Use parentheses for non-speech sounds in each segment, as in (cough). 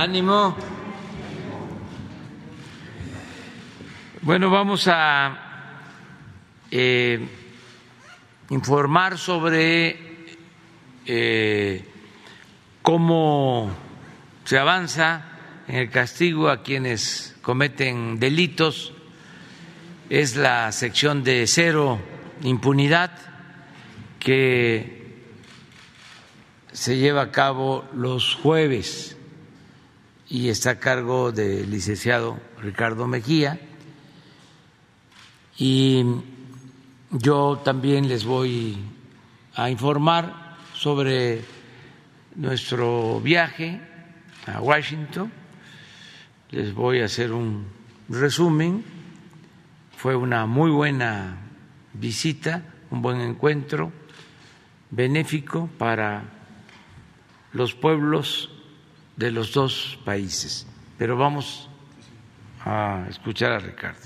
Ánimo. Bueno, vamos a eh, informar sobre eh, cómo se avanza en el castigo a quienes cometen delitos. Es la sección de cero impunidad que se lleva a cabo los jueves y está a cargo del licenciado Ricardo Mejía. Y yo también les voy a informar sobre nuestro viaje a Washington. Les voy a hacer un resumen. Fue una muy buena visita, un buen encuentro benéfico para los pueblos de los dos países. Pero vamos a escuchar a Ricardo.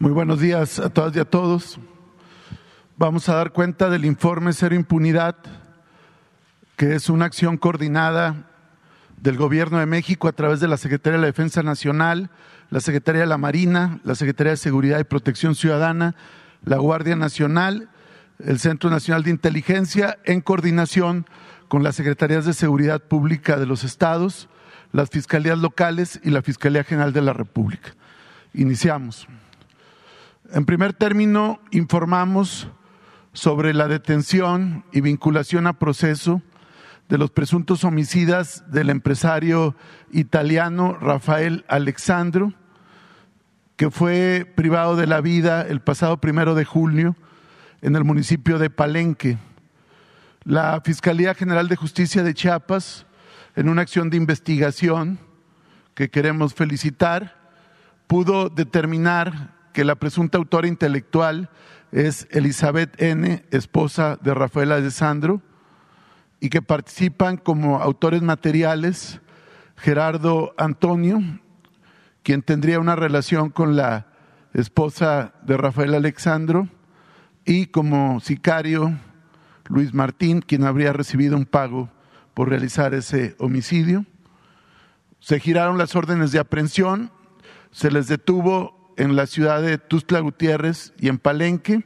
Muy buenos días a todas y a todos. Vamos a dar cuenta del informe Cero Impunidad, que es una acción coordinada del Gobierno de México a través de la Secretaría de la Defensa Nacional, la Secretaría de la Marina, la Secretaría de Seguridad y Protección Ciudadana, la Guardia Nacional, el Centro Nacional de Inteligencia, en coordinación con las Secretarías de Seguridad Pública de los estados, las Fiscalías locales y la Fiscalía General de la República. Iniciamos. En primer término, informamos sobre la detención y vinculación a proceso de los presuntos homicidas del empresario italiano Rafael Alexandro, que fue privado de la vida el pasado primero de julio en el municipio de Palenque. La Fiscalía General de Justicia de Chiapas, en una acción de investigación que queremos felicitar, pudo determinar que la presunta autora intelectual es Elizabeth N., esposa de Rafael Alessandro, y que participan como autores materiales Gerardo Antonio, quien tendría una relación con la esposa de Rafael Alexandro, y como sicario Luis Martín, quien habría recibido un pago por realizar ese homicidio. Se giraron las órdenes de aprehensión, se les detuvo en la ciudad de Tuzla Gutiérrez y en Palenque,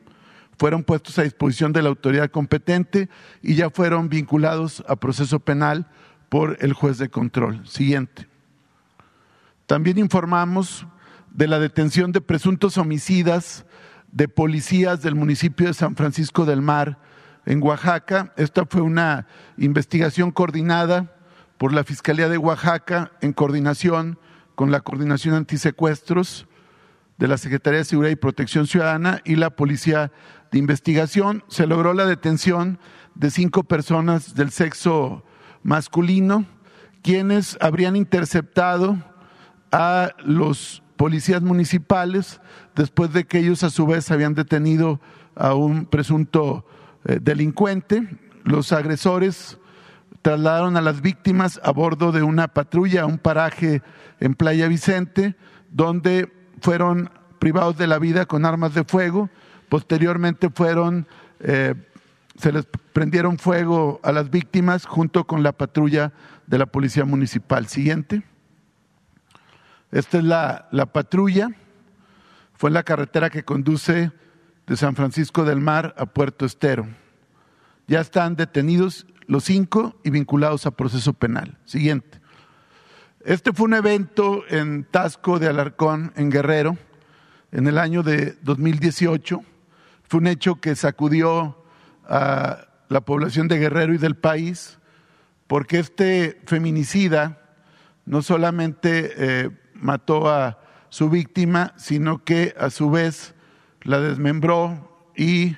fueron puestos a disposición de la autoridad competente y ya fueron vinculados a proceso penal por el juez de control. Siguiente. También informamos de la detención de presuntos homicidas de policías del municipio de San Francisco del Mar, en Oaxaca. Esta fue una investigación coordinada por la Fiscalía de Oaxaca en coordinación con la Coordinación Antisecuestros de la Secretaría de Seguridad y Protección Ciudadana y la Policía de Investigación. Se logró la detención de cinco personas del sexo masculino, quienes habrían interceptado a los policías municipales después de que ellos a su vez habían detenido a un presunto eh, delincuente. Los agresores trasladaron a las víctimas a bordo de una patrulla a un paraje en Playa Vicente, donde fueron privados de la vida con armas de fuego. Posteriormente fueron, eh, se les prendieron fuego a las víctimas junto con la patrulla de la Policía Municipal. Siguiente. Esta es la, la patrulla. Fue en la carretera que conduce de San Francisco del Mar a Puerto Estero. Ya están detenidos los cinco y vinculados a proceso penal. Siguiente. Este fue un evento en Tasco de Alarcón, en Guerrero, en el año de 2018. Fue un hecho que sacudió a la población de Guerrero y del país, porque este feminicida no solamente eh, mató a su víctima, sino que a su vez la desmembró y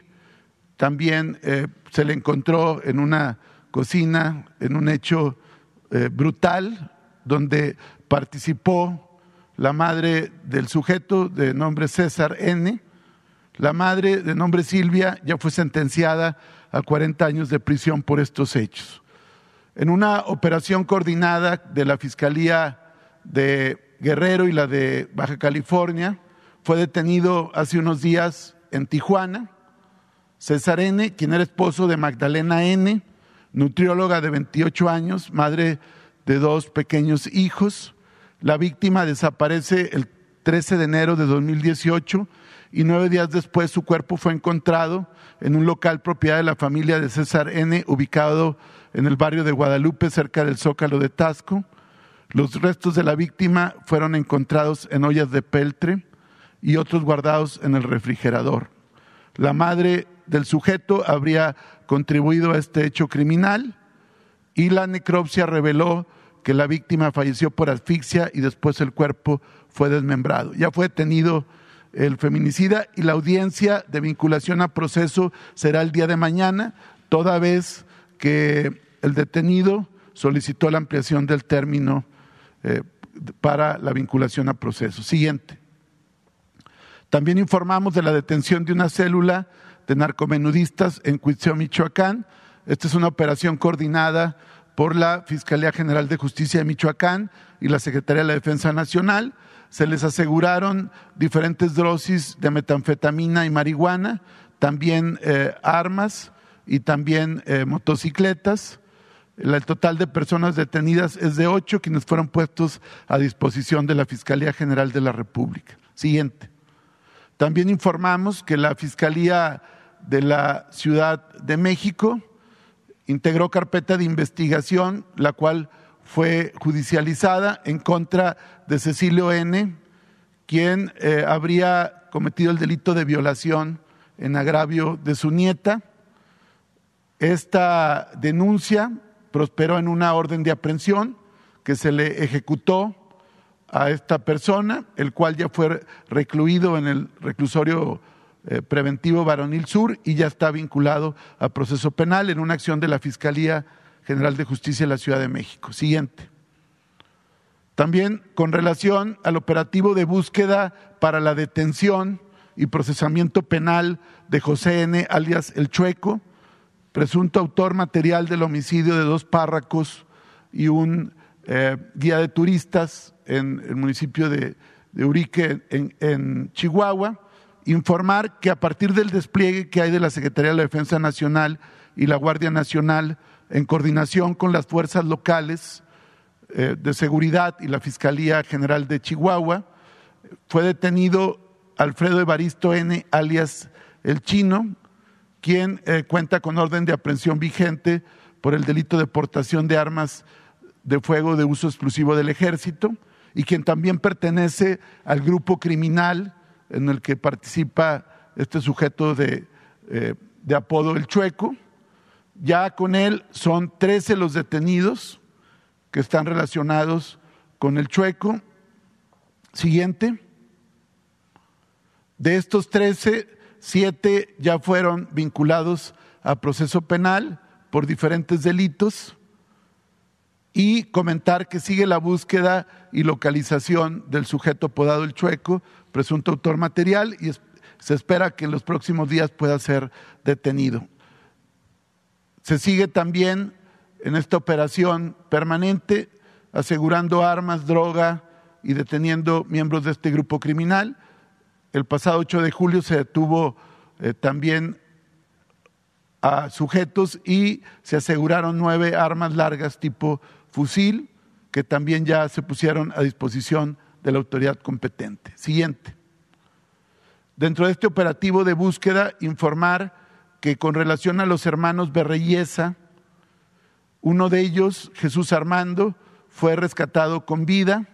también eh, se le encontró en una cocina, en un hecho eh, brutal, donde participó la madre del sujeto de nombre César N. La madre de nombre Silvia ya fue sentenciada a 40 años de prisión por estos hechos. En una operación coordinada de la Fiscalía de Guerrero y la de Baja California, fue detenido hace unos días en Tijuana. César N., quien era esposo de Magdalena N., nutrióloga de 28 años, madre de dos pequeños hijos. La víctima desaparece el 13 de enero de 2018 y nueve días después su cuerpo fue encontrado en un local propiedad de la familia de César N., ubicado en el barrio de Guadalupe, cerca del Zócalo de Tasco. Los restos de la víctima fueron encontrados en ollas de peltre y otros guardados en el refrigerador. La madre del sujeto habría contribuido a este hecho criminal y la necropsia reveló que la víctima falleció por asfixia y después el cuerpo fue desmembrado. Ya fue detenido el feminicida y la audiencia de vinculación a proceso será el día de mañana, toda vez que el detenido solicitó la ampliación del término eh, para la vinculación a proceso. Siguiente. También informamos de la detención de una célula de narcomenudistas en Cuitzeo, Michoacán. Esta es una operación coordinada por la Fiscalía General de Justicia de Michoacán y la Secretaría de la Defensa Nacional. Se les aseguraron diferentes dosis de metanfetamina y marihuana, también eh, armas y también eh, motocicletas. El total de personas detenidas es de ocho, quienes fueron puestos a disposición de la Fiscalía General de la República. Siguiente. También informamos que la Fiscalía de la Ciudad de México integró carpeta de investigación, la cual fue judicializada en contra de Cecilio N., quien eh, habría cometido el delito de violación en agravio de su nieta. Esta denuncia prosperó en una orden de aprehensión que se le ejecutó a esta persona, el cual ya fue recluido en el reclusorio eh, preventivo Varonil Sur y ya está vinculado a proceso penal en una acción de la Fiscalía General de Justicia de la Ciudad de México. Siguiente. También con relación al operativo de búsqueda para la detención y procesamiento penal de José N., alias El Chueco, presunto autor material del homicidio de dos párracos y un eh, guía de turistas en el municipio de, Urique, en, Chihuahua, informar que a partir del despliegue que hay de la Secretaría de la Defensa Nacional y la Guardia Nacional, en coordinación con las fuerzas locales eh, de seguridad y la Fiscalía General de Chihuahua, fue detenido Alfredo Evaristo N., alias El Chino, quien eh, cuenta con orden de aprehensión vigente por el delito de portación de armas de fuego de uso exclusivo del ejército y quien también pertenece al grupo criminal en el que participa este sujeto de, eh, de apodo El Chueco. Ya con él son 13 los detenidos que están relacionados con el Chueco. Siguiente. De estos 13, siete ya fueron vinculados a proceso penal por diferentes delitos y comentar que sigue la búsqueda y localización del sujeto podado el chueco, presunto autor material, y se espera que en los próximos días pueda ser detenido. Se sigue también en esta operación permanente asegurando armas, droga y deteniendo miembros de este grupo criminal. El pasado 8 de julio se detuvo eh, también a sujetos y se aseguraron nueve armas largas tipo fusil que también ya se pusieron a disposición de la autoridad competente. Siguiente. Dentro de este operativo de búsqueda, informar que con relación a los hermanos Berreyesa, uno de ellos, Jesús Armando, fue rescatado con vida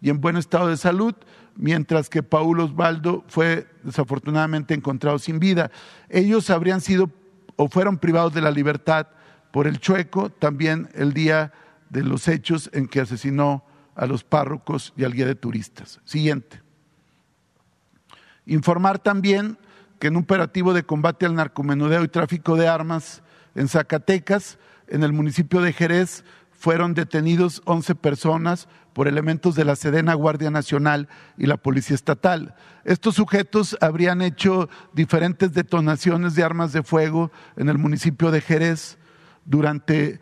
y en buen estado de salud, mientras que Paulo Osvaldo fue desafortunadamente encontrado sin vida. Ellos habrían sido o fueron privados de la libertad por el chueco también el día de los hechos en que asesinó a los párrocos y al guía de turistas. Siguiente. Informar también que en un operativo de combate al narcomenudeo y tráfico de armas en Zacatecas, en el municipio de Jerez, fueron detenidos 11 personas por elementos de la Sedena Guardia Nacional y la Policía Estatal. Estos sujetos habrían hecho diferentes detonaciones de armas de fuego en el municipio de Jerez durante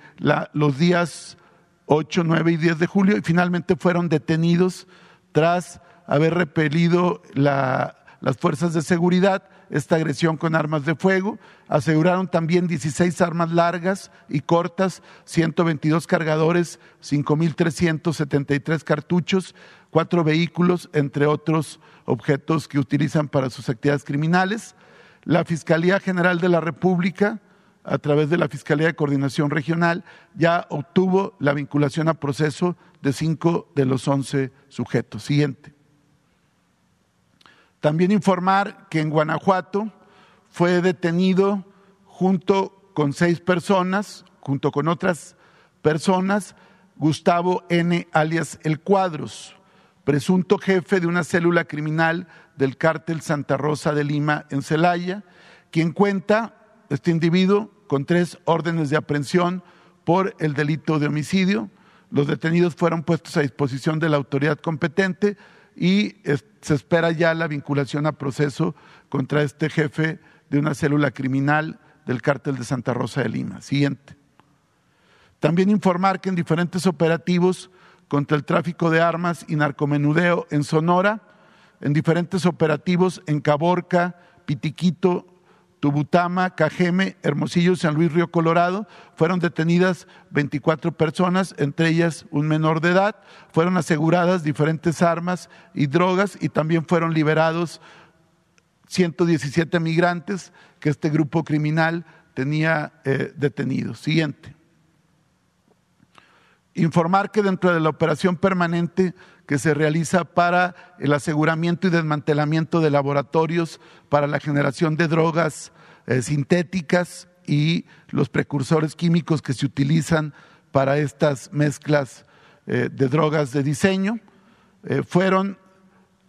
los días 8, 9 y 10 de julio y finalmente fueron detenidos tras haber repelido las fuerzas de seguridad esta agresión con armas de fuego. Aseguraron también 16 armas largas y cortas, 122 cargadores, 5.373 cartuchos, cuatro vehículos, entre otros objetos que utilizan para sus actividades criminales. La Fiscalía General de la República, a través de la Fiscalía de Coordinación Regional, ya obtuvo la vinculación a proceso de cinco de los once sujetos. Siguiente. También informar que en Guanajuato fue detenido junto con seis personas, junto con otras personas, Gustavo N. alias El Cuadros, presunto jefe de una célula criminal del cártel Santa Rosa de Lima en Celaya, quien cuenta, este individuo, con tres órdenes de aprehensión por el delito de homicidio. Los detenidos fueron puestos a disposición de la autoridad competente y se espera ya la vinculación a proceso contra este jefe de una célula criminal del cártel de Santa Rosa de Lima. Siguiente. También informar que en diferentes operativos contra el tráfico de armas y narcomenudeo en Sonora, en diferentes operativos en Caborca, Pitiquito, Tubutama, Cajeme, Hermosillo, San Luis Río Colorado, fueron detenidas 24 personas, entre ellas un menor de edad, fueron aseguradas diferentes armas y drogas y también fueron liberados 117 migrantes que este grupo criminal tenía eh, detenidos. Siguiente. Informar que dentro de la operación permanente que se realiza para el aseguramiento y desmantelamiento de laboratorios para la generación de drogas eh, sintéticas y los precursores químicos que se utilizan para estas mezclas eh, de drogas de diseño. Eh, fueron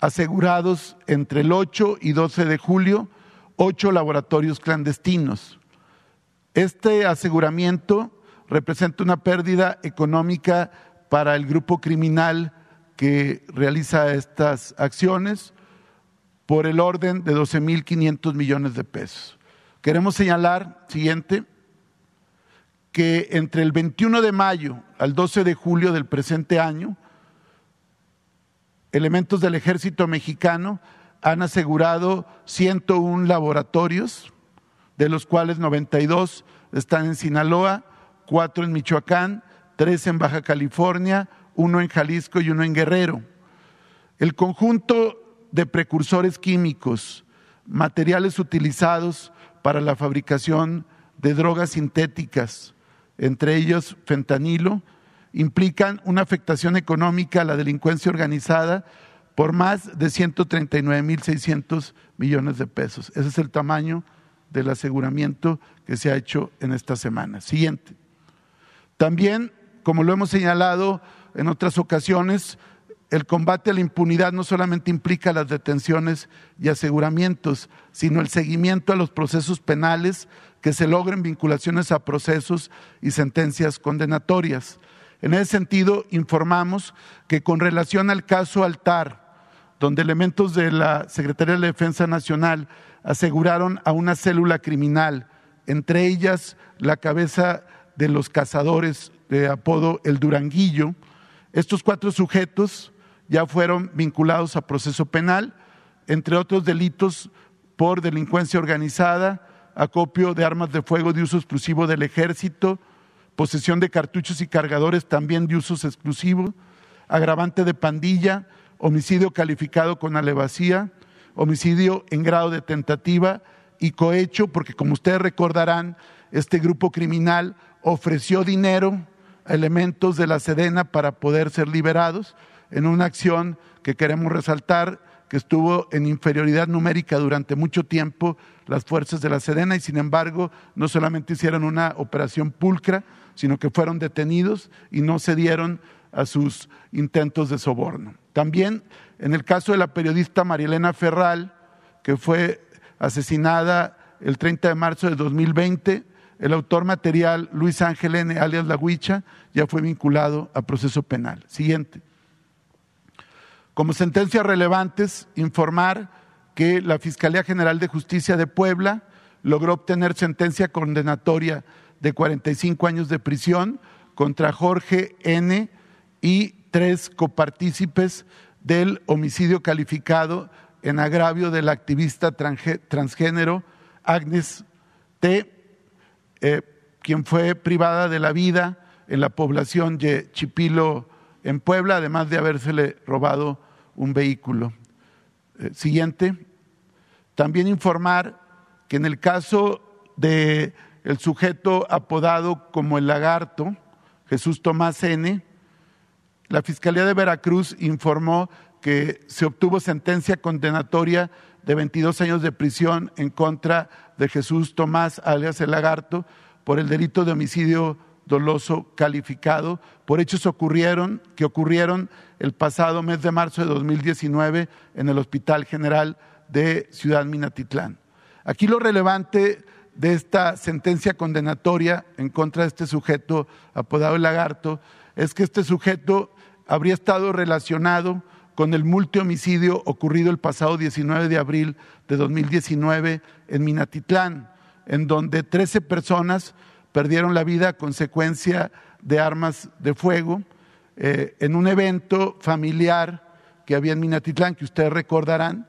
asegurados entre el 8 y 12 de julio ocho laboratorios clandestinos. Este aseguramiento representa una pérdida económica para el grupo criminal que realiza estas acciones por el orden de 12.500 millones de pesos. Queremos señalar, siguiente, que entre el 21 de mayo al 12 de julio del presente año, elementos del ejército mexicano han asegurado 101 laboratorios, de los cuales 92 están en Sinaloa, 4 en Michoacán, 3 en Baja California, uno en Jalisco y uno en Guerrero. El conjunto de precursores químicos, materiales utilizados para la fabricación de drogas sintéticas, entre ellos fentanilo, implican una afectación económica a la delincuencia organizada por más de 139.600 millones de pesos. Ese es el tamaño del aseguramiento que se ha hecho en esta semana. Siguiente. También, como lo hemos señalado, en otras ocasiones, el combate a la impunidad no solamente implica las detenciones y aseguramientos, sino el seguimiento a los procesos penales que se logren vinculaciones a procesos y sentencias condenatorias. En ese sentido, informamos que con relación al caso Altar, donde elementos de la Secretaría de la Defensa Nacional aseguraron a una célula criminal, entre ellas la cabeza de los cazadores de apodo El Duranguillo, estos cuatro sujetos ya fueron vinculados a proceso penal, entre otros delitos por delincuencia organizada, acopio de armas de fuego de uso exclusivo del ejército, posesión de cartuchos y cargadores también de uso exclusivo, agravante de pandilla, homicidio calificado con alevacía, homicidio en grado de tentativa y cohecho, porque como ustedes recordarán, este grupo criminal ofreció dinero elementos de la Sedena para poder ser liberados en una acción que queremos resaltar, que estuvo en inferioridad numérica durante mucho tiempo las fuerzas de la Sedena y sin embargo no solamente hicieron una operación pulcra, sino que fueron detenidos y no cedieron a sus intentos de soborno. También en el caso de la periodista Marielena Ferral, que fue asesinada el 30 de marzo de 2020, el autor material Luis Ángel N., alias La Huicha, ya fue vinculado a proceso penal. Siguiente. Como sentencias relevantes, informar que la Fiscalía General de Justicia de Puebla logró obtener sentencia condenatoria de 45 años de prisión contra Jorge N. y tres copartícipes del homicidio calificado en agravio de la activista transgénero Agnes T., eh, quien fue privada de la vida en la población de Chipilo, en Puebla, además de habérsele robado un vehículo. Eh, siguiente. También informar que en el caso de el sujeto apodado como el lagarto, Jesús Tomás N., la Fiscalía de Veracruz informó que se obtuvo sentencia condenatoria de 22 años de prisión en contra de Jesús Tomás, alias el lagarto, por el delito de homicidio doloso calificado por hechos ocurrieron, que ocurrieron el pasado mes de marzo de 2019 en el Hospital General de Ciudad Minatitlán. Aquí lo relevante de esta sentencia condenatoria en contra de este sujeto apodado el lagarto es que este sujeto habría estado relacionado con el multihomicidio ocurrido el pasado 19 de abril de 2019 en Minatitlán, en donde 13 personas perdieron la vida a consecuencia de armas de fuego eh, en un evento familiar que había en Minatitlán, que ustedes recordarán,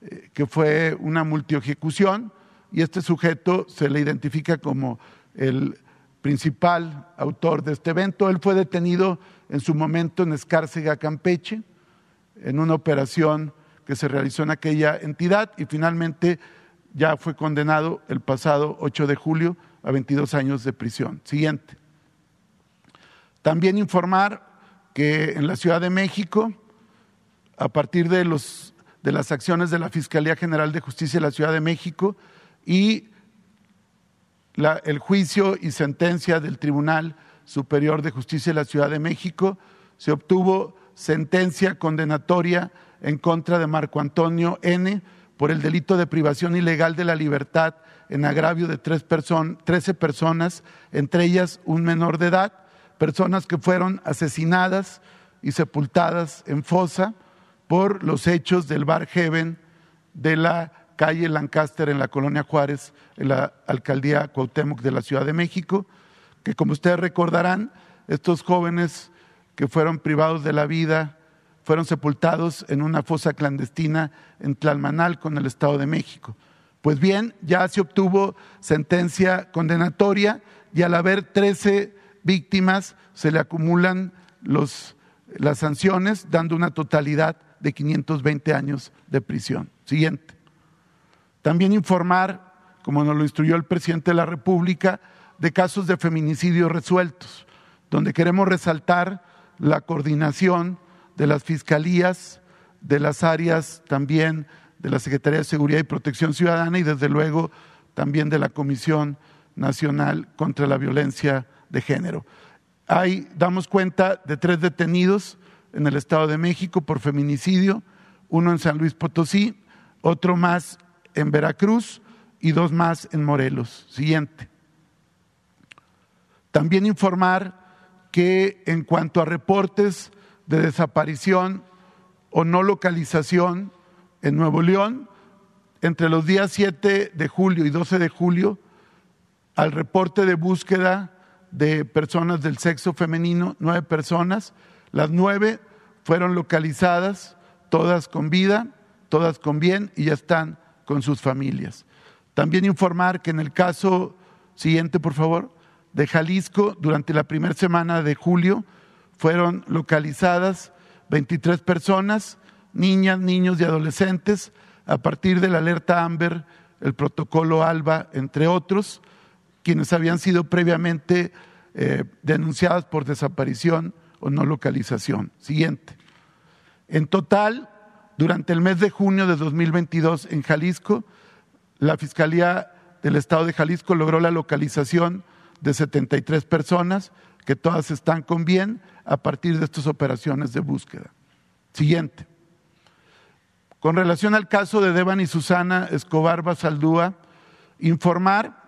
eh, que fue una multiejecución, y este sujeto se le identifica como el principal autor de este evento. Él fue detenido en su momento en Escárcega, Campeche, en una operación que se realizó en aquella entidad y finalmente ya fue condenado el pasado 8 de julio a 22 años de prisión. Siguiente. También informar que en la Ciudad de México, a partir de, los, de las acciones de la Fiscalía General de Justicia de la Ciudad de México y el juicio y sentencia del Tribunal Superior de Justicia de la Ciudad de México, se obtuvo sentencia condenatoria en contra de Marco Antonio N. por el delito de privación ilegal de la libertad en agravio de tres 13 personas, entre ellas un menor de edad, personas que fueron asesinadas y sepultadas en fosa por los hechos del Bar Heaven de la calle Lancaster en la colonia Juárez, en la alcaldía Cuauhtémoc de la Ciudad de México, que como ustedes recordarán, estos jóvenes que fueron privados de la vida fueron sepultados en una fosa clandestina en Tlalmanal con el Estado de México. Pues bien, ya se obtuvo sentencia condenatoria y al haber 13 víctimas se le acumulan las sanciones, dando una totalidad de 520 años de prisión. Siguiente. También informar, como nos lo instruyó el presidente de la República, de casos de feminicidio resueltos, donde queremos resaltar la coordinación de las fiscalías, de las áreas también de la Secretaría de Seguridad y Protección Ciudadana y desde luego también de la Comisión Nacional contra la Violencia de Género. Ahí damos cuenta de tres detenidos en el Estado de México por feminicidio, uno en San Luis Potosí, otro más en Veracruz y dos más en Morelos. Siguiente. También informar que en cuanto a reportes de desaparición o no localización en Nuevo León, entre los días 7 de julio y 12 de julio, al reporte de búsqueda de personas del sexo femenino, nueve personas, las nueve fueron localizadas, todas con vida, todas con bien y ya están con sus familias. También informar que en el caso siguiente, por favor, de Jalisco, durante la primera semana de julio, fueron localizadas 23 personas, niñas, niños y adolescentes a partir de la alerta Amber, el protocolo ALBA, entre otros, quienes habían sido previamente eh, denunciadas por desaparición o no localización. Siguiente. En total, durante el mes de junio de 2022 en Jalisco, la Fiscalía del Estado de Jalisco logró la localización de 73 personas, que todas están con bien a partir de estas operaciones de búsqueda. Siguiente. Con relación al caso de Deban y Susana Escobar Basaldúa, informar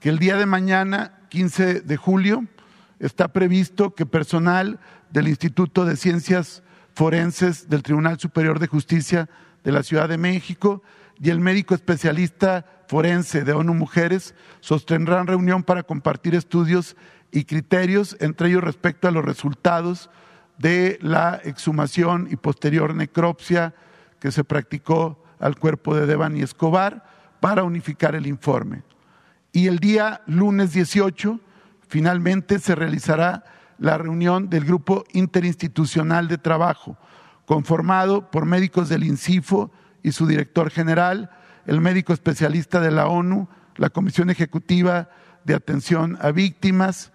que el día de mañana, 15 de julio, está previsto que personal del Instituto de Ciencias Forenses del Tribunal Superior de Justicia de la Ciudad de México y el médico especialista forense de ONU Mujeres sostendrán reunión para compartir estudios y criterios, entre ellos respecto a los resultados de la exhumación y posterior necropsia que se practicó al cuerpo de Devani Escobar para unificar el informe. Y el día lunes 18, finalmente se realizará la reunión del Grupo Interinstitucional de Trabajo, conformado por médicos del INCIFO y su director general, el médico especialista de la ONU, la Comisión Ejecutiva de Atención a Víctimas,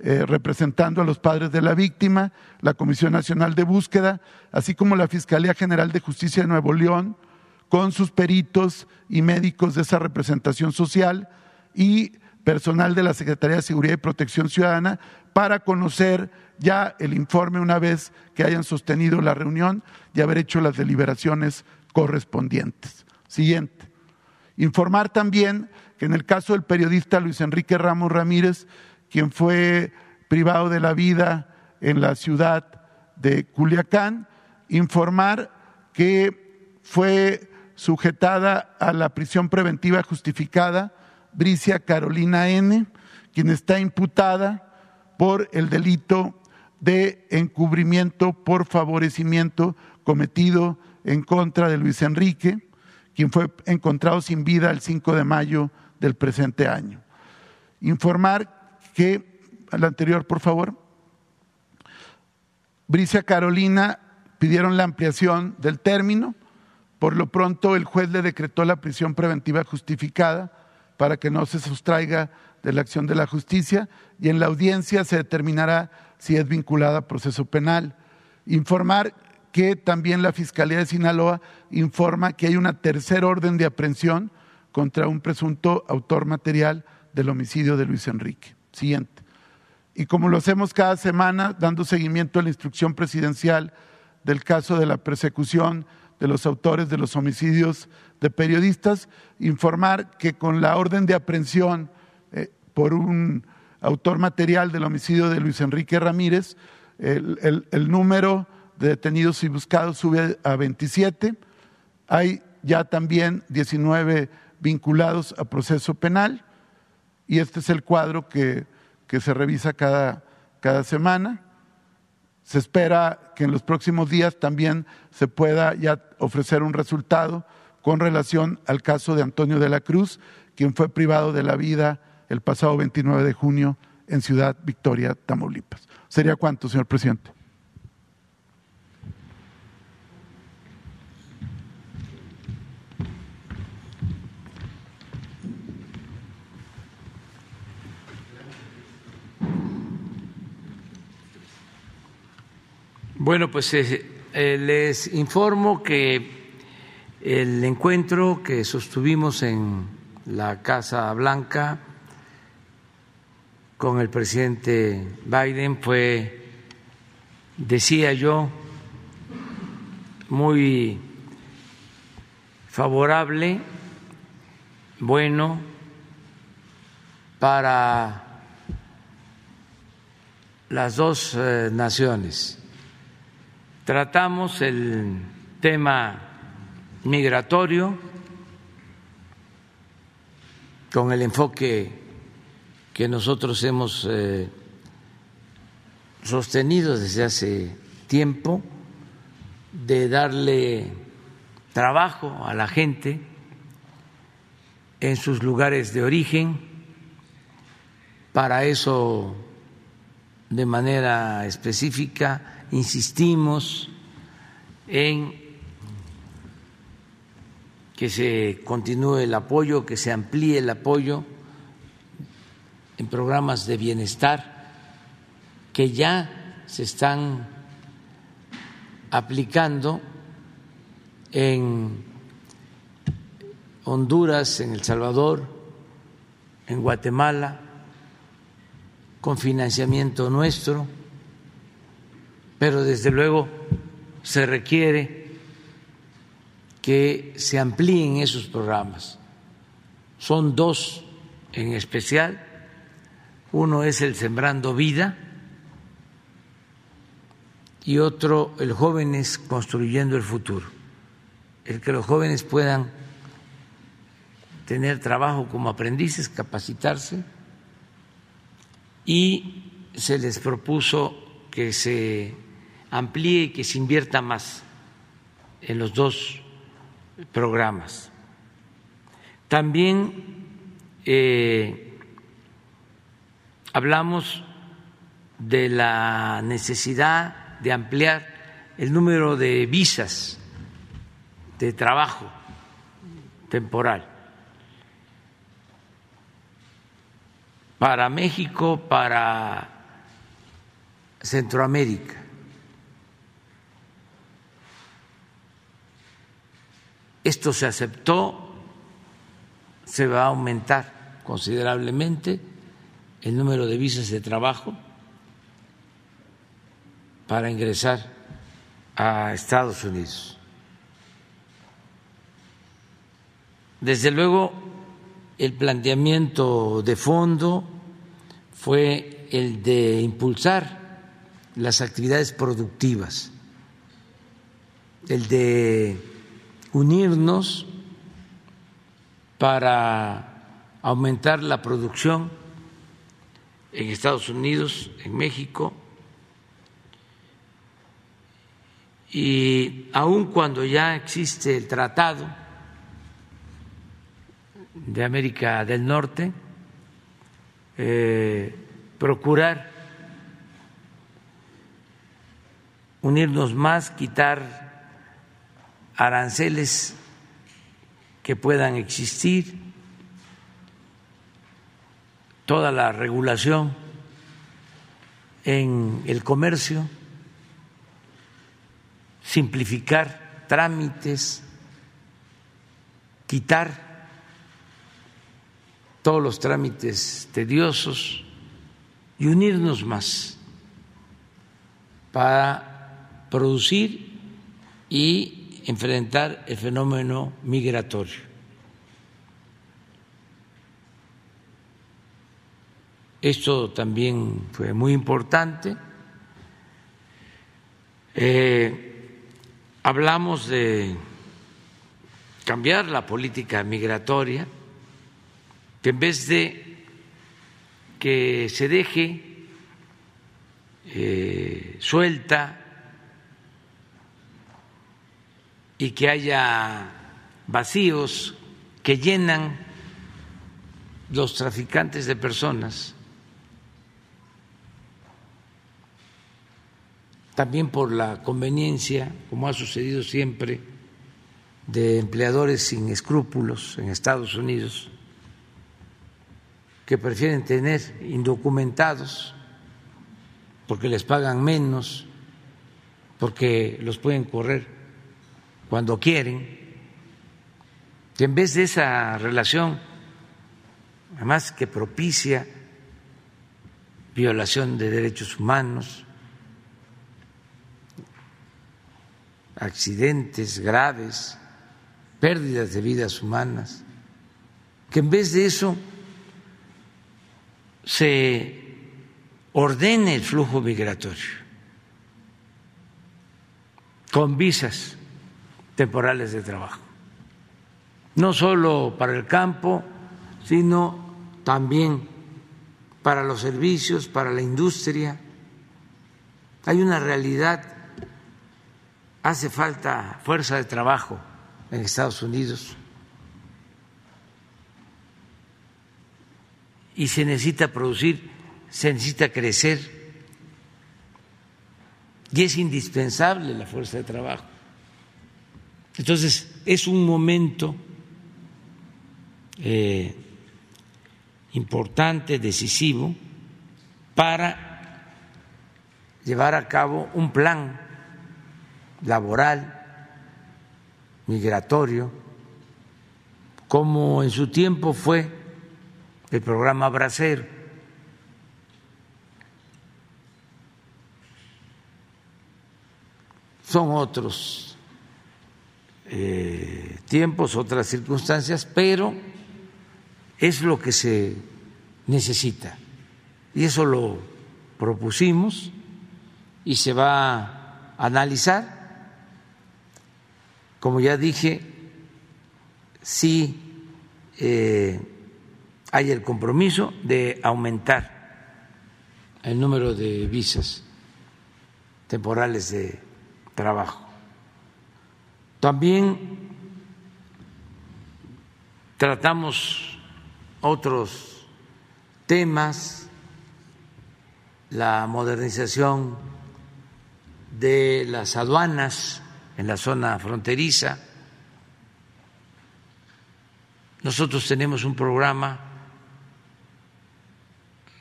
eh, representando a los padres de la víctima, la Comisión Nacional de Búsqueda, así como la Fiscalía General de Justicia de Nuevo León, con sus peritos y médicos de esa representación social y personal de la Secretaría de Seguridad y Protección Ciudadana para conocer ya el informe una vez que hayan sostenido la reunión y haber hecho las deliberaciones correspondientes. Siguiente. Informar también que en el caso del periodista Luis Enrique Ramos Ramírez quien fue privado de la vida en la ciudad de Culiacán, informar que fue sujetada a la prisión preventiva justificada Bricia Carolina N., quien está imputada por el delito de encubrimiento por favorecimiento cometido en contra de Luis Enrique, quien fue encontrado sin vida el 5 de mayo del presente año. Informar que, al anterior, por favor, Bricia Carolina pidieron la ampliación del término. Por lo pronto, el juez le decretó la prisión preventiva justificada para que no se sustraiga de la acción de la justicia y en la audiencia se determinará si es vinculada a proceso penal. Informar que también la Fiscalía de Sinaloa informa que hay una tercera orden de aprehensión contra un presunto autor material del homicidio de Luis Enrique. Siguiente. Y como lo hacemos cada semana, dando seguimiento a la instrucción presidencial del caso de la persecución de los autores de los homicidios de periodistas, informar que con la orden de aprehensión eh, por un autor material del homicidio de Luis Enrique Ramírez, el, el número de detenidos y buscados sube a 27. Hay ya también 19 vinculados a proceso penal y este es el cuadro que, se revisa cada, cada semana. Se espera que en los próximos días también se pueda ya ofrecer un resultado con relación al caso de Antonio de la Cruz, quien fue privado de la vida el pasado 29 de junio en Ciudad Victoria, Tamaulipas. ¿Sería cuánto, señor presidente? Bueno, pues eh, eh, les informo que el encuentro que sostuvimos en la Casa Blanca con el presidente Biden fue, decía yo, muy favorable, bueno, para las dos eh, naciones Tratamos el tema migratorio con el enfoque que nosotros hemos eh, sostenido desde hace tiempo de darle trabajo a la gente en sus lugares de origen. Para eso, de manera específica, insistimos en que se continúe el apoyo, que se amplíe el apoyo en programas de bienestar que ya se están aplicando en Honduras, en El Salvador, en Guatemala, con financiamiento nuestro pero desde luego se requiere que se amplíen esos programas. Son dos en especial. Uno es el Sembrando Vida y otro el Jóvenes Construyendo el Futuro. El que los jóvenes puedan tener trabajo como aprendices, capacitarse y se les propuso que se amplíe y que se invierta más en los dos programas. También eh, hablamos de la necesidad de ampliar el número de visas de trabajo temporal para México, para Centroamérica. Esto se aceptó, se va a aumentar considerablemente el número de visas de trabajo para ingresar a Estados Unidos. Desde luego, el planteamiento de fondo fue el de impulsar las actividades productivas, el de unirnos para aumentar la producción en Estados Unidos, en México, y aun cuando ya existe el tratado de América del Norte, eh, procurar unirnos más, quitar aranceles que puedan existir, toda la regulación en el comercio, simplificar trámites, quitar todos los trámites tediosos y unirnos más para producir y enfrentar el fenómeno migratorio. Esto también fue muy importante. Eh, hablamos de cambiar la política migratoria, que en vez de que se deje eh, suelta y que haya vacíos que llenan los traficantes de personas, también por la conveniencia, como ha sucedido siempre, de empleadores sin escrúpulos en Estados Unidos, que prefieren tener indocumentados porque les pagan menos, porque los pueden correr cuando quieren, que en vez de esa relación, además que propicia violación de derechos humanos, accidentes graves, pérdidas de vidas humanas, que en vez de eso se ordene el flujo migratorio con visas temporales de trabajo, no solo para el campo, sino también para los servicios, para la industria. Hay una realidad, hace falta fuerza de trabajo en Estados Unidos y se necesita producir, se necesita crecer y es indispensable la fuerza de trabajo. Entonces, es un momento eh, importante, decisivo, para llevar a cabo un plan laboral, migratorio, como en su tiempo fue el programa Bracero. Son otros eh, tiempos, otras circunstancias, pero es lo que se necesita. Y eso lo propusimos y se va a analizar. Como ya dije, sí eh, hay el compromiso de aumentar el número de visas temporales de trabajo. También tratamos otros temas, la modernización de las aduanas en la zona fronteriza. Nosotros tenemos un programa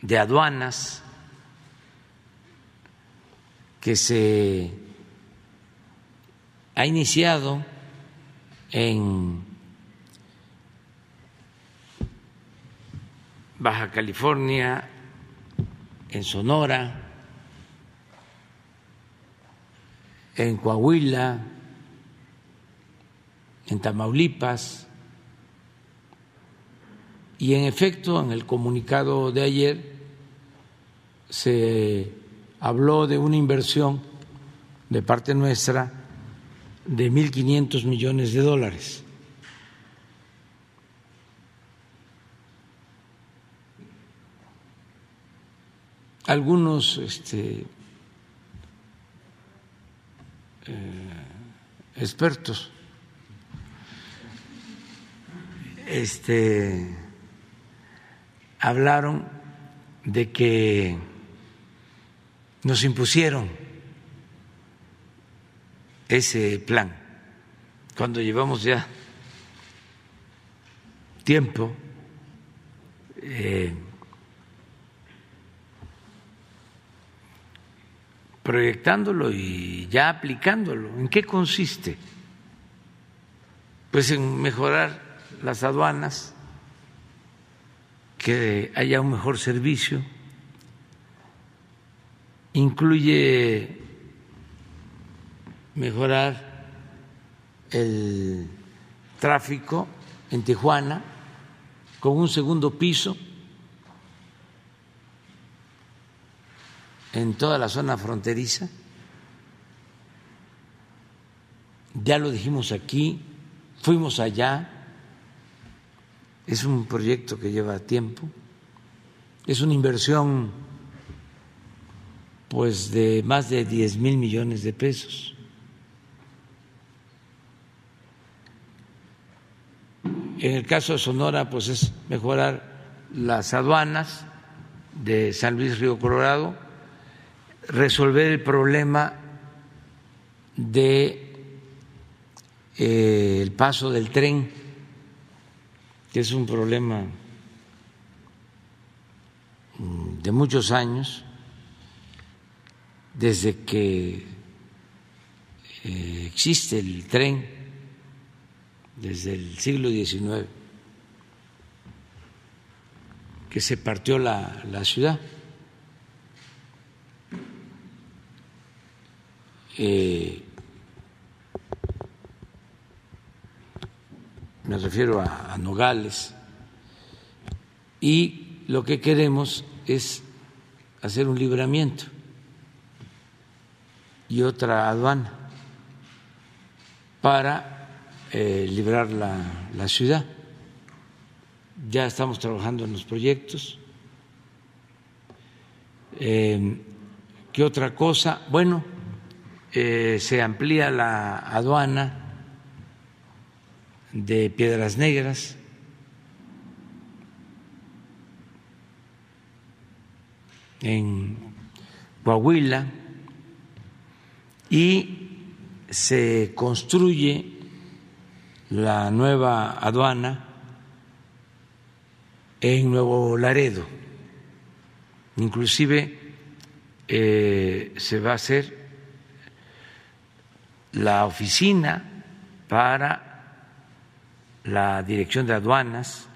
de aduanas que se ha iniciado en Baja California, en Sonora, en Coahuila, en Tamaulipas, y en efecto en el comunicado de ayer se habló de una inversión de parte nuestra de 1.500 millones de dólares. Algunos este, eh, expertos este, hablaron de que nos impusieron ese plan cuando llevamos ya tiempo eh, proyectándolo y ya aplicándolo. ¿En qué consiste? Pues en mejorar las aduanas, que haya un mejor servicio, incluye mejorar el tráfico en Tijuana con un segundo piso en toda la zona fronteriza. Ya lo dijimos aquí, fuimos allá, es un proyecto que lleva tiempo, es una inversión pues de más de 10 mil millones de pesos. En el caso de Sonora, pues es mejorar las aduanas de San Luis Río Colorado, resolver el problema de eh, paso del tren, que es un problema mm, de muchos años, desde que eh, existe el tren, desde el siglo XIX, que se partió la, la ciudad. Eh, me refiero a, Nogales, y lo que queremos es hacer un libramiento y otra aduana para eh, librar la, ciudad. Ya estamos trabajando en los proyectos. Eh, ¿Qué otra cosa? Bueno, eh, se amplía la aduana de Piedras Negras. en Coahuila y se construye la nueva aduana en Nuevo Laredo. Inclusive eh, se va a hacer la oficina para la dirección de aduanas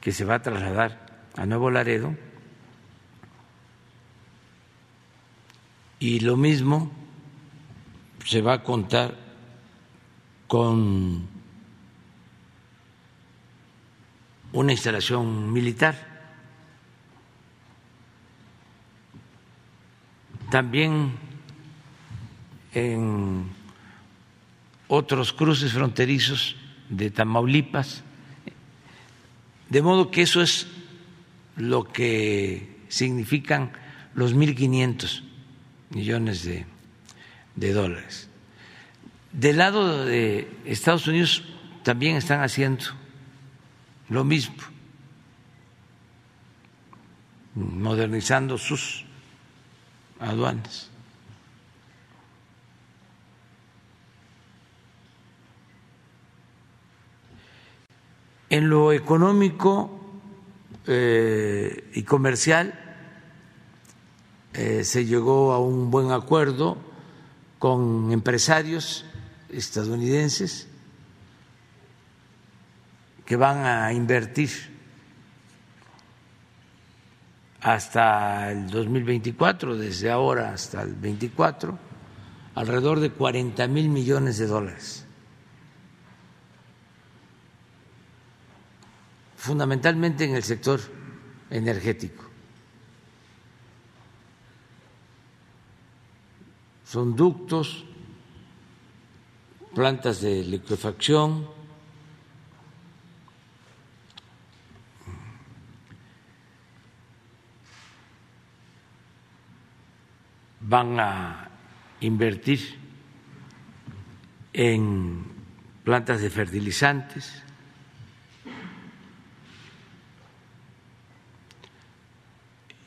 que se va a trasladar a Nuevo Laredo y lo mismo se va a contar con una instalación militar. También en otros cruces fronterizos de Tamaulipas. De modo que eso es lo que significan los 1.500 millones de de dólares. Del lado de Estados Unidos también están haciendo lo mismo, modernizando sus aduanas. En lo económico eh, y comercial eh, se llegó a un buen acuerdo con empresarios estadounidenses que van a invertir hasta el 2024, desde ahora hasta el 24, alrededor de 40 mil millones de dólares. Fundamentalmente en el sector energético. Son ductos, plantas de liquefacción, van a invertir en plantas de fertilizantes,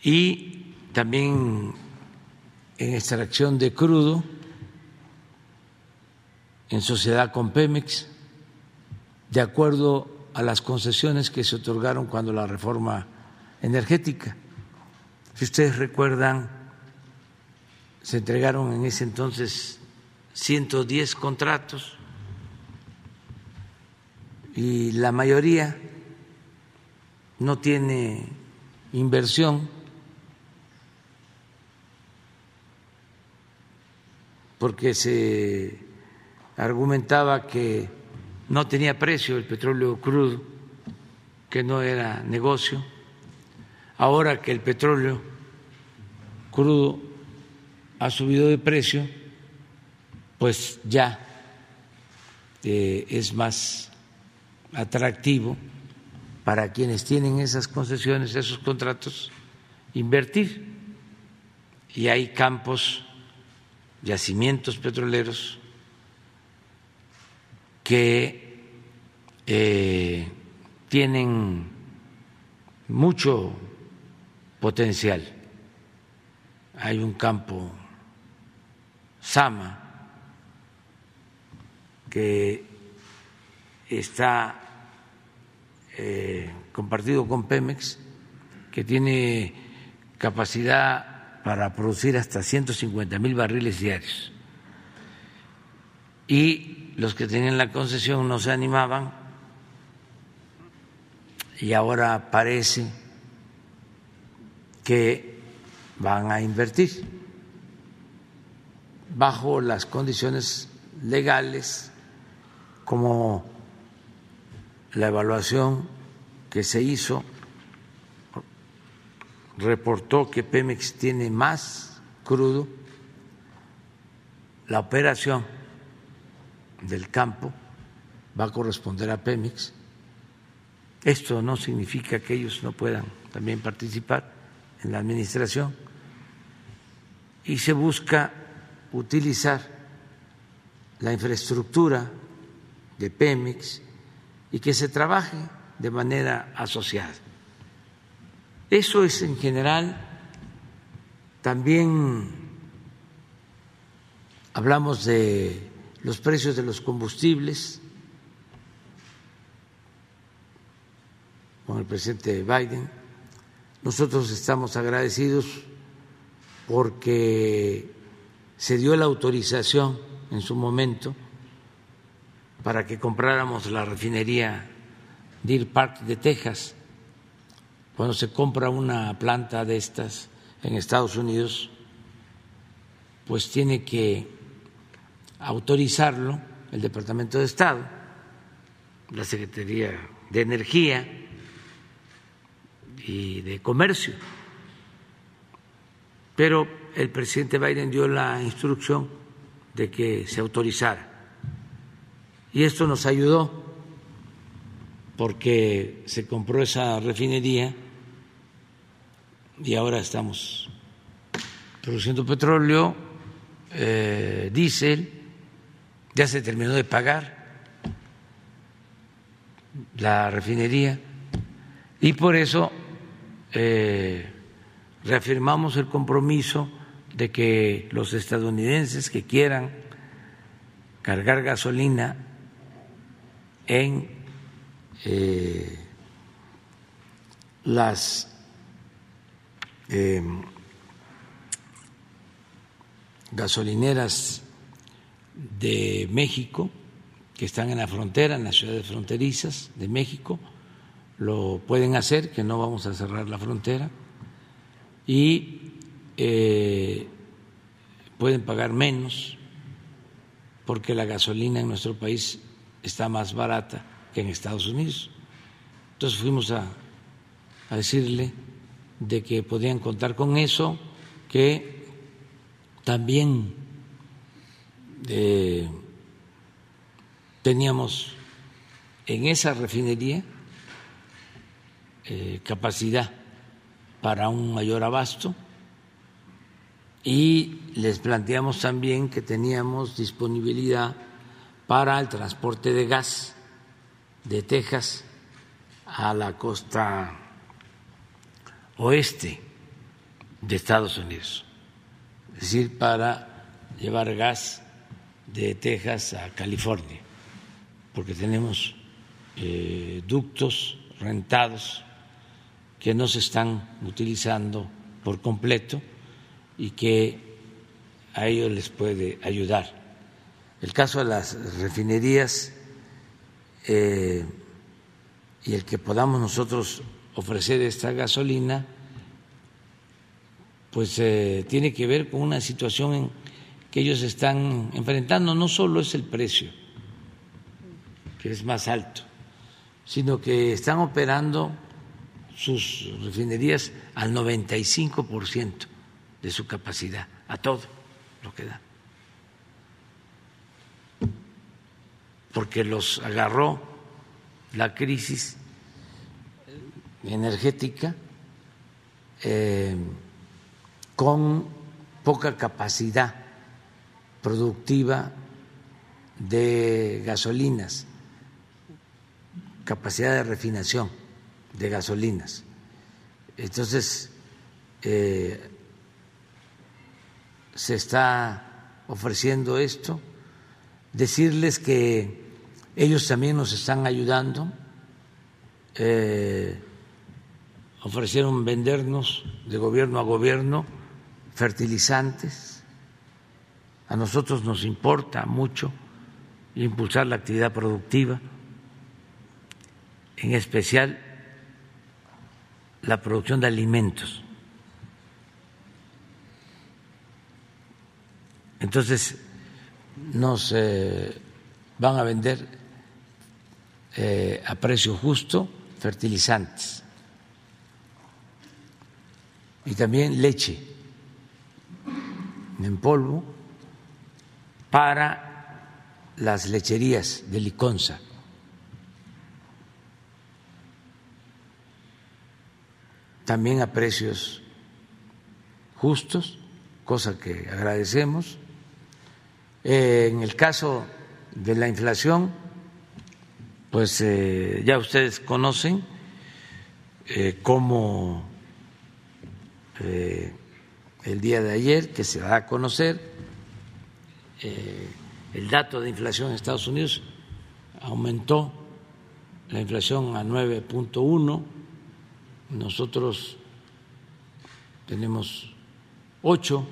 y también en extracción de crudo en sociedad con Pemex, de acuerdo a las concesiones que se otorgaron cuando la reforma energética. Si ustedes recuerdan, se entregaron en ese entonces 110 contratos y la mayoría no tiene inversión porque se argumentaba que no tenía precio el petróleo crudo, que no era negocio. Ahora que el petróleo crudo ha subido de precio, pues ya eh, es más atractivo para quienes tienen esas concesiones, esos contratos, invertir. Y hay campos yacimientos petroleros que eh, tienen mucho potencial. Hay un campo Sama que está eh, compartido con Pemex, que tiene capacidad para producir hasta 150 mil barriles diarios. Y los que tenían la concesión no se animaban y ahora parece que van a invertir bajo las condiciones legales como la evaluación que se hizo reportó que Pemex tiene más crudo, la operación del campo va a corresponder a Pemex. Esto no significa que ellos no puedan también participar en la administración y se busca utilizar la infraestructura de Pemex y que se trabaje de manera asociada. Eso es en general. También hablamos de los precios de los combustibles con el presidente Biden. Nosotros estamos agradecidos porque se dio la autorización en su momento para que compráramos la refinería Deer Park de Texas cuando se compra una planta de estas en Estados Unidos, pues tiene que autorizarlo el Departamento de Estado, la Secretaría de Energía y de Comercio. Pero el presidente Biden dio la instrucción de que se autorizara. Y esto nos ayudó porque se compró esa refinería y ahora estamos produciendo petróleo eh, diésel, ya se terminó de pagar la refinería. Y por eso eh, reafirmamos el compromiso de que los estadounidenses que quieran cargar gasolina en eh, las eh, gasolineras de México que están en la frontera, en las ciudades fronterizas de México, lo pueden hacer, que no vamos a cerrar la frontera, y eh, pueden pagar menos porque la gasolina en nuestro país está más barata que en Estados Unidos. Entonces fuimos a, a decirle de que podían contar con eso, que también eh, teníamos en esa refinería eh, capacidad para un mayor abasto y les planteamos también que teníamos disponibilidad para el transporte de gas de Texas a la costa oeste de Estados Unidos, es decir, para llevar gas de Texas a California, porque tenemos eh, ductos rentados que no se están utilizando por completo y que a ellos les puede ayudar. El caso de las refinerías eh, y el que podamos nosotros ofrecer esta gasolina, pues eh, tiene que ver con una situación en que ellos están enfrentando. No solo es el precio, que es más alto, sino que están operando sus refinerías al 95% de su capacidad, a todo lo que da. Porque los agarró la crisis energética eh, con poca capacidad productiva de gasolinas, capacidad de refinación de gasolinas. Entonces, eh, se está ofreciendo esto, decirles que ellos también nos están ayudando, eh, ofrecieron vendernos de gobierno a gobierno fertilizantes, a nosotros nos importa mucho impulsar la actividad productiva, en especial la producción de alimentos. Entonces, nos eh, van a vender eh, a precio justo fertilizantes y también leche en polvo para las lecherías de Liconza. también a precios justos, cosa que agradecemos. Eh, en el caso de la inflación, pues eh, ya ustedes conocen eh, cómo el día de ayer, que se da a conocer, el dato de inflación en Estados Unidos aumentó la inflación a 9.1 nosotros tenemos 8,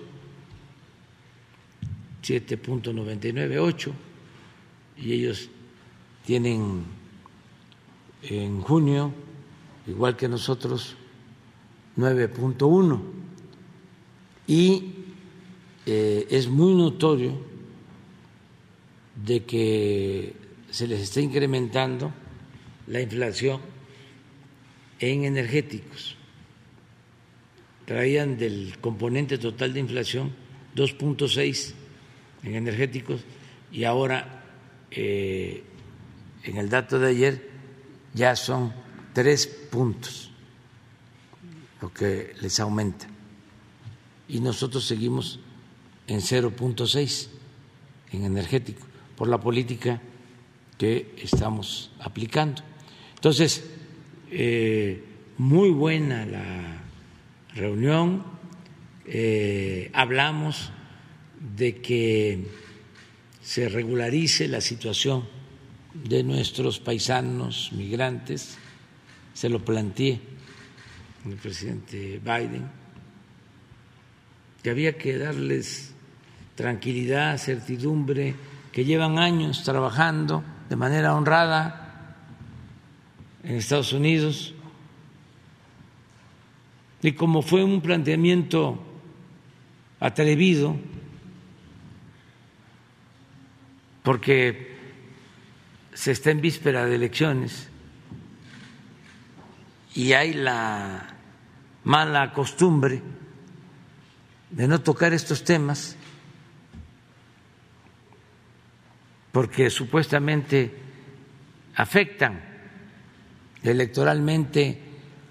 7.99, 8, y ellos tienen en junio, igual que nosotros, 9.1. Y eh, es muy notorio de que se les está incrementando la inflación en energéticos. Traían del componente total de inflación 2.6 en energéticos y ahora eh, en el dato de ayer ya son tres puntos que les aumenta. Y nosotros seguimos en 0.6 en energético por la política que estamos aplicando. Entonces, eh, muy buena la reunión, eh, hablamos de que se regularice la situación de nuestros paisanos migrantes, se lo planteé al presidente Biden, que había que darles tranquilidad, certidumbre, que llevan años trabajando de manera honrada en Estados Unidos. Y como fue un planteamiento atrevido, porque se está en víspera de elecciones y hay la mala costumbre de no tocar estos temas porque supuestamente afectan electoralmente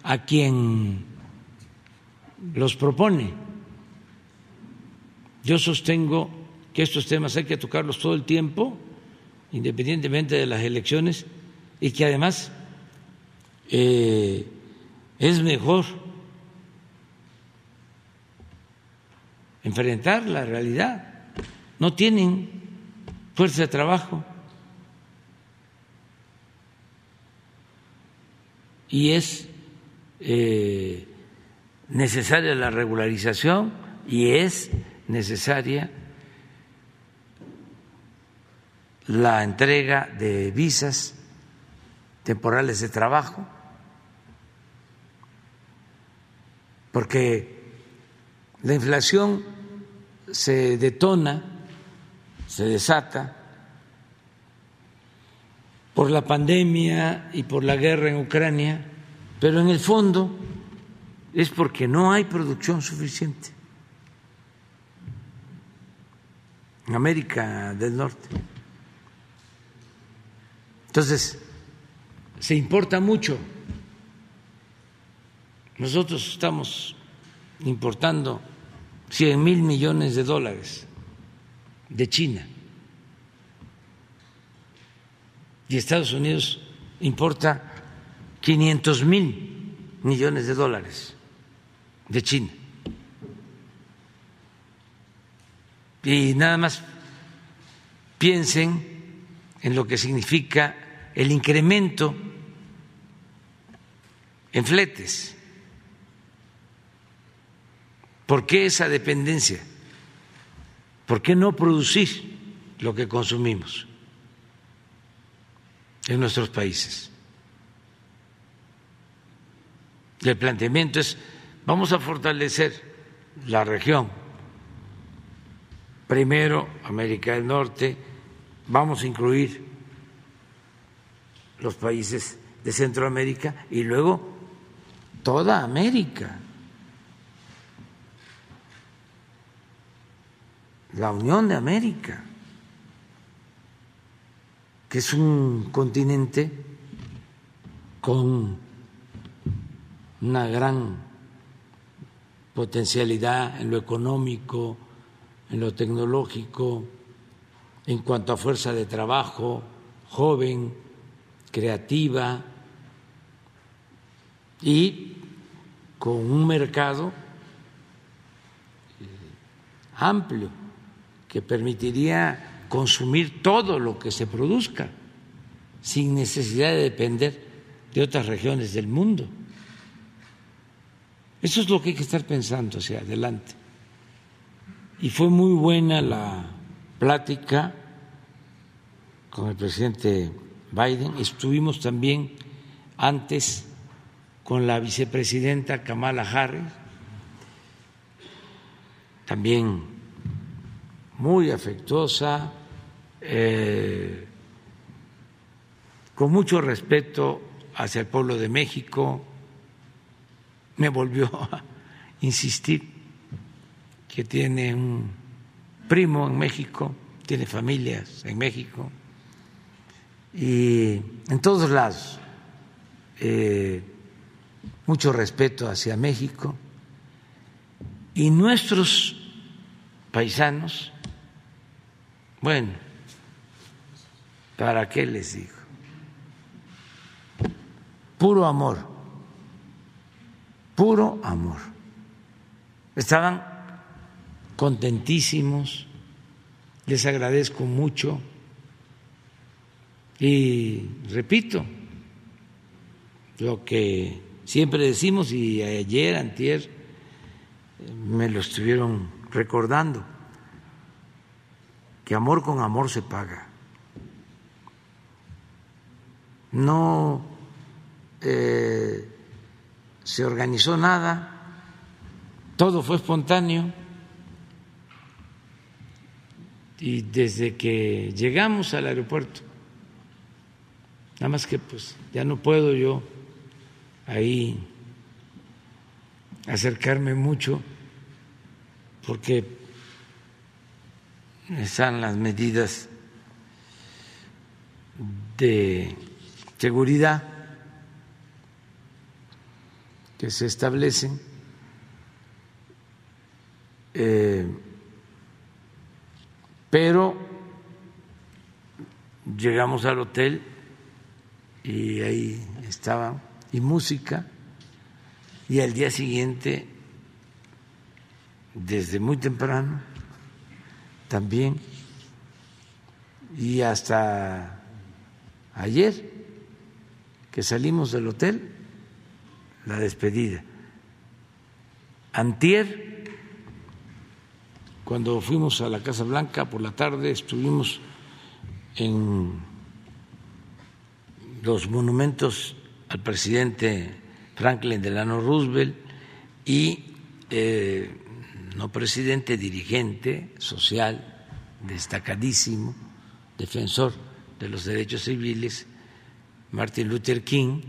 a quien los propone. Yo sostengo que estos temas hay que tocarlos todo el tiempo, independientemente de las elecciones, y que además eh, es mejor enfrentar la realidad. No tienen fuerza de trabajo. Y es eh, necesaria la regularización y es necesaria la entrega de visas temporales de trabajo, porque la inflación se detona se desata por la pandemia y por la guerra en Ucrania, pero en el fondo es porque no hay producción suficiente en América del Norte. Entonces, se importa mucho. Nosotros estamos importando 100 mil millones de dólares de China. Y Estados Unidos importa 500 mil millones de dólares de China. Y nada más piensen en lo que significa el incremento en fletes. ¿Por qué esa dependencia? ¿Por qué no producir lo que consumimos en nuestros países? El planteamiento es, vamos a fortalecer la región, primero América del Norte, vamos a incluir los países de Centroamérica y luego toda América. La Unión de América, que es un continente con una gran potencialidad en lo económico, en lo tecnológico, en cuanto a fuerza de trabajo, joven, creativa y con un mercado amplio que permitiría consumir todo lo que se produzca sin necesidad de depender de otras regiones del mundo. Eso es lo que hay que estar pensando hacia adelante. Y fue muy buena la plática con el presidente Biden. Estuvimos también antes con la vicepresidenta Kamala Harris, también muy afectuosa, eh, con mucho respeto hacia el pueblo de México. Me volvió (laughs) a insistir que tiene un primo en México, tiene familias en México y en todos lados eh, mucho respeto hacia México y nuestros paisanos, bueno, ¿para qué les digo? Puro amor, puro amor. Estaban contentísimos, les agradezco mucho y repito lo que siempre decimos y ayer, antier, me lo estuvieron recordando, que amor con amor se paga. No eh, se organizó nada, todo fue espontáneo y desde que llegamos al aeropuerto, nada más que pues ya no puedo yo ahí acercarme mucho porque están las medidas de seguridad que se establecen. Eh, pero llegamos al hotel y ahí estaban, y música, y al día siguiente, desde muy temprano, también, y hasta ayer que salimos del hotel, la despedida. Antier cuando fuimos a la Casa Blanca por la tarde estuvimos en los monumentos al presidente Franklin Delano Roosevelt y eh, no presidente, dirigente social, destacadísimo, defensor de los derechos civiles, Martin Luther King,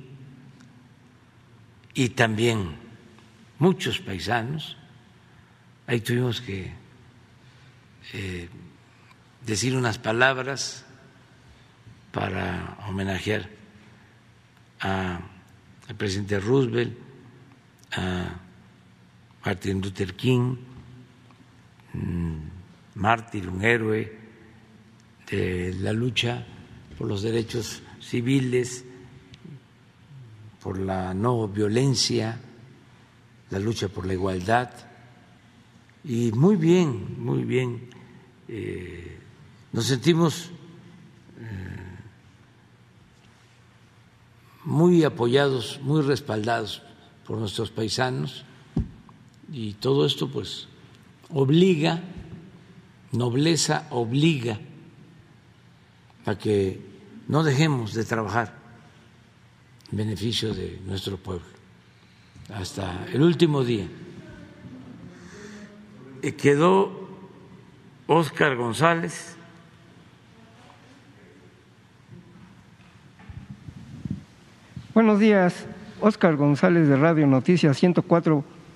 y también muchos paisanos. Ahí tuvimos que eh, decir unas palabras para homenajear al presidente Roosevelt, a Martin Luther King, mm, mártir, un héroe de la lucha por los derechos civiles, por la no violencia, la lucha por la igualdad. Y muy bien, muy bien eh, nos sentimos eh, muy apoyados, muy respaldados por nuestros paisanos y todo esto pues obliga, nobleza obliga a que no dejemos de trabajar en beneficio de nuestro pueblo hasta el último día. Quedó Óscar González. Buenos días, Óscar González de Radio Noticias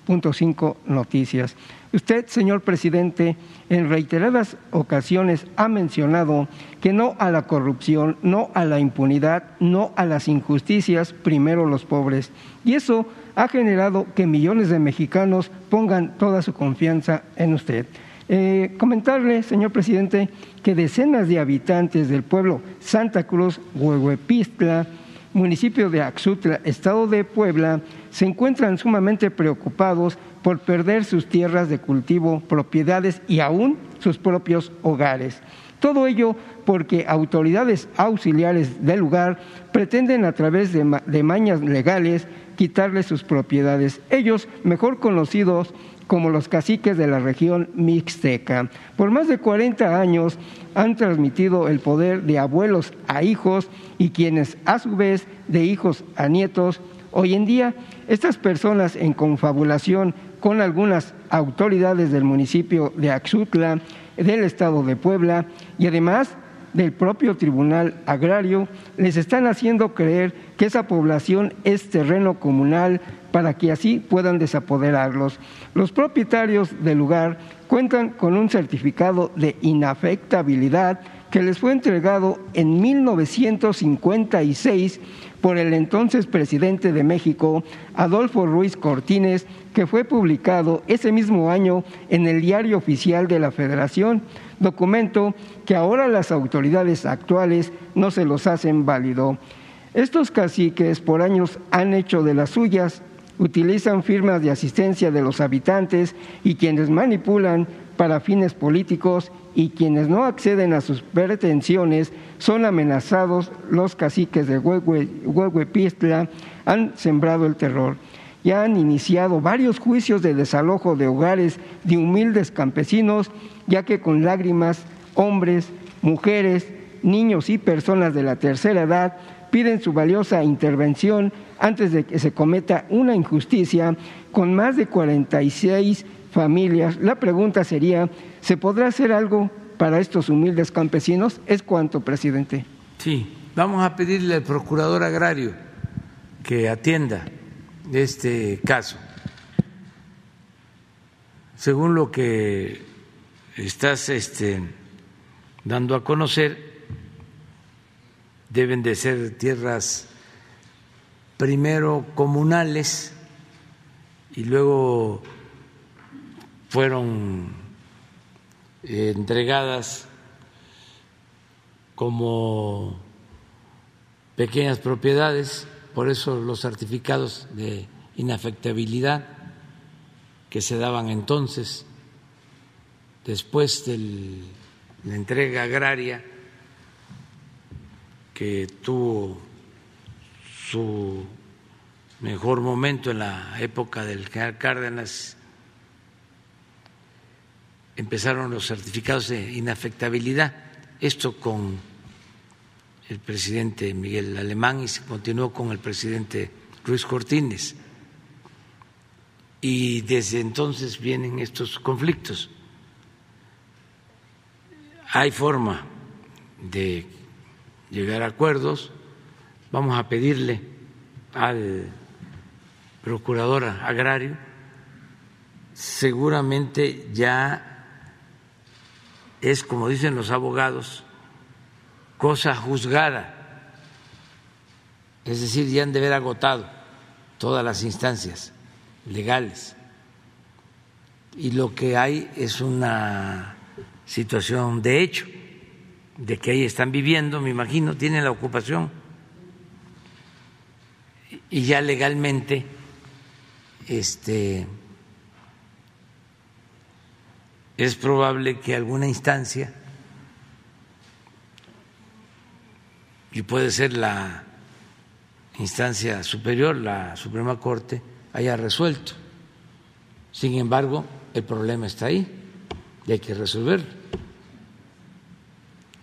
104.5 Noticias. Usted, señor presidente, en reiteradas ocasiones ha mencionado que no a la corrupción, no a la impunidad, no a las injusticias, primero los pobres. Y eso ha generado que millones de mexicanos pongan toda su confianza en usted. Eh, comentarle, señor presidente, que decenas de habitantes del pueblo Santa Cruz, Huehuepistla, municipio de Axutla, estado de Puebla, se encuentran sumamente preocupados por perder sus tierras de cultivo, propiedades y aún sus propios hogares. Todo ello porque autoridades auxiliares del lugar pretenden a través de, de mañas legales quitarles sus propiedades. Ellos, mejor conocidos como los caciques de la región mixteca. Por más de 40 años han transmitido el poder de abuelos a hijos y quienes a su vez de hijos a nietos. Hoy en día, estas personas en confabulación con algunas autoridades del municipio de Axutla, del estado de Puebla y además del propio Tribunal Agrario, les están haciendo creer que esa población es terreno comunal para que así puedan desapoderarlos. Los propietarios del lugar cuentan con un certificado de inafectabilidad que les fue entregado en 1956 por el entonces presidente de México, Adolfo Ruiz Cortines, que fue publicado ese mismo año en el Diario Oficial de la Federación, documento que ahora las autoridades actuales no se los hacen válido. Estos caciques por años han hecho de las suyas, utilizan firmas de asistencia de los habitantes y quienes manipulan para fines políticos y quienes no acceden a sus pretensiones son amenazados. Los caciques de Huehuepistla han sembrado el terror. Ya han iniciado varios juicios de desalojo de hogares de humildes campesinos, ya que con lágrimas hombres, mujeres, niños y personas de la tercera edad piden su valiosa intervención antes de que se cometa una injusticia con más de 46 familias. La pregunta sería, ¿se podrá hacer algo para estos humildes campesinos? ¿Es cuanto, presidente? Sí, vamos a pedirle al procurador agrario que atienda este caso. Según lo que estás este, dando a conocer, deben de ser tierras primero comunales y luego fueron eh, entregadas como pequeñas propiedades, por eso los certificados de inafectabilidad que se daban entonces, después de la entrega agraria que tuvo su mejor momento en la época del general Cárdenas, empezaron los certificados de inafectabilidad, esto con el presidente Miguel Alemán y se continuó con el presidente Ruiz Cortines. Y desde entonces vienen estos conflictos. Hay forma de llegar a acuerdos. Vamos a pedirle al procurador agrario, seguramente ya es, como dicen los abogados, cosa juzgada, es decir, ya han de haber agotado todas las instancias legales. Y lo que hay es una situación de hecho de que ahí están viviendo, me imagino, tienen la ocupación y ya legalmente este es probable que alguna instancia y puede ser la instancia superior, la Suprema Corte, haya resuelto. Sin embargo, el problema está ahí y hay que resolverlo.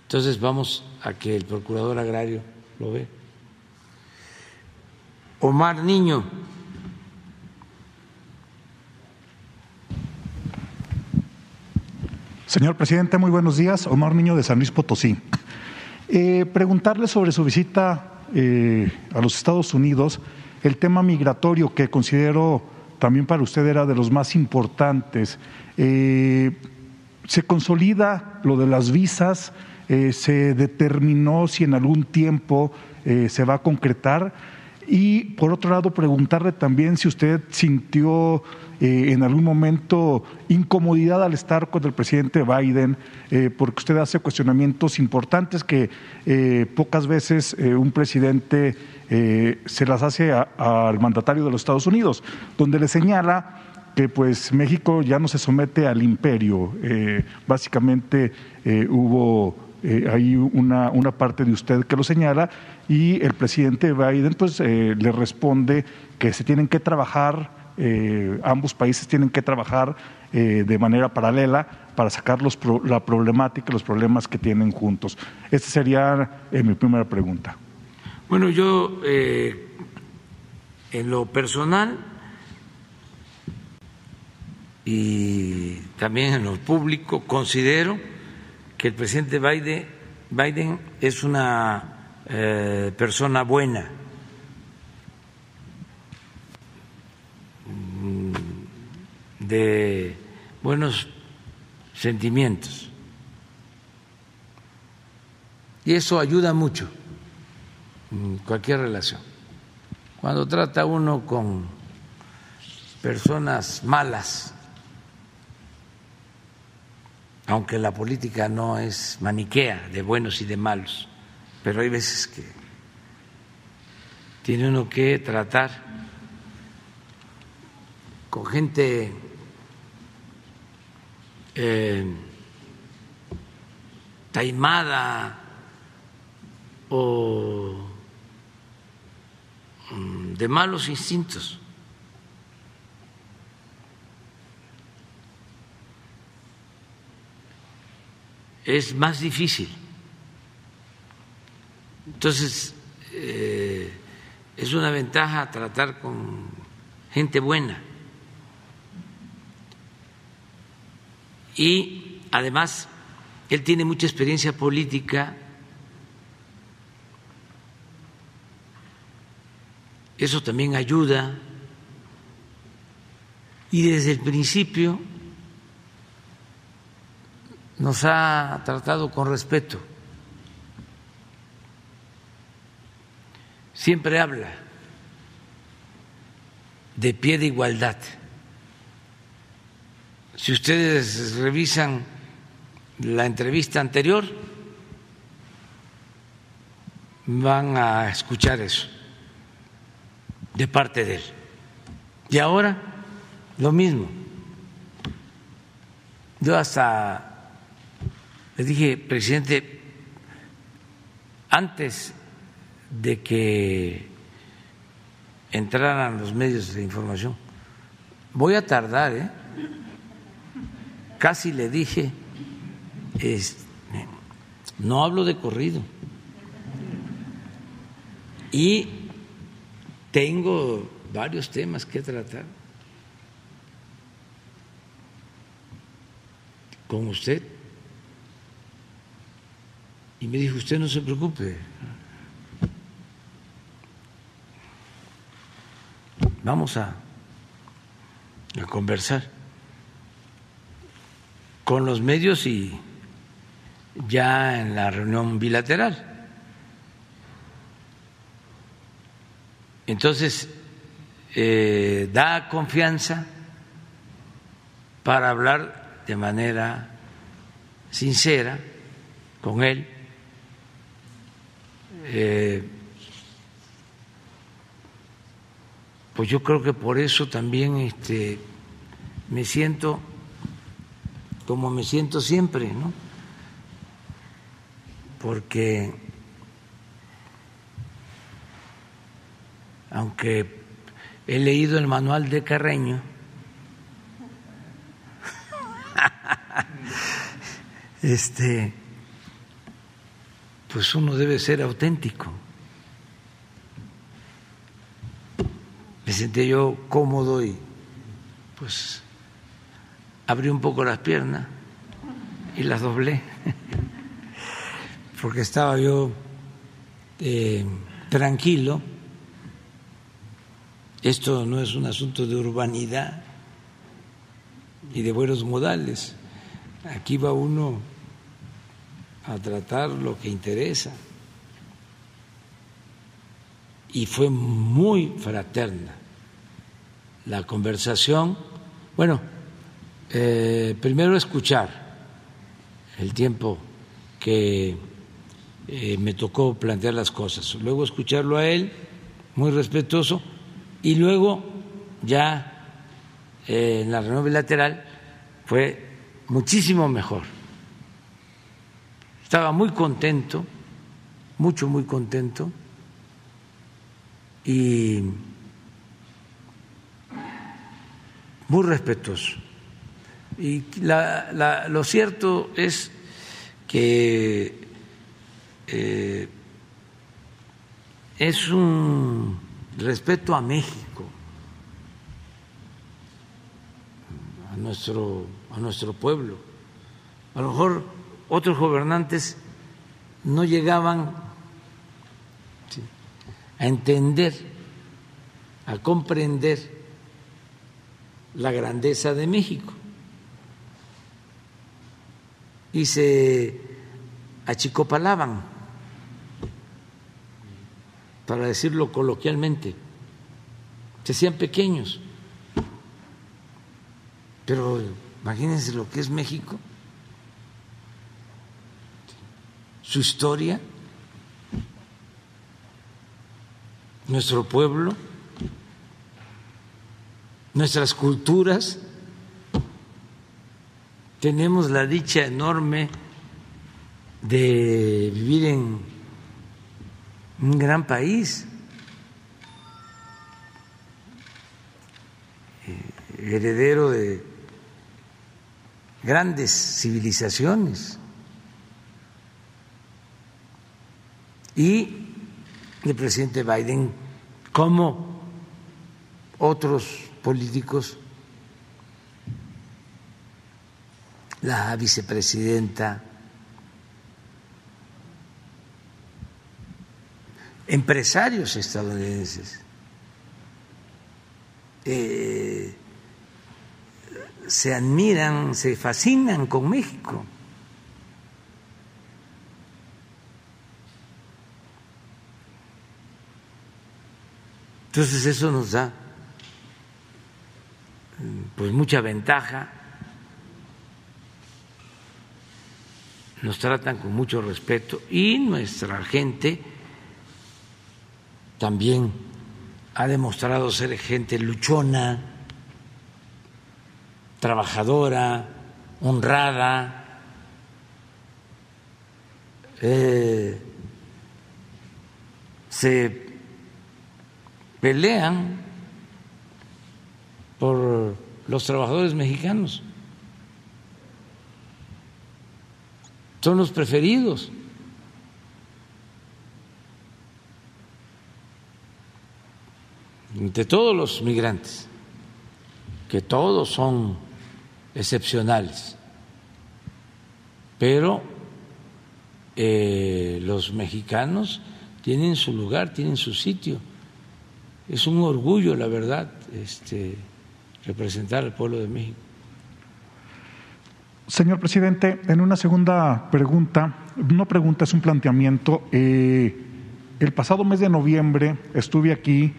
Entonces vamos a que el procurador agrario lo ve. Omar Niño. Señor presidente, muy buenos días. Omar Niño de San Luis Potosí. Eh, preguntarle sobre su visita eh, a los Estados Unidos, el tema migratorio que considero también para usted era de los más importantes. Eh, ¿Se consolida lo de las visas? Eh, se determinó si en algún tiempo eh, se va a concretar. Y por otro lado, preguntarle también si usted sintió eh, en algún momento incomodidad al estar con el presidente Biden, porque usted hace cuestionamientos importantes que pocas veces un presidente se las hace al mandatario de los Estados Unidos, donde le señala que pues México ya no se somete al imperio. básicamente hubo eh, hay una, una, parte de usted que lo señala y el presidente Biden pues eh, le responde que se tienen que trabajar, eh, ambos países tienen que trabajar de manera paralela para sacar los la problemática, los problemas que tienen juntos. Esta sería mi primera pregunta. Bueno, yo en lo personal y también en lo público considero que el presidente Biden, es una eh, persona buena, mm, de buenos sentimientos. Y eso ayuda mucho en cualquier relación. Cuando trata uno con personas malas, aunque la política no es maniquea de buenos y de malos, pero hay veces que tiene uno que tratar con gente eh, taimada o mm, de malos instintos. Es más difícil. Entonces, eh, es una ventaja tratar con gente buena. Y además, él tiene mucha experiencia política. Eso también ayuda. Y desde el principio nos ha tratado con respeto. Siempre habla de pie de igualdad. Si ustedes revisan la entrevista anterior, van a escuchar eso de parte de él. Y ahora lo mismo. Yo hasta le dije, presidente, antes de que entraran los medios de información, voy a tardar, ¿eh? casi le dije, no hablo de corrido. Y tengo varios temas que tratar con usted. Y me dijo, usted no se preocupe. Vamos a, conversar con los medios y ya en la reunión bilateral. Entonces, eh, da confianza para hablar de manera sincera con él. Eh, pues yo creo que por eso también este, me siento como me siento siempre, ¿no? Porque aunque he leído el manual de Carreño, (laughs) este, pues uno debe ser auténtico. Me sentí yo cómodo y pues abrí un poco las piernas y las doblé, (laughs) porque estaba yo eh, tranquilo. Esto no es un asunto de urbanidad y de buenos modales. Aquí va uno a tratar lo que interesa. Y fue muy fraterna la conversación. Bueno, eh, primero escuchar el tiempo que eh, me tocó plantear las cosas, luego escucharlo a él, muy respetuoso, y luego ya eh, en la reunión bilateral fue muchísimo mejor. Estaba muy contento, mucho, muy contento, y muy respetuoso. Y lo cierto es que eh, es un respeto a México, a nuestro, a nuestro pueblo. A lo mejor otros gobernantes no llegaban a entender, a comprender la grandeza de México y se achicopalaban para decirlo coloquialmente, se hacían pequeños. Pero imagínense lo que es México, su historia, nuestro pueblo, nuestras culturas. Tenemos la dicha enorme de vivir en un gran país, eh, heredero de grandes civilizaciones. Y el presidente Biden, como otros políticos, la vicepresidenta, empresarios estadounidenses eh, se admiran, se fascinan con México. Entonces eso nos da pues mucha ventaja. Nos tratan con mucho respeto y nuestra gente también ha demostrado ser gente luchona, trabajadora, honrada, eh, se pelean por los trabajadores mexicanos. Son los preferidos. de todos los migrantes, que todos son excepcionales, pero eh, los mexicanos tienen su lugar, tienen su sitio. Es un orgullo, la verdad, este, representar al pueblo de México. Señor presidente, en una segunda pregunta, no pregunta, es un planteamiento. Eh, el pasado mes de noviembre estuve aquí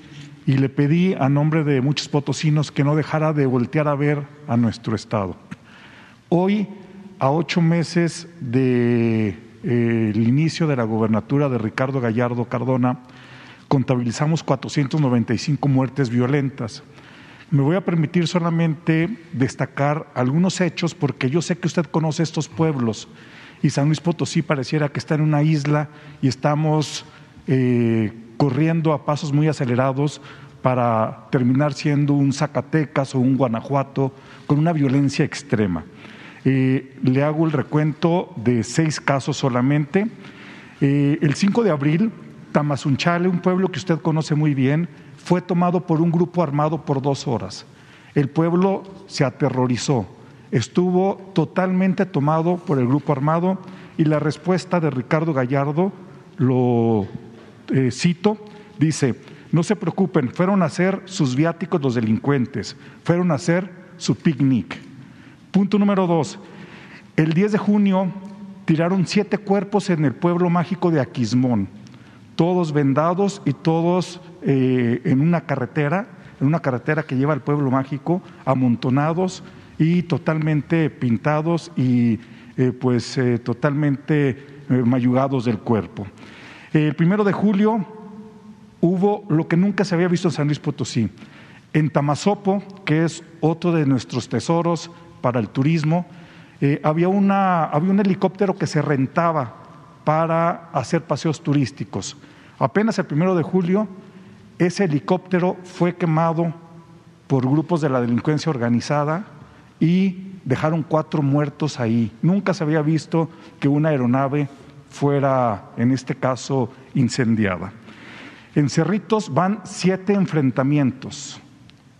y le pedí a nombre de muchos potosinos que no dejara de voltear a ver a nuestro Estado. Hoy, a ocho meses del de, eh, inicio de la gobernatura de Ricardo Gallardo Cardona, contabilizamos 495 muertes violentas. Me voy a permitir solamente destacar algunos hechos porque yo sé que usted conoce estos pueblos y San Luis Potosí pareciera que está en una isla y estamos eh, corriendo a pasos muy acelerados para terminar siendo un Zacatecas o un Guanajuato con una violencia extrema. Eh, le hago el recuento de seis casos solamente. Eh, el 5 de abril, Tamazunchale, un pueblo que usted conoce muy bien, fue tomado por un grupo armado por dos horas. El pueblo se aterrorizó, estuvo totalmente tomado por el grupo armado y la respuesta de Ricardo Gallardo, lo eh, cito, dice, no se preocupen, fueron a hacer sus viáticos los delincuentes, fueron a hacer su picnic. Punto número dos, el 10 de junio tiraron siete cuerpos en el pueblo mágico de Aquismón, todos vendados y todos eh, en una carretera, en una carretera que lleva al pueblo mágico, amontonados y totalmente pintados y eh, pues eh, totalmente mayugados del cuerpo. El primero de julio hubo lo que nunca se había visto en San Luis Potosí. En Tamazopo, que es otro de nuestros tesoros para el turismo, había, una, había un helicóptero que se rentaba para hacer paseos turísticos. Apenas el primero de julio, ese helicóptero fue quemado por grupos de la delincuencia organizada y dejaron cuatro muertos ahí. Nunca se había visto que una aeronave fuera, en este caso, incendiada. En Cerritos van siete enfrentamientos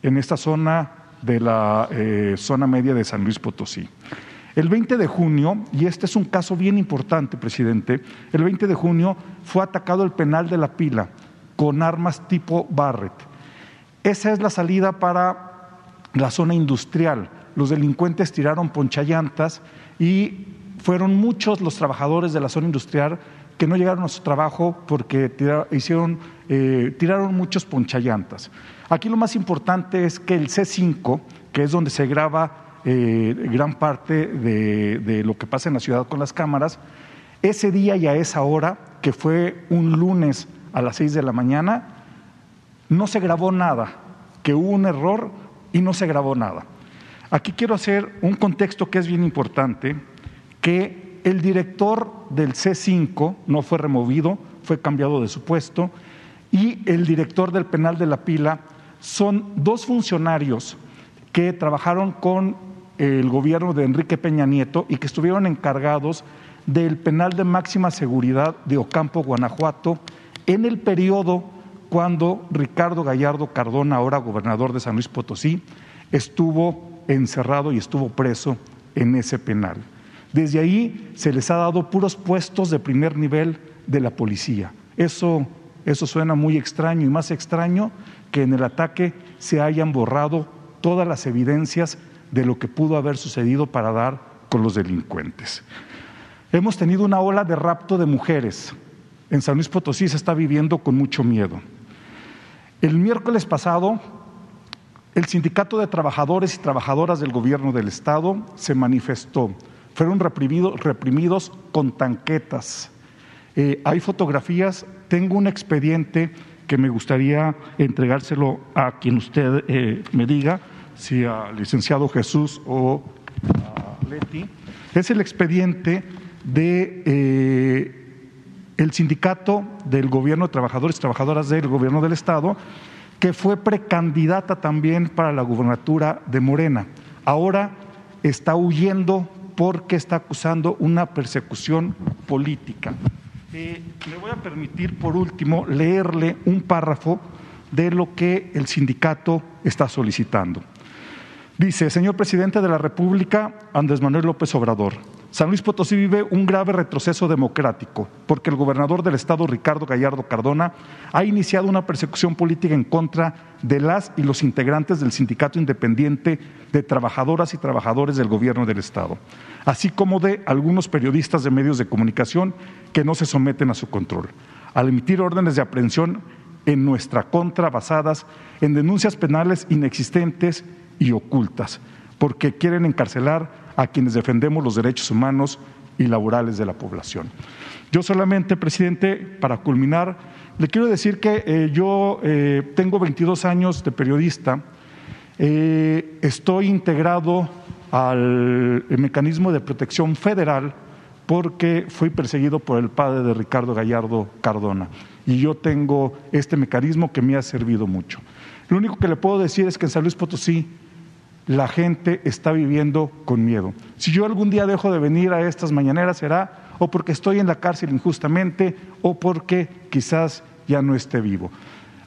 en esta zona de la eh, zona media de San Luis Potosí. El 20 de junio, y este es un caso bien importante, presidente, el 20 de junio fue atacado el penal de la pila con armas tipo Barrett. Esa es la salida para la zona industrial. Los delincuentes tiraron ponchallantas y fueron muchos los trabajadores de la zona industrial que no llegaron a su trabajo porque hicieron, eh, tiraron muchos ponchallantas. Aquí lo más importante es que el C5, que es donde se graba eh, gran parte de, de, lo que pasa en la ciudad con las cámaras, ese día y a esa hora, que fue un lunes a las seis de la mañana, no se grabó nada, que hubo un error y no se grabó nada. Aquí quiero hacer un contexto que es bien importante, que el director del C5 no fue removido, fue cambiado de su puesto, y el director del penal de la pila son dos funcionarios que trabajaron con el gobierno de Enrique Peña Nieto y que estuvieron encargados del penal de máxima seguridad de Ocampo, Guanajuato, en el periodo cuando Ricardo Gallardo Cardona, ahora gobernador de San Luis Potosí, estuvo encerrado y estuvo preso en ese penal. Desde ahí se les ha dado puros puestos de primer nivel de la policía. Eso, eso suena muy extraño y más extraño que en el ataque se hayan borrado todas las evidencias de lo que pudo haber sucedido para dar con los delincuentes. Hemos tenido una ola de rapto de mujeres. En San Luis Potosí se está viviendo con mucho miedo. El miércoles pasado el Sindicato de Trabajadores y Trabajadoras del Gobierno del Estado se manifestó. Fueron reprimidos, con tanquetas. Eh, hay fotografías, tengo un expediente que me gustaría entregárselo a quien usted eh, me diga, si al licenciado Jesús o a Leti. Es el expediente de eh, el sindicato del gobierno de trabajadores y trabajadoras del gobierno del Estado que fue precandidata también para la gubernatura de Morena. Ahora está huyendo porque está acusando una persecución política. Eh, me voy a permitir, por último, leerle un párrafo de lo que el sindicato está solicitando. Dice, señor presidente de la República, Andrés Manuel López Obrador, San Luis Potosí vive un grave retroceso democrático porque el gobernador del estado, Ricardo Gallardo Cardona, ha iniciado una persecución política en contra de las y los integrantes del Sindicato Independiente de Trabajadoras y Trabajadores del Gobierno del Estado, así como de algunos periodistas de medios de comunicación que no se someten a su control. Al emitir órdenes de aprehensión en nuestra contra basadas en denuncias penales inexistentes y ocultas, porque quieren encarcelar a quienes defendemos los derechos humanos y laborales de la población. Yo solamente, presidente, para culminar, le quiero decir que eh, yo eh, tengo 22 años de periodista, eh, estoy integrado al mecanismo de protección federal porque fui perseguido por el padre de Ricardo Gallardo Cardona y yo tengo este mecanismo que me ha servido mucho. Lo único que le puedo decir es que en San Luis Potosí la gente está viviendo con miedo. Si yo algún día dejo de venir a estas mañaneras será o porque estoy en la cárcel injustamente o porque quizás ya no esté vivo.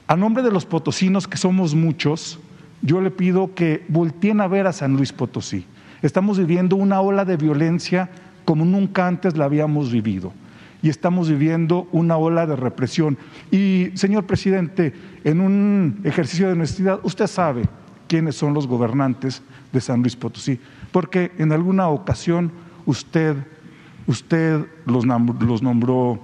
A nombre de los potosinos, que somos muchos, yo le pido que volteen a ver a San Luis Potosí. Estamos viviendo una ola de violencia como nunca antes la habíamos vivido. Y estamos viviendo una ola de represión. Y, señor presidente, en un ejercicio de honestidad, usted sabe, quiénes son los gobernantes de San Luis Potosí, porque en alguna ocasión usted, usted los, nombró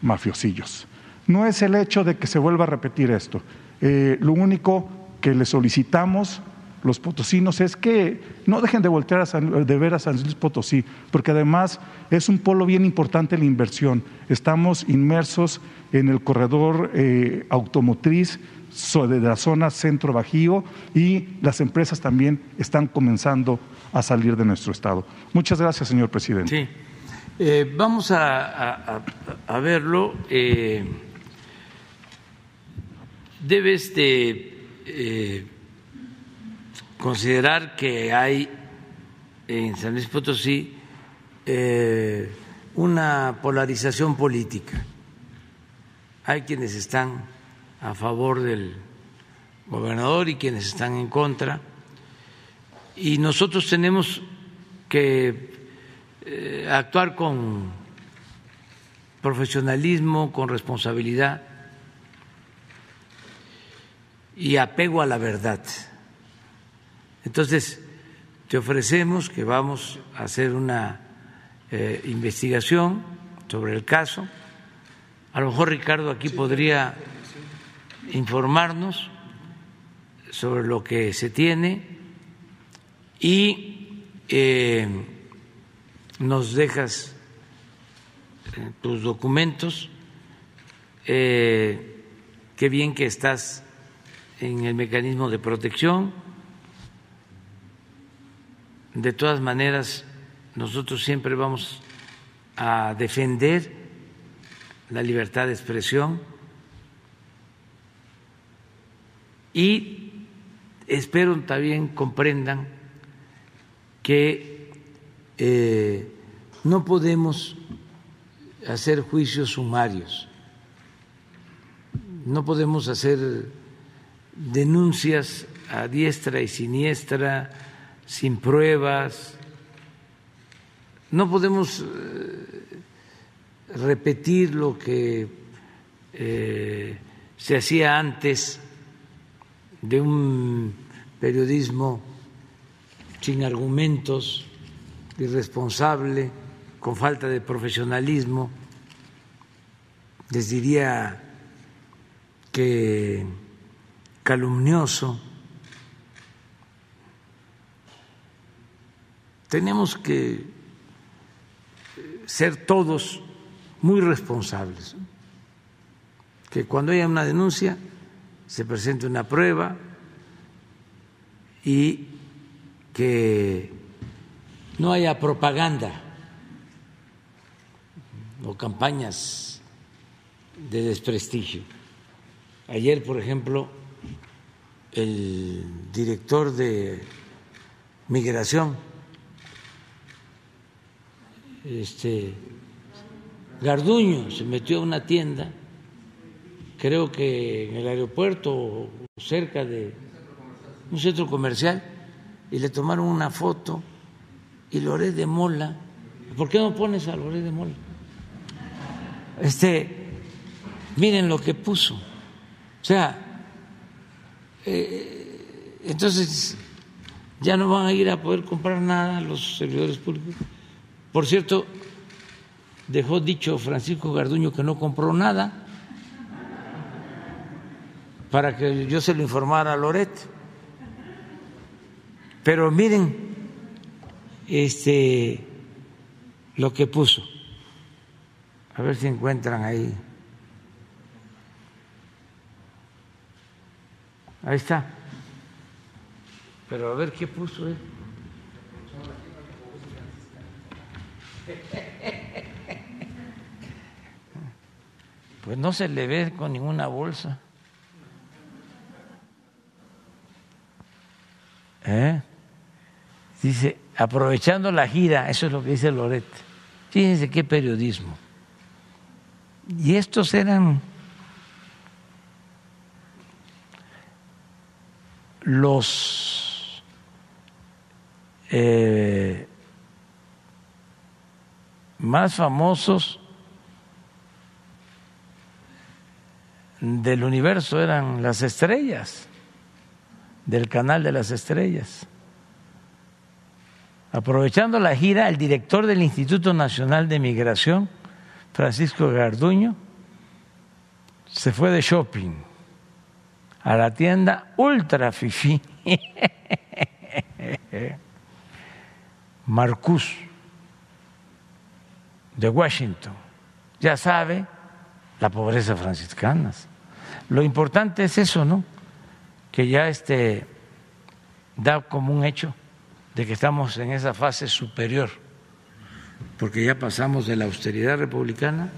mafiosillos. No es el hecho de que se vuelva a repetir esto. Eh, lo único que le solicitamos los potosinos es que no dejen de voltear de ver a San Luis Potosí, porque además es un polo bien importante la inversión. Estamos inmersos en el corredor eh, automotriz de la zona centro bajío y las empresas también están comenzando a salir de nuestro estado. Muchas gracias, señor presidente. Sí, eh, vamos a, verlo. Eh, debes de eh, considerar que hay en San Luis Potosí una polarización política. Hay quienes están a favor del gobernador y quienes están en contra. Y nosotros tenemos que eh, actuar con profesionalismo, con responsabilidad y apego a la verdad. Entonces, te ofrecemos que vamos a hacer una eh, investigación sobre el caso A lo mejor Ricardo aquí podría informarnos sobre lo que se tiene y eh, nos dejas eh, tus documentos. Eh, qué bien que estás en el mecanismo de protección. De todas maneras, nosotros siempre vamos a defender la libertad de expresión y espero también comprendan que eh, no podemos hacer juicios sumarios, no podemos hacer denuncias a diestra y siniestra, sin pruebas, no podemos eh, repetir lo que eh, se hacía antes de un periodismo sin argumentos, irresponsable, con falta de profesionalismo, les diría que calumnioso. Tenemos que ser todos muy responsables, que cuando haya una denuncia se presente una prueba y que no haya propaganda o campañas de desprestigio. Ayer, por ejemplo, el director de migración, este Garduño, se metió a una tienda, creo que en el aeropuerto cerca de un centro comercial, y le tomaron una foto y Loré de Mola, ¿por qué no pones a Loré de Mola? Este, miren lo que puso. O sea, eh, entonces ya no van a ir a poder comprar nada los servidores públicos. Por cierto, dejó dicho Francisco Garduño que no compró nada para que yo se lo informara a Loret. Pero miren este lo que puso. A ver si encuentran ahí. Ahí está. Pero a ver qué puso él. (laughs) Pues no se le ve con ninguna bolsa. ¿Eh? Dice, aprovechando la gira, eso es lo que dice Loret. Fíjense qué periodismo. Y estos eran los eh, más famosos del universo eran las estrellas, del canal de las estrellas. Aprovechando la gira, el director del Instituto Nacional de Migración, Francisco Garduño, se fue de shopping a la tienda Ultra Fifi, (laughs) Marcus, de Washington. Ya sabe la pobreza franciscana. Lo importante es eso, ¿no? Que ya este da como un hecho de que estamos en esa fase superior, porque ya pasamos de la austeridad republicana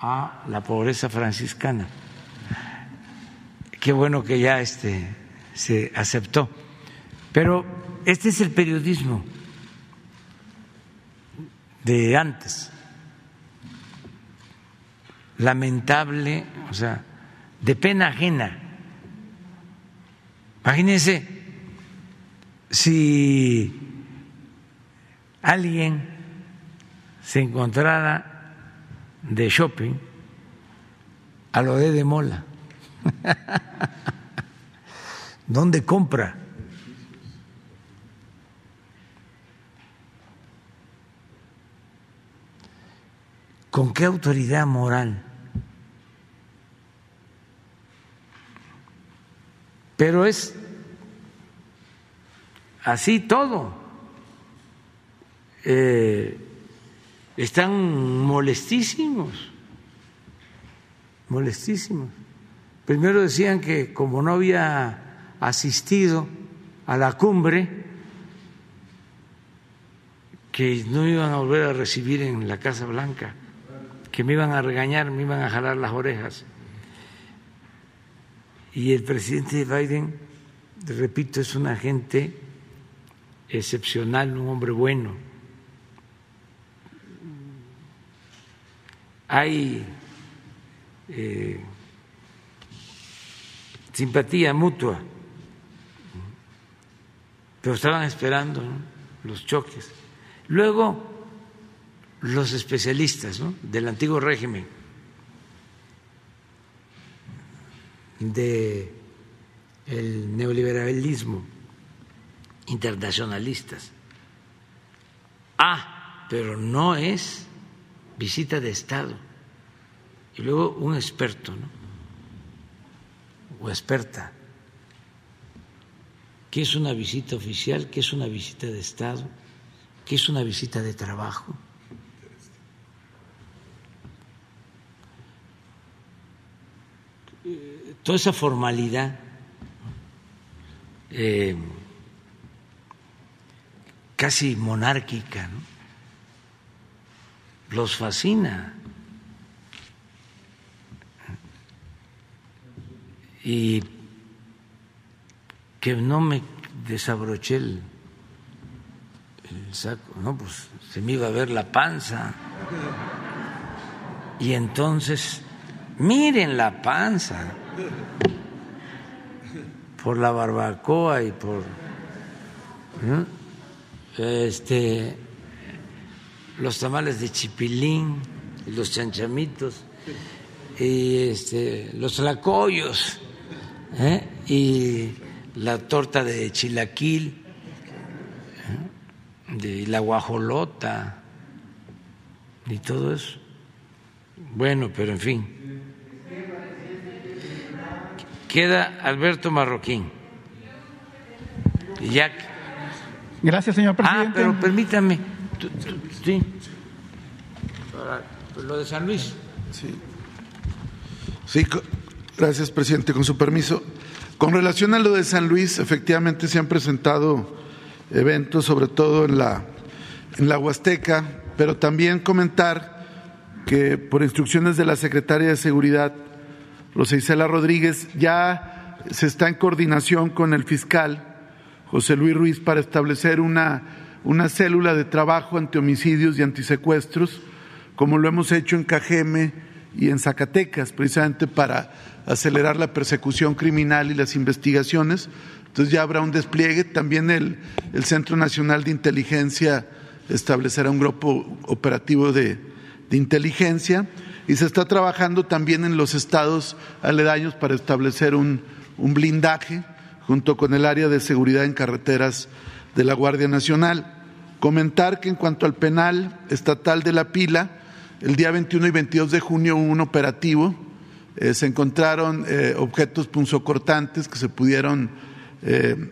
a la pobreza franciscana. Qué bueno que ya este se aceptó. Pero este es el periodismo de antes. Lamentable, o sea, de pena ajena. Imagínense si alguien se encontrara de shopping a lo de de Mola. (laughs) ¿Dónde compra? ¿Con qué autoridad moral? Pero es así todo. Eh, están molestísimos, molestísimos. Primero decían que como no había asistido a la cumbre, que no iban a volver a recibir en la Casa Blanca, que me iban a regañar, me iban a jalar las orejas. Y el presidente Biden, repito, es un agente excepcional, un hombre bueno. Hay eh, simpatía mutua, pero estaban esperando los choques. Luego, los especialistas del antiguo régimen de el neoliberalismo internacionalistas. Ah, pero no es visita de Estado. Y luego un experto, ¿no? O experta. ¿Qué es una visita oficial? ¿Qué es una visita de Estado? ¿Qué es una visita de trabajo? Toda esa formalidad eh, casi monárquica, los fascina. Y que no me desabroché el, el saco, no, pues se me iba a ver la panza. Y entonces, miren la panza por la barbacoa y por este los tamales de chipilín, los chanchamitos y este, los tlacoyos ¿eh? y la torta de chilaquil, ¿eh? de la guajolota y todo eso. Bueno, pero en fin. Queda Alberto Marroquín. Ya. Gracias, señor presidente. Ah, pero permítame. Sí. lo de San Luis. Sí. Sí, gracias, presidente. Con su permiso. Con relación a lo de San Luis, efectivamente se han presentado eventos, sobre todo en la, en la Huasteca, pero también comentar que por instrucciones de la secretaria de Seguridad, Rosa Isela Rodríguez, ya se está en coordinación con el fiscal José Luis Ruiz para establecer una, una célula de trabajo ante homicidios y antisecuestros, como lo hemos hecho en Cajeme y en Zacatecas, precisamente para acelerar la persecución criminal y las investigaciones. Entonces ya habrá un despliegue. También el, el Centro Nacional de Inteligencia establecerá un grupo operativo de, de inteligencia y se está trabajando también en los estados aledaños para establecer un, un blindaje junto con el área de seguridad en carreteras de la Guardia Nacional. Comentar que en cuanto al penal estatal de la pila, el día 21 y 22 de junio hubo un operativo, eh, se encontraron eh, objetos punzocortantes que se pudieron eh,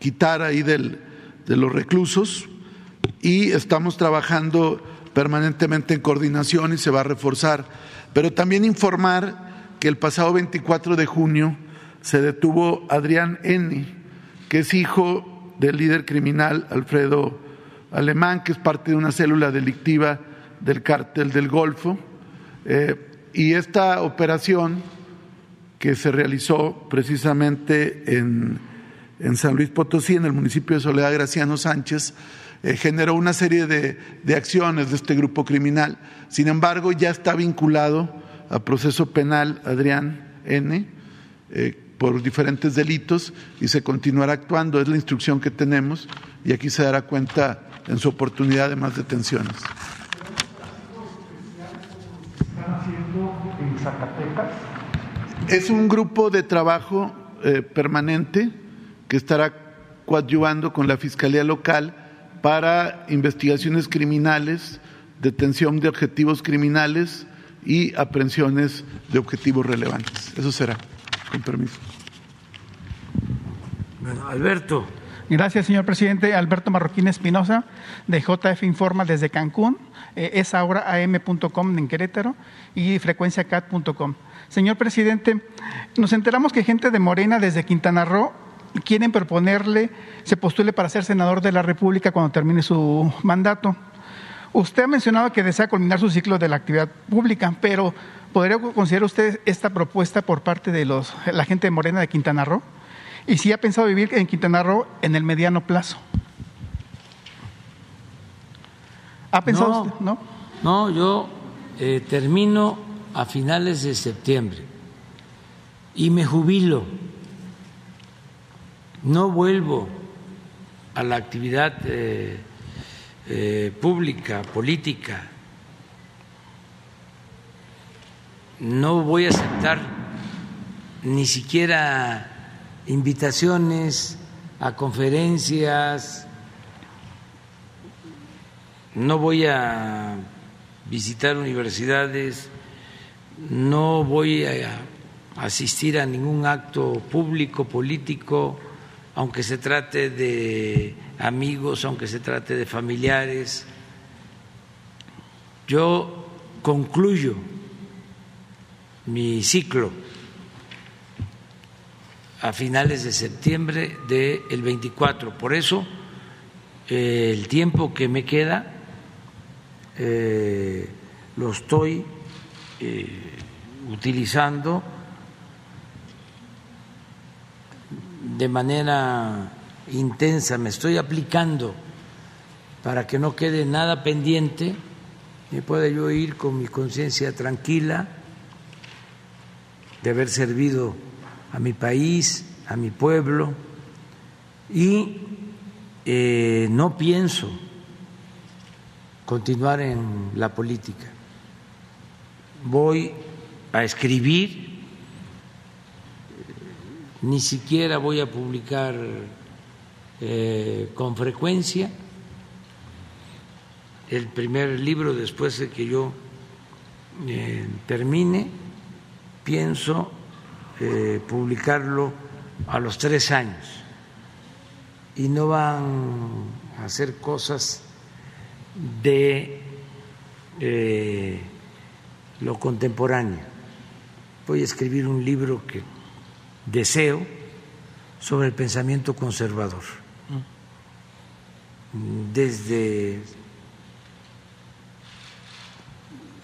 quitar ahí de los reclusos y estamos trabajando permanentemente en coordinación y se va a reforzar. Pero también informar que el pasado 24 de junio se detuvo Adrián N., que es hijo del líder criminal Alfredo Alemán, que es parte de una célula delictiva del cártel del Golfo. Eh, y esta operación que se realizó precisamente en, en, San Luis Potosí, en el municipio de Soledad Graciano Sánchez, eh, generó una serie de, de, acciones de este grupo criminal. Sin embargo, ya está vinculado a proceso penal Adrián N. Eh, por diferentes delitos y se continuará actuando. Es la instrucción que tenemos y aquí se dará cuenta en su oportunidad de más detenciones. Es un grupo de trabajo eh, permanente que estará coadyuvando con la Fiscalía Local para investigaciones criminales, detención de objetivos criminales y aprehensiones de objetivos relevantes. Eso será. Con permiso. Bueno, Alberto. Gracias, señor presidente. Alberto Marroquín Espinosa, de JF Informa desde Cancún. Eh, es ahora am.com en Querétaro y frecuenciacat.com. Señor presidente, nos enteramos que gente de Morena desde Quintana Roo quieren proponerle, se postule para ser senador de la República cuando termine su mandato. Usted ha mencionado que desea culminar su ciclo de la actividad pública, pero ¿podría considerar usted esta propuesta por parte de los, la gente de Morena de Quintana Roo? Y si ha pensado vivir en Quintana Roo en el mediano plazo. ¿Ha pensado no, usted? No, no yo eh, termino a finales de septiembre y me jubilo. No vuelvo a la actividad eh, eh, pública, política. No voy a aceptar ni siquiera invitaciones a conferencias, no voy a visitar universidades, no voy a asistir a ningún acto público, político, aunque se trate de amigos, aunque se trate de familiares. Yo concluyo mi ciclo a finales de septiembre del 24. Por eso, eh, el tiempo que me queda eh, lo estoy eh, utilizando de manera intensa, me estoy aplicando para que no quede nada pendiente y pueda yo ir con mi conciencia tranquila de haber servido a mi país, a mi pueblo, y eh, no pienso continuar en la política. Voy a escribir, ni siquiera voy a publicar eh, con frecuencia. El primer libro, después de que yo eh, termine, pienso eh, publicarlo a los tres años y no van a hacer cosas de lo contemporáneo. Voy a escribir un libro que deseo sobre el pensamiento conservador. Desde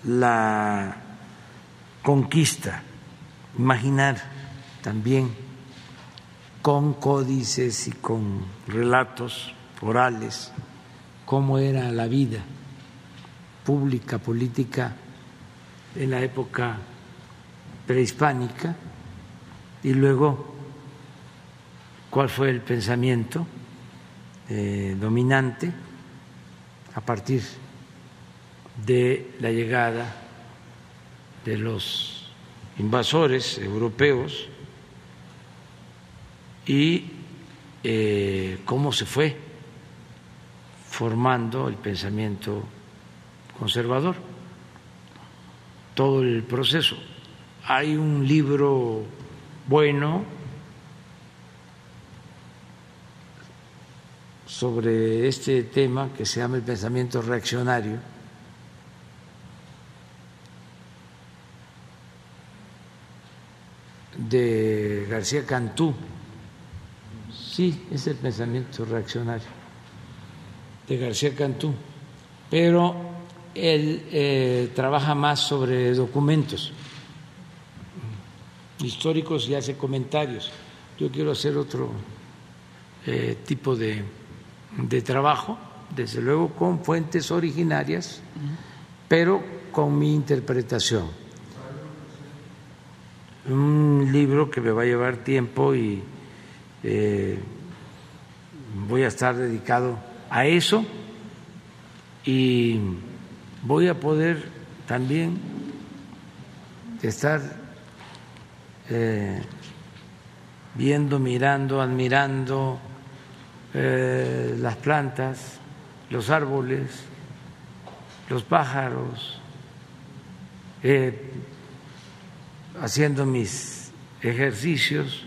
la conquista imaginar también con códices y con relatos orales cómo era la vida pública, política en la época prehispánica y luego cuál fue el pensamiento eh, dominante a partir de la llegada de los invasores europeos y eh, cómo se fue formando el pensamiento conservador, todo el proceso. Hay un libro bueno sobre este tema que se llama el pensamiento reaccionario. De García Cantú. Sí, es el pensamiento reaccionario de García Cantú, pero él eh, trabaja más sobre documentos históricos y hace comentarios. Yo quiero hacer otro eh, tipo de, de trabajo, desde luego con fuentes originarias, pero con mi interpretación un libro que me va a llevar tiempo y eh, voy a estar dedicado a eso y voy a poder también estar eh, viendo, mirando, admirando eh, las plantas, los árboles, los pájaros, haciendo mis ejercicios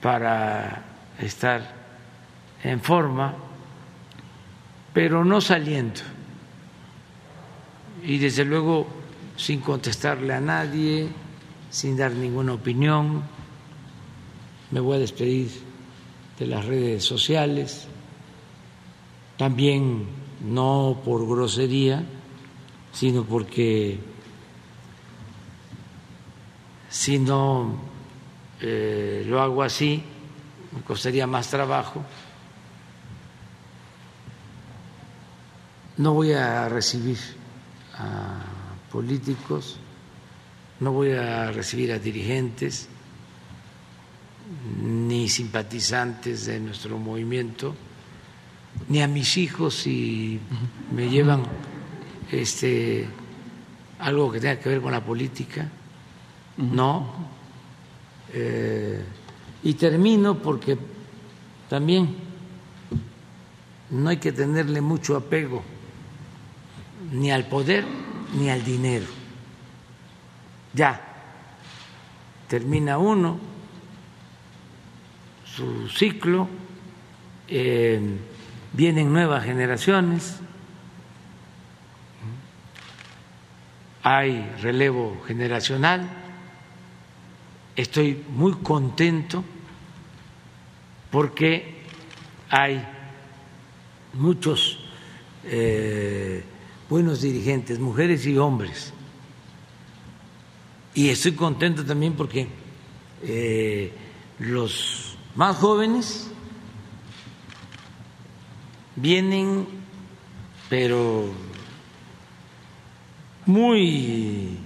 para estar en forma, pero no saliendo. Y desde luego sin contestarle a nadie, sin dar ninguna opinión. Me voy a despedir de las redes sociales, también no por grosería, sino porque si no eh, lo hago así, me costaría más trabajo. No voy a recibir a políticos, no voy a recibir a dirigentes ni simpatizantes de nuestro movimiento, ni a mis hijos si me llevan este algo que tenga que ver con la política, no. Eh, y termino porque también no hay que tenerle mucho apego ni al poder ni al dinero. Ya, termina uno su ciclo, vienen nuevas generaciones, hay relevo generacional, estoy muy contento porque hay muchos eh, buenos dirigentes, mujeres y hombres. Y estoy contento también porque eh, los más jóvenes vienen, pero muy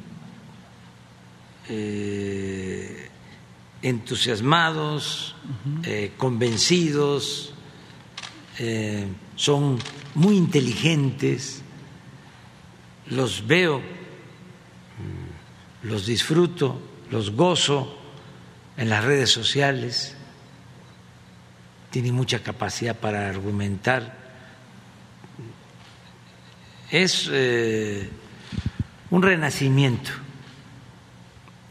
eh, entusiasmados, eh, convencidos, son muy inteligentes los veo, los disfruto, los gozo en las redes sociales, tienen mucha capacidad para argumentar. Es eh, un renacimiento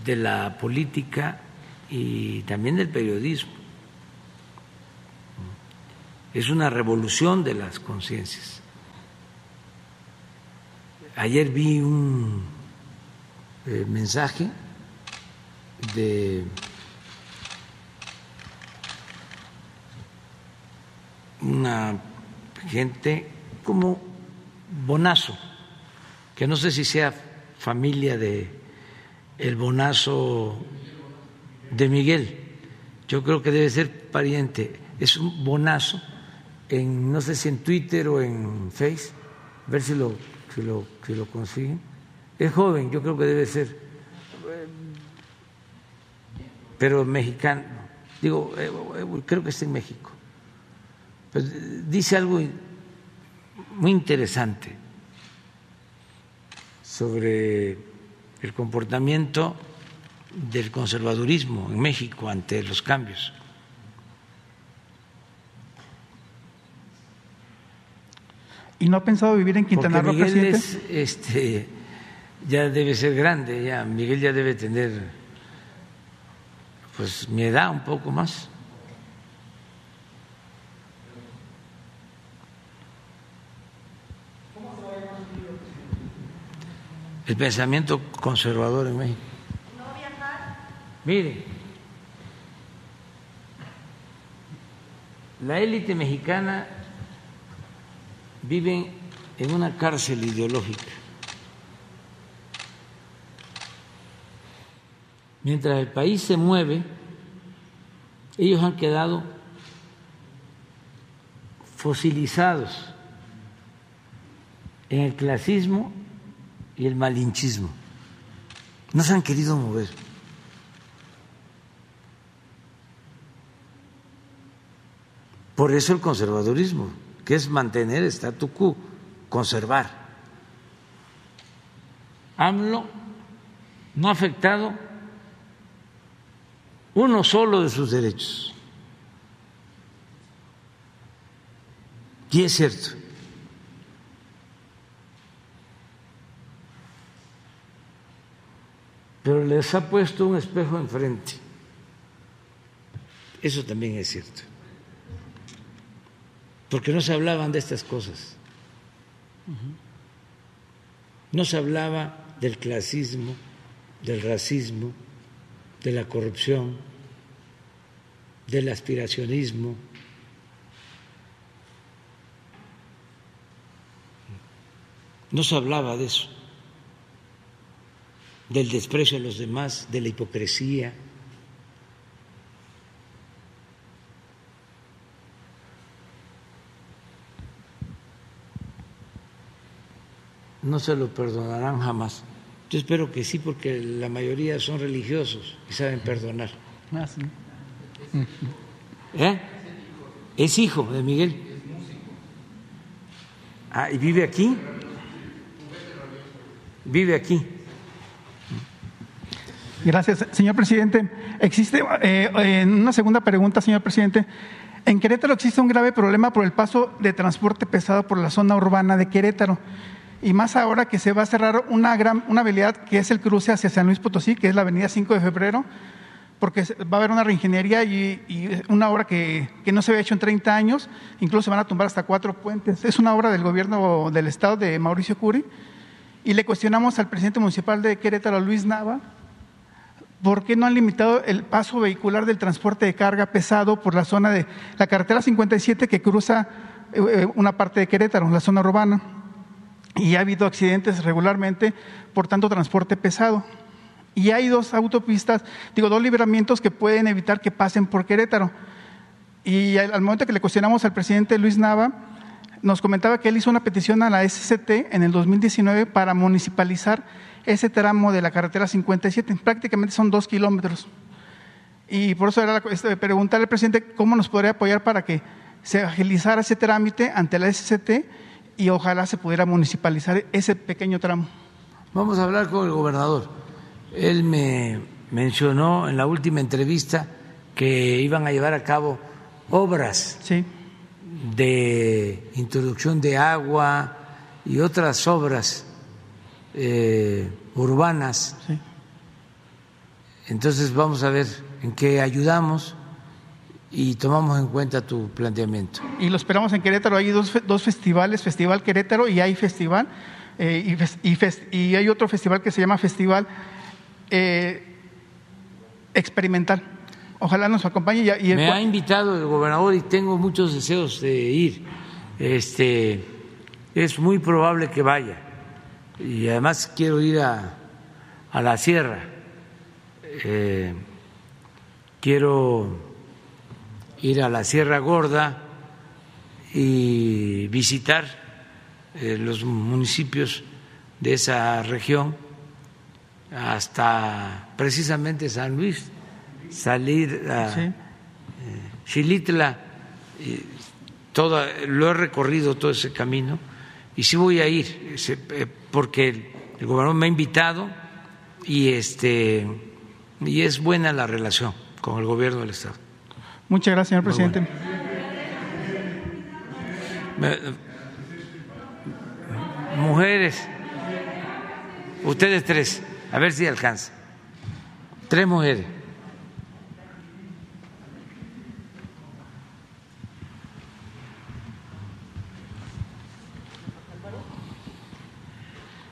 de la política y también del periodismo. Es una revolución de las conciencias. Ayer vi un eh, mensaje de una gente como Bonazo, que no sé si sea familia de el Bonazo de Miguel. Yo creo que debe ser pariente. Es un Bonazo en no sé si en Twitter o en Face, a ver si lo que lo, que lo consiguen. Es joven, yo creo que debe ser, pero mexicano. Digo, eh, eh, creo que está en México. Pues dice algo muy interesante sobre el comportamiento del conservadurismo en México ante los cambios. ¿Y no ha pensado vivir en Quintana Roo, presidente? este, ya debe ser grande, ya Miguel ya debe tener pues mi edad un poco más. El pensamiento conservador en México. ¿No viajar? Mire, la élite mexicana viven en una cárcel ideológica. Mientras el país se mueve, ellos han quedado fosilizados en el clasismo y el malinchismo. No se han querido mover. Por eso el conservadurismo que es mantener el statu quo, conservar. AMLO no ha afectado uno solo de sus derechos. Y es cierto. Pero les ha puesto un espejo enfrente. Eso también es cierto. Porque no se hablaban de estas cosas. No se hablaba del clasismo, del racismo, de la corrupción, del aspiracionismo. No se hablaba de eso, del desprecio a los demás, de la hipocresía. No se lo perdonarán jamás. Yo espero que sí, porque la mayoría son religiosos y saben perdonar. Ah, sí. ¿Eh? Es hijo de Miguel. Ah, ¿y vive aquí? Vive aquí. Gracias, señor presidente. Existe eh, en una segunda pregunta, señor presidente. En Querétaro existe un grave problema por el paso de transporte pesado por la zona urbana de Querétaro. Y más ahora que se va a cerrar una gran una habilidad que es el cruce hacia San Luis Potosí, que es la avenida 5 de febrero, porque va a haber una reingeniería y, una obra que, que, no se había hecho en 30 años, incluso se van a tumbar hasta cuatro puentes. Es una obra del gobierno del estado de Mauricio Curi. Y le cuestionamos al presidente municipal de Querétaro, Luis Nava, ¿por qué no han limitado el paso vehicular del transporte de carga pesado por la zona de la carretera 57 que cruza eh, una parte de Querétaro, la zona urbana? Y ha habido accidentes regularmente por tanto transporte pesado. Y hay dos autopistas, digo, dos libramientos que pueden evitar que pasen por Querétaro. Y al momento que le cuestionamos al presidente Luis Nava, nos comentaba que él hizo una petición a la SCT en el 2019 para municipalizar ese tramo de la carretera 57. Prácticamente son dos kilómetros. Y por eso era este, preguntarle al presidente cómo nos podría apoyar para que se agilizara ese trámite ante la SCT y ojalá se pudiera municipalizar ese pequeño tramo. Vamos a hablar con el gobernador. Él me mencionó en la última entrevista que iban a llevar a cabo obras sí. de introducción de agua y otras obras eh, urbanas. Sí. Entonces vamos a ver en qué ayudamos y tomamos en cuenta tu planteamiento. Y lo esperamos en Querétaro. Hay dos, dos festivales, Festival Querétaro y hay festival. Eh, y, fest, y, fest, y, hay otro festival que se llama Festival eh, Experimental. Ojalá nos acompañe. Y, el... Me ha invitado el gobernador y tengo muchos deseos de ir. Este, es muy probable que vaya. Y además quiero ir a, a la sierra. Eh, quiero ir a la Sierra Gorda y visitar eh, los municipios de esa región hasta precisamente San Luis, salir a Sí. eh, Xilitla, toda, lo he recorrido todo ese camino y sí voy a ir eh, porque el, el gobernador me ha invitado y este y es buena la relación con el gobierno del estado. Muchas gracias, señor presidente. Me- Mujeres, ustedes tres, a ver si alcanza. Tres mujeres.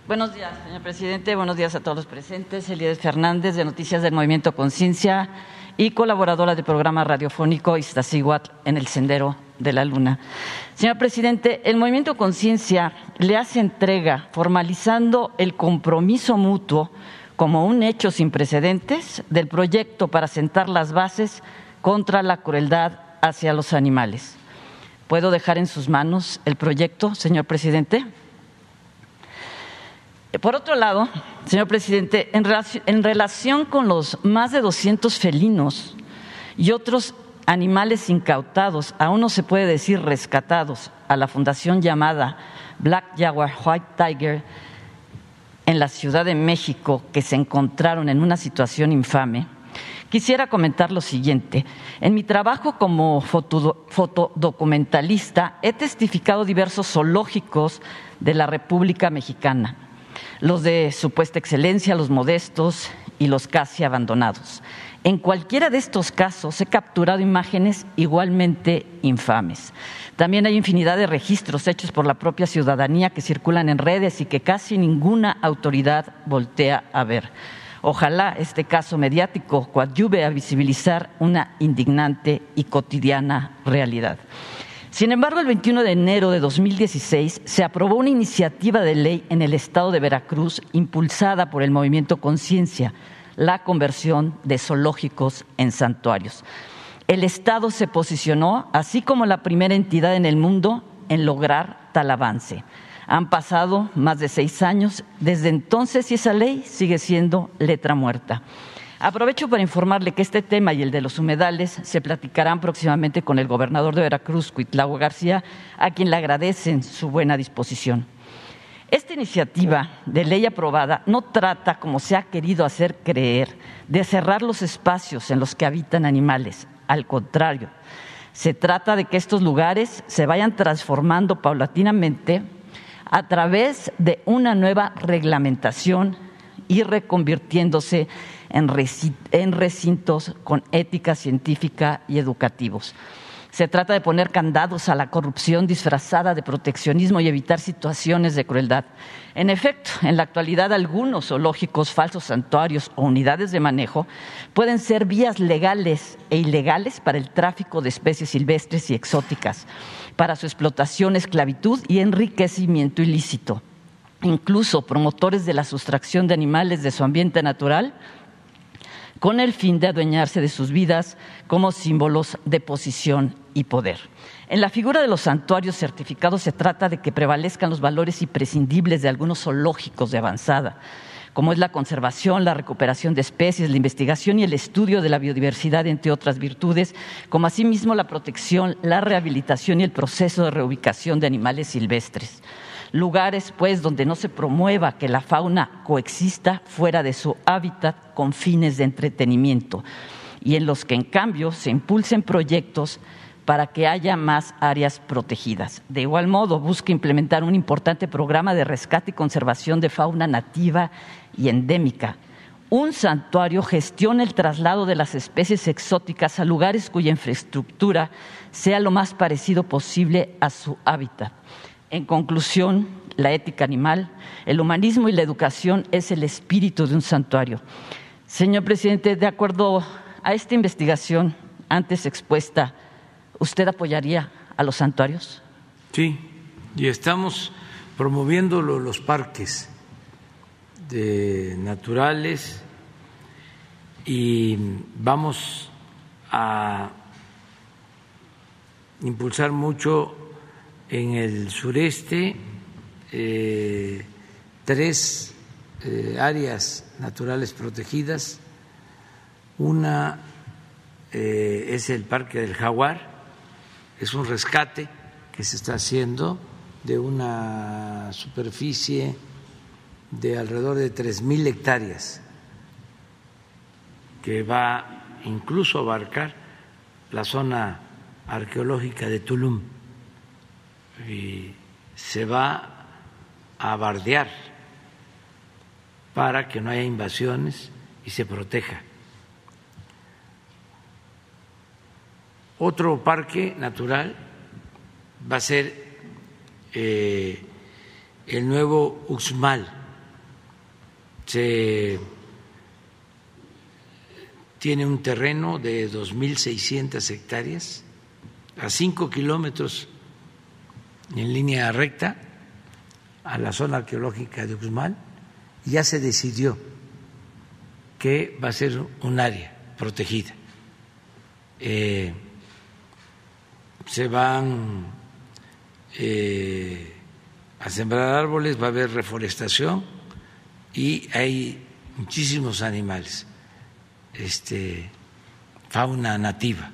Buenos días, señor presidente. Buenos días a todos los presentes. Elías Fernández, de Noticias del Movimiento Conciencia y colaboradora del programa radiofónico Iztaccíhuatl en el Sendero de la Luna. Señor presidente, el Movimiento Conciencia le hace entrega, formalizando el compromiso mutuo como un hecho sin precedentes del proyecto para sentar las bases contra la crueldad hacia los animales. ¿Puedo dejar en sus manos el proyecto, señor presidente? Por otro lado, señor presidente, en relación, en relación, con los más de 200 felinos y otros animales incautados, aún no se puede decir rescatados, a la fundación llamada Black Jaguar White Tiger en la Ciudad de México, que se encontraron en una situación infame, quisiera comentar lo siguiente. En mi trabajo como fotodocumentalista he testificado diversos zoológicos de la República Mexicana los de supuesta excelencia, los modestos y los casi abandonados. En cualquiera de estos casos he capturado imágenes igualmente infames. También hay infinidad de registros hechos por la propia ciudadanía que circulan en redes y que casi ninguna autoridad voltea a ver. Ojalá este caso mediático coadyuve a visibilizar una indignante y cotidiana realidad. Sin embargo, el 21 de enero de 2016 se aprobó una iniciativa de ley en el estado de Veracruz impulsada por el movimiento Conciencia la conversión de zoológicos en santuarios. El Estado se posicionó, así como la primera entidad en el mundo, en lograr tal avance. Han pasado más de seis años desde entonces y esa ley sigue siendo letra muerta. Aprovecho para informarle que este tema y el de los humedales se platicarán próximamente con el gobernador de Veracruz, Cuitlagua García, a quien le agradecen su buena disposición. Esta iniciativa de ley aprobada no trata, como se ha querido hacer creer, de cerrar los espacios en los que habitan animales. Al contrario, se trata de que estos lugares se vayan transformando paulatinamente a través de una nueva reglamentación y reconvirtiéndose en recintos con ética científica y educativos. Se trata de poner candados a la corrupción disfrazada de proteccionismo y evitar situaciones de crueldad. En efecto, en la actualidad algunos zoológicos, falsos santuarios o unidades de manejo pueden ser vías legales e ilegales para el tráfico de especies silvestres y exóticas, para su explotación, esclavitud y enriquecimiento ilícito. Incluso promotores de la sustracción de animales de su ambiente natural con el fin de adueñarse de sus vidas como símbolos de posición y poder. En la figura de los santuarios certificados se trata de que prevalezcan los valores imprescindibles de algunos zoológicos de avanzada, como es la conservación, la recuperación de especies, la investigación y el estudio de la biodiversidad, entre otras virtudes, como asimismo la protección, la rehabilitación y el proceso de reubicación de animales silvestres lugares pues donde no se promueva que la fauna coexista fuera de su hábitat con fines de entretenimiento y en los que en cambio se impulsen proyectos para que haya más áreas protegidas. De igual modo, busca implementar un importante programa de rescate y conservación de fauna nativa y endémica. Un santuario gestiona el traslado de las especies exóticas a lugares cuya infraestructura sea lo más parecido posible a su hábitat. En conclusión, la ética animal, el humanismo y la educación es el espíritu de un santuario. Señor presidente, de acuerdo a esta investigación antes expuesta, ¿usted apoyaría a los santuarios? Sí, y estamos promoviendo los parques naturales y vamos a impulsar mucho en el sureste eh, tres eh, áreas naturales protegidas. Una eh, es el Parque del Jaguar, es un rescate que se está haciendo de una superficie de alrededor de tres mil hectáreas, que va incluso a abarcar la zona arqueológica de Tulum y se va a bardear para que no haya invasiones y se proteja. Otro parque natural va a ser eh, el nuevo Uxmal. Se tiene un terreno de 2.600 hectáreas a cinco kilómetros en línea recta a la zona arqueológica de Uxmal, ya se decidió que va a ser un área protegida. Eh, se van eh, a sembrar árboles, va a haber reforestación y hay muchísimos animales, este, fauna nativa,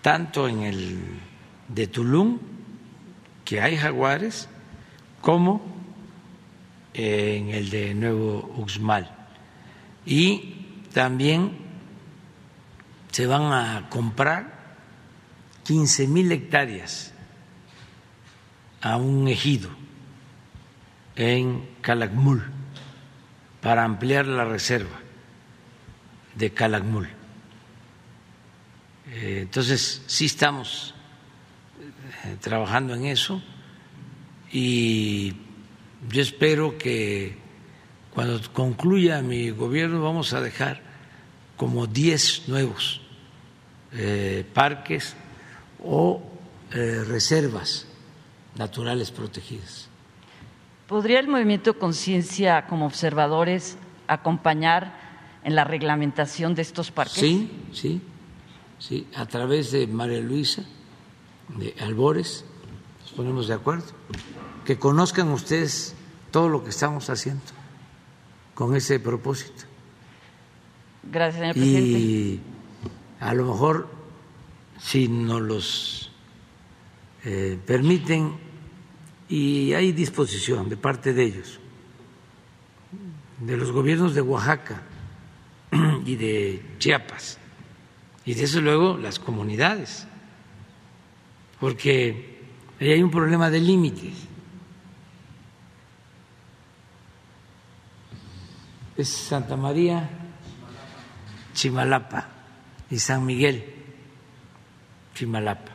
tanto en el de Tulum, que hay jaguares como en el de Nuevo Uxmal. Y también se van a comprar 15 mil hectáreas a un ejido en Calakmul para ampliar la reserva de Calakmul. Eh, entonces, sí estamos trabajando en eso y yo espero que cuando concluya mi gobierno vamos a dejar como 10 nuevos eh, parques o reservas naturales protegidas. ¿Podría el movimiento Conciencia como observadores acompañar en la reglamentación de estos parques? Sí, sí, sí, a través de María Luisa, de Albores, nos ponemos de acuerdo, que conozcan ustedes todo lo que estamos haciendo con ese propósito. Gracias, señor presidente. Y a lo mejor, si nos los eh, permiten, y hay disposición de parte de ellos, de los gobiernos de Oaxaca (clears throat) y de Chiapas, y desde luego las comunidades, porque ahí hay un problema de límites. Es Santa María, Chimalapa y San Miguel, Chimalapa.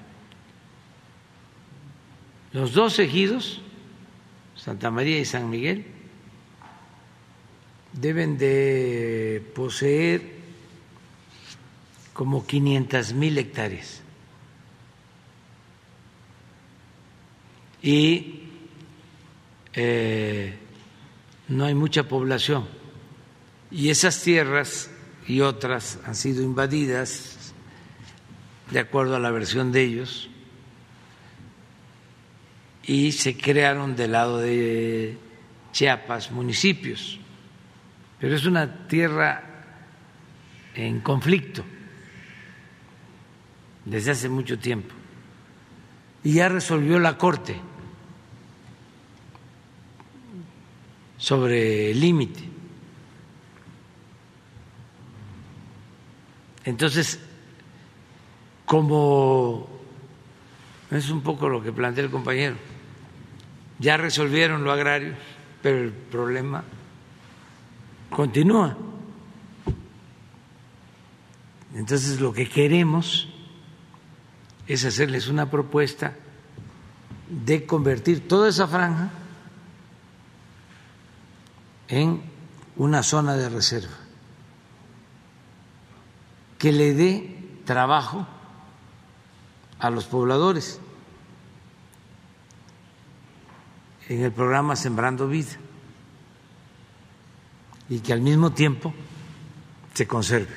Los dos ejidos, Santa María y San Miguel, deben de poseer como 500 mil hectáreas. Y eh, no hay mucha población. Y esas tierras y otras han sido invadidas, de acuerdo a la versión de ellos, y se crearon del lado de Chiapas municipios pero es una tierra en conflicto desde hace mucho tiempo. Y ya resolvió la Corte sobre el límite. Entonces, como es un poco lo que plantea el compañero, ya resolvieron lo agrario, pero el problema continúa. Entonces lo que queremos es hacerles una propuesta de convertir toda esa franja en una zona de reserva que le dé trabajo a los pobladores en el programa Sembrando Vida y que al mismo tiempo se conserve.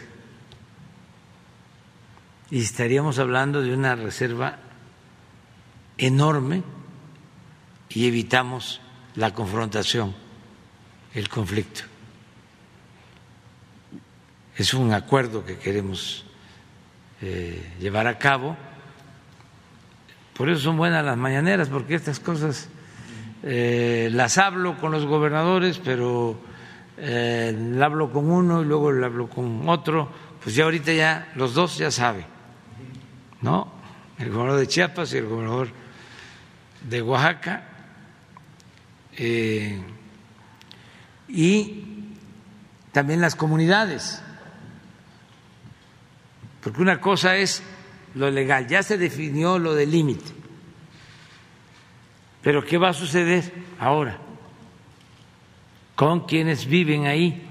Y estaríamos hablando de una reserva enorme y evitamos la confrontación, el conflicto. Es un acuerdo que queremos eh, llevar a cabo. Por eso son buenas las mañaneras, porque estas cosas eh, las hablo con los gobernadores, pero eh, hablo con uno y luego le hablo con otro, pues ya ahorita ya los dos ya saben, ¿no? El gobernador de Chiapas y el gobernador de Oaxaca. Eh, y también las comunidades, porque una cosa es lo legal, ya se definió lo del límite, pero ¿qué va a suceder ahora? con quienes viven ahí.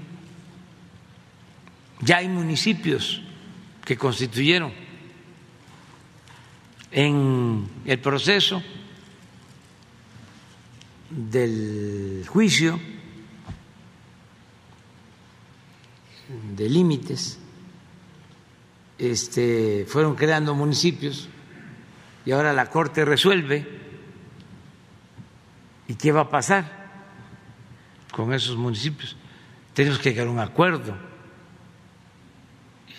Ya hay municipios que constituyeron en el proceso del juicio de límites, este, fueron creando municipios y ahora la Corte resuelve. ¿Y qué va a pasar? con esos municipios. Tenemos que llegar a un acuerdo.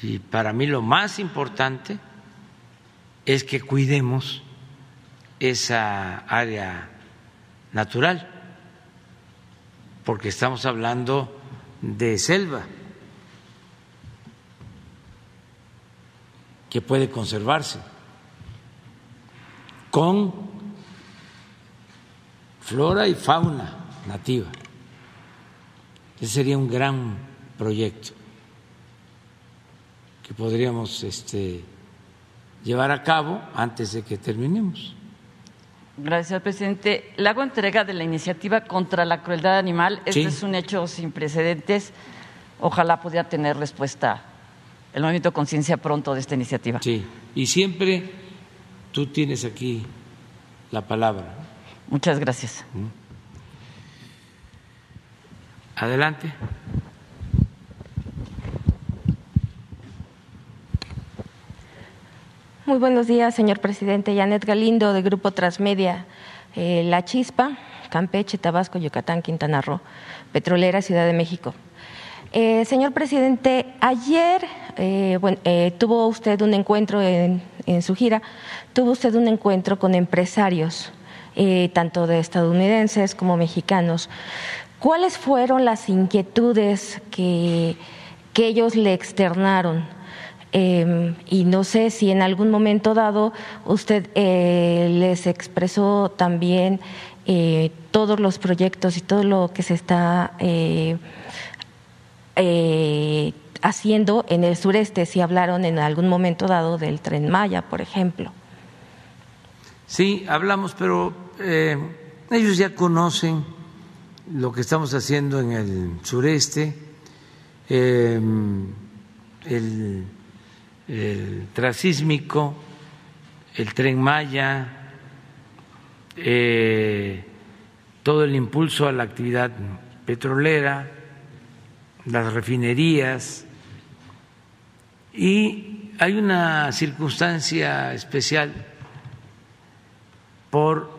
Y para mí lo más importante es que cuidemos esa área natural, porque estamos hablando de selva que puede conservarse con flora y fauna nativa. Ese sería un gran proyecto. que podríamos este, llevar a cabo antes de que terminemos. Gracias, presidente. Le hago entrega de la iniciativa contra la crueldad animal. Este es un hecho sin precedentes. Ojalá pudiera tener respuesta el movimiento Conciencia pronto de esta iniciativa. Sí, y siempre tú tienes aquí la palabra. Muchas gracias. Adelante. Muy buenos días, señor presidente. Janet Galindo, de Grupo Transmedia. Eh, La Chispa, Campeche, Tabasco, Yucatán, Quintana Roo, Petrolera, Ciudad de México. Eh, señor presidente, ayer eh, eh, tuvo usted un encuentro en, su gira, tuvo usted un encuentro con empresarios, tanto de estadounidenses como mexicanos. ¿Cuáles fueron las inquietudes que, ellos le externaron? Eh, y no sé si en algún momento dado usted les expresó también todos los proyectos y todo lo que se está eh, haciendo en el sureste, si hablaron en algún momento dado del tren Maya, por ejemplo. Sí, hablamos, pero eh, ellos ya conocen lo que estamos haciendo en el sureste, eh, el, el transísmico, el tren Maya, eh, todo el impulso a la actividad petrolera, las refinerías y hay una circunstancia especial por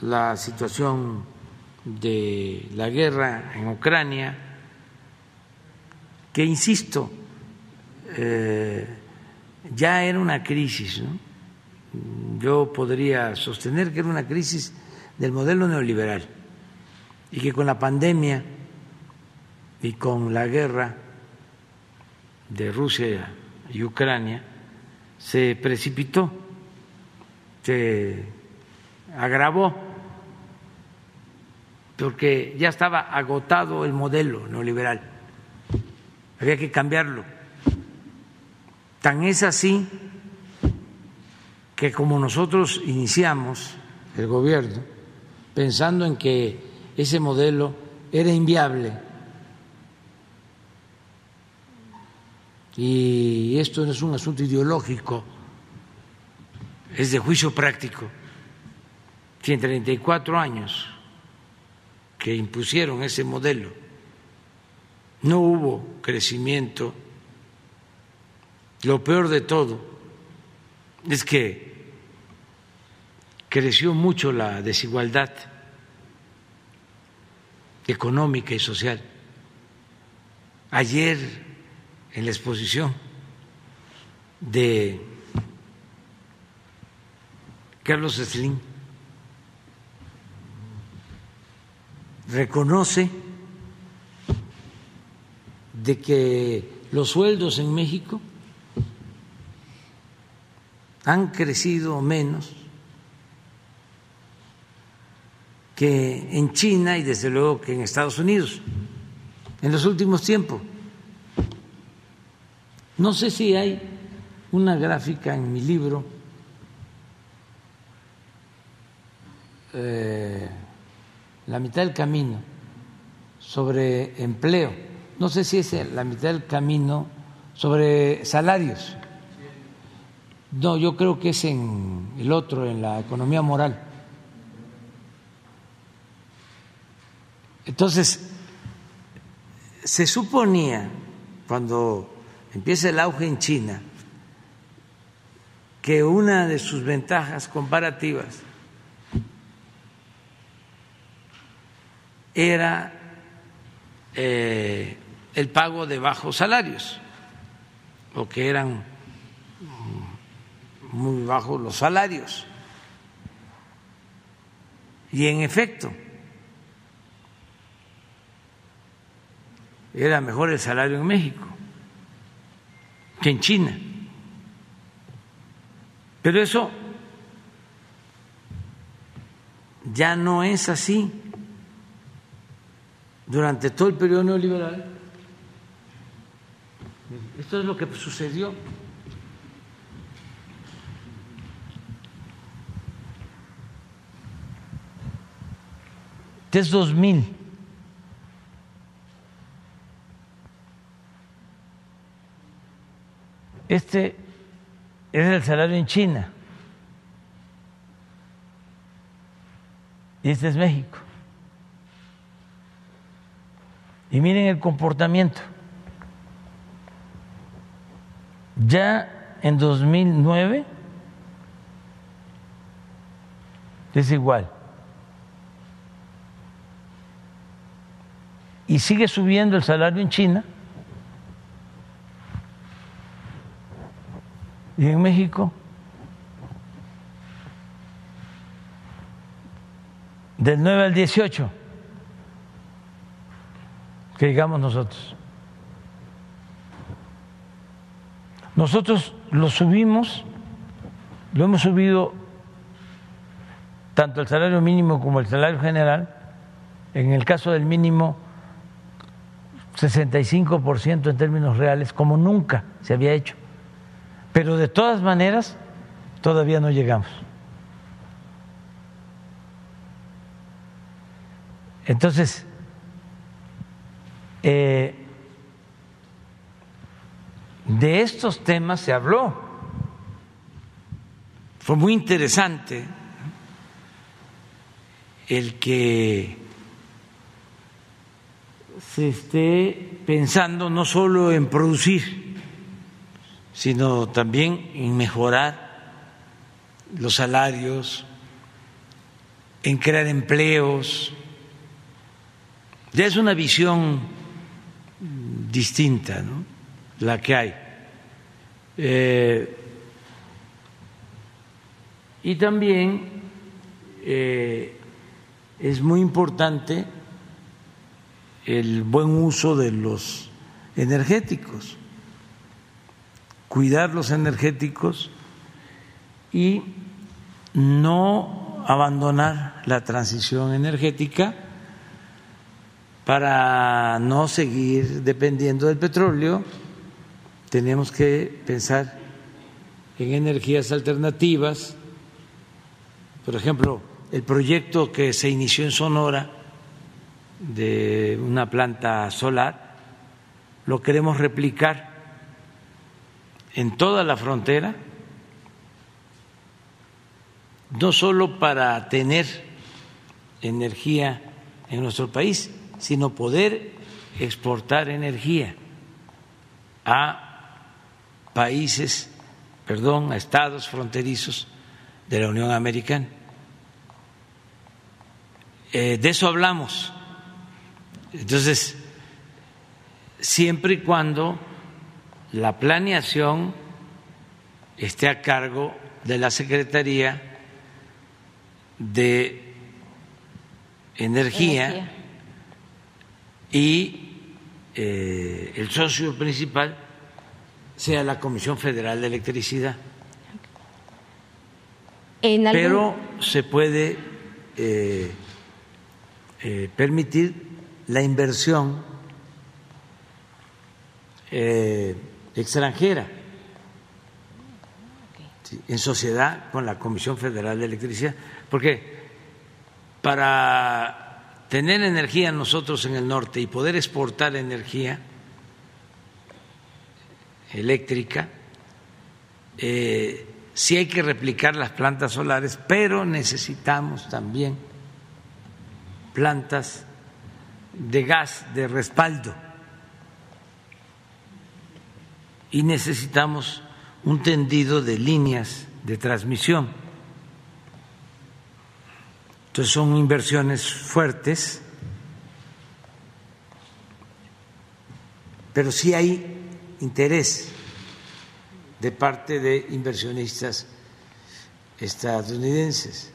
la situación de la guerra en Ucrania, que insisto, eh, ya era una crisis. Yo podría sostener que era una crisis del modelo neoliberal y que con la pandemia y con la guerra de Rusia y Ucrania se precipitó, se agravó, porque ya estaba agotado el modelo neoliberal, había que cambiarlo. Tan es así que como nosotros iniciamos el gobierno pensando en que ese modelo era inviable, y esto no es un asunto ideológico, es de juicio práctico. Si en 34 años que impusieron ese modelo no hubo crecimiento, lo peor de todo es que creció mucho la desigualdad económica y social. Ayer en la exposición de Carlos Slim reconoce de que los sueldos en México han crecido menos que en China y desde luego que en Estados Unidos en los últimos tiempos. No sé si hay una gráfica en mi libro eh, La mitad del camino sobre empleo. No sé si es la mitad del camino sobre salarios. No, yo creo que es en el otro, en la economía moral. Entonces, se suponía cuando empieza el auge en China que una de sus ventajas comparativas era eh, el pago de bajos salarios, o que eran muy bajos los salarios. Y en efecto, era mejor el salario en México que en China. Pero eso ya no es así. Durante todo el periodo neoliberal Esto es lo que sucedió. es 2000. Este es el salario en China. Y este es México. Y miren el comportamiento. Ya en 2009 es igual. Y sigue subiendo el salario en China. Y en México del 9 al 18 que digamos nosotros. Nosotros lo subimos, lo hemos subido tanto el salario mínimo como el salario general, en el caso del mínimo 65% en términos reales, como nunca se había hecho. Pero de todas maneras, todavía no llegamos. Entonces, eh, de estos temas se habló. Fue muy interesante el que se esté pensando no solo en producir, sino también en mejorar los salarios, en crear empleos. Ya es una visión distinta. La que hay. Eh, y también eh, es muy importante el buen uso de los energéticos, cuidar los energéticos y no abandonar la transición energética para no seguir dependiendo del petróleo, tenemos que pensar en energías alternativas. Por ejemplo, el proyecto que se inició en Sonora de una planta solar, lo queremos replicar en toda la frontera, no solo para tener energía en nuestro país, sino poder exportar energía a países, perdón, a estados fronterizos de la Unión Americana. Eh, de eso hablamos. Entonces, siempre y cuando la planeación esté a cargo de la Secretaría de Energía y eh, el socio principal sea la Comisión Federal de Electricidad. Pero se puede eh, eh, permitir la inversión extranjera. En sociedad con la Comisión Federal de Electricidad, porque para tener energía nosotros en el norte y poder exportar energía eléctrica, eh, sí hay que replicar las plantas solares, pero necesitamos también plantas de gas de respaldo y necesitamos un tendido de líneas de transmisión entonces son inversiones fuertes, pero sí hay interés de parte de inversionistas estadounidenses.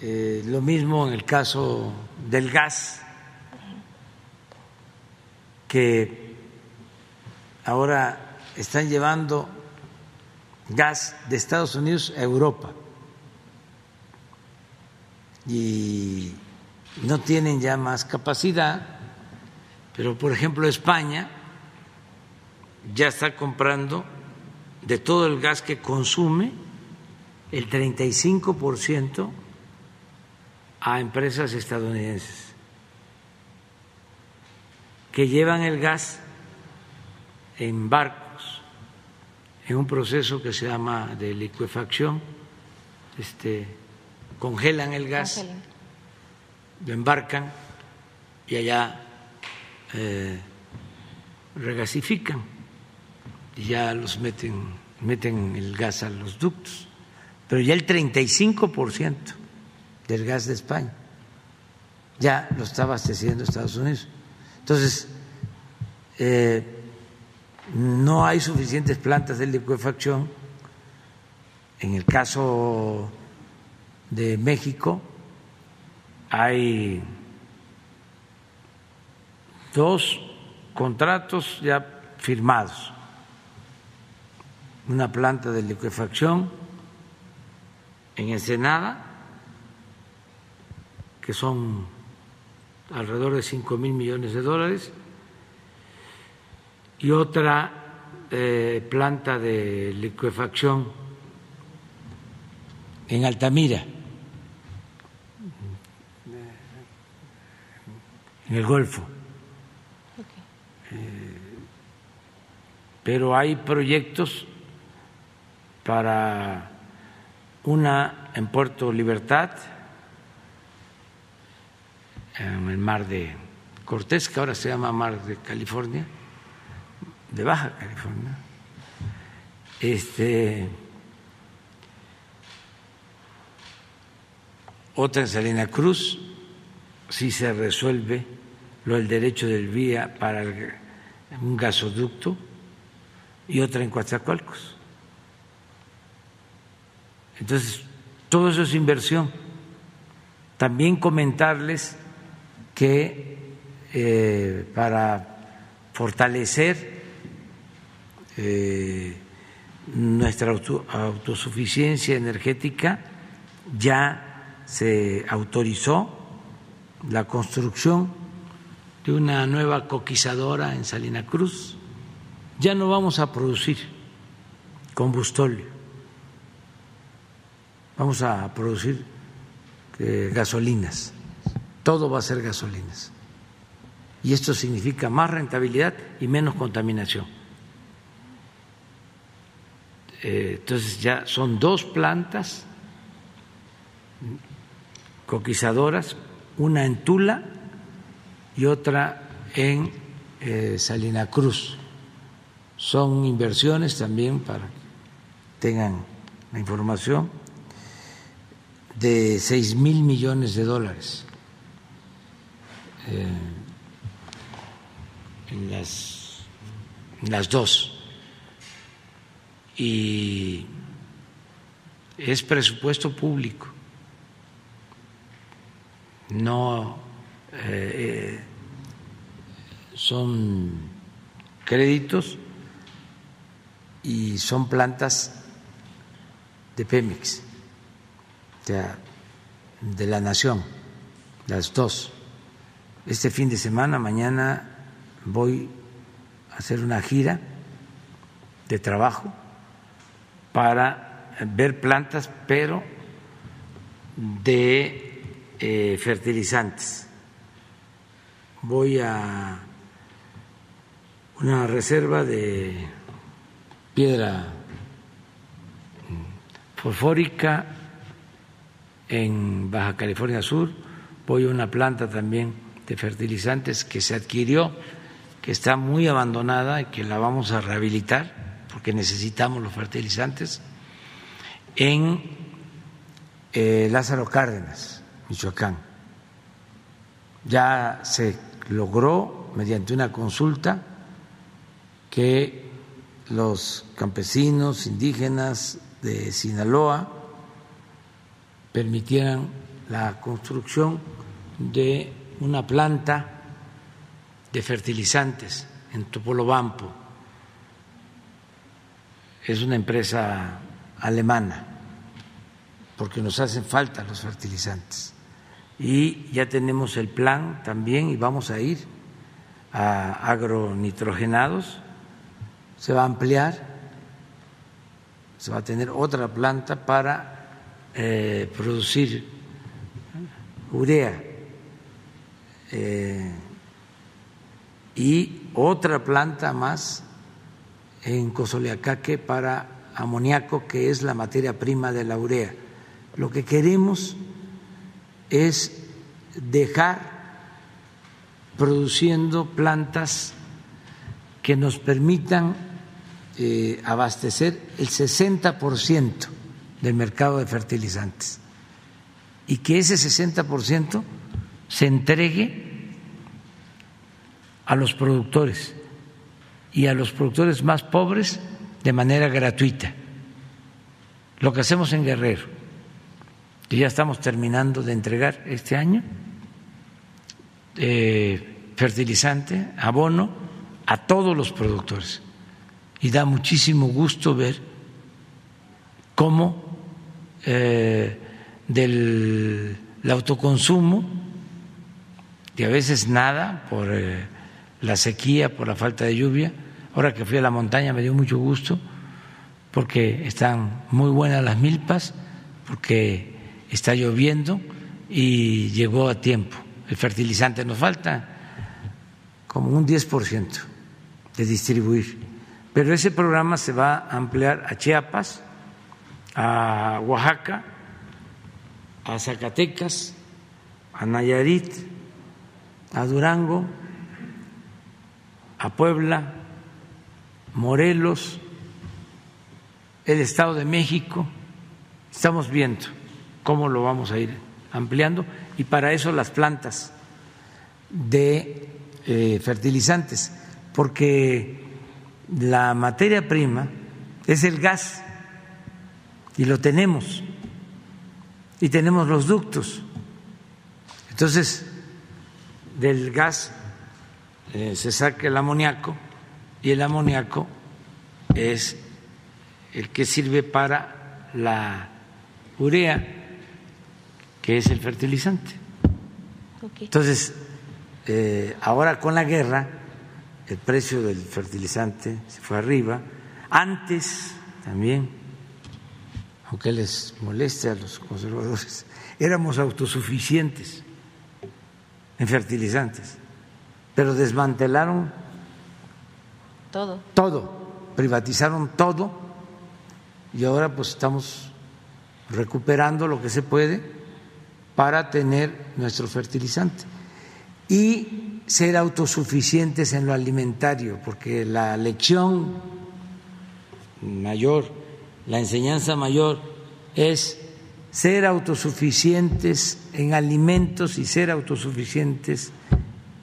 Eh, lo mismo en el caso del gas, que ahora están llevando gas de Estados Unidos a Europa. Y no tienen ya más capacidad, pero por ejemplo España ya está comprando de todo el gas que consume el 35% a empresas estadounidenses que llevan el gas en barcos en un proceso que se llama de liquefacción, este, congelan el gas, lo embarcan y allá eh, regasifican y ya los meten, meten el gas a los ductos. Pero ya el 35% del gas de España ya lo está abasteciendo Estados Unidos. Entonces, eh, no hay suficientes plantas de liquefacción. En el caso de México hay dos contratos ya firmados. Una planta de liquefacción en Ensenada, que son alrededor de cinco mil millones de dólares, y otra eh, planta de liquefacción. En Altamira, en el Golfo. Eh, pero hay proyectos para una en Puerto Libertad, en el mar de Cortés, que ahora se llama Mar de California, de Baja California. Este, otra en Salina Cruz, si se resuelve lo del derecho del vía para un gasoducto, y otra en Coatzacoalcos. Entonces, todo eso es inversión. También comentarles que eh, para fortalecer eh, nuestra autosuficiencia energética ya se autorizó la construcción de una nueva coquizadora en Salina Cruz. Ya no vamos a producir combustóleo vamos a producir eh, gasolinas, todo va a ser gasolinas. Y esto significa más rentabilidad y menos contaminación. Eh, entonces ya son dos plantas coquizadoras, una en Tula y otra en eh, Salina Cruz. Son inversiones también para que tengan la información de seis mil millones de dólares eh, en, las, en las dos. Y es presupuesto público, no eh, son créditos y son plantas de Pemex de la nación, las dos. Este fin de semana, mañana, voy a hacer una gira de trabajo para ver plantas, pero de eh, fertilizantes. Voy a una reserva de piedra fosfórica en Baja California Sur, voy a una planta también de fertilizantes que se adquirió, que está muy abandonada y que la vamos a rehabilitar porque necesitamos los fertilizantes, en eh, Lázaro Cárdenas, Michoacán. Ya se logró, mediante una consulta, que los campesinos indígenas de Sinaloa permitieran la construcción de una planta de fertilizantes en Topolobampo. Es una empresa alemana, porque nos hacen falta los fertilizantes. Y ya tenemos el plan también y vamos a ir a agronitrogenados se va a ampliar, se va a tener otra planta para eh, producir urea eh, y otra planta más en Cozoleacaque para amoníaco, que es la materia prima de la urea. Lo que queremos es dejar produciendo plantas que nos permitan eh, abastecer el 60% del mercado de fertilizantes y que ese 60% se entregue a los productores y a los productores más pobres de manera gratuita. Lo que hacemos en Guerrero, que ya estamos terminando de entregar este año, eh, fertilizante, abono a todos los productores. Y da muchísimo gusto ver cómo eh, del autoconsumo, y a veces nada por eh, la sequía, por la falta de lluvia, ahora que fui a la montaña me dio mucho gusto porque están muy buenas las milpas, porque está lloviendo y llegó a tiempo el fertilizante. Nos falta como un 10% de distribuir. Pero ese programa se va a ampliar a Chiapas, a Oaxaca, a Zacatecas, a Nayarit, a Durango, a Puebla, Morelos, el Estado de México. Estamos viendo cómo lo vamos a ir ampliando y para eso las plantas de eh, fertilizantes, porque la materia prima es el gas y lo tenemos y tenemos los ductos. Entonces, del gas eh, se saca el amoníaco y el amoníaco es el que sirve para la urea que es el fertilizante. Entonces, eh, ahora con la guerra, el precio del fertilizante se fue arriba. Antes también, aunque les moleste a los conservadores, éramos autosuficientes en fertilizantes, pero desmantelaron todo. Todo, privatizaron todo y ahora pues estamos recuperando lo que se puede para tener nuestro fertilizante y ser autosuficientes en lo alimentario, porque la lección mayor, la enseñanza mayor es ser autosuficientes en alimentos y ser autosuficientes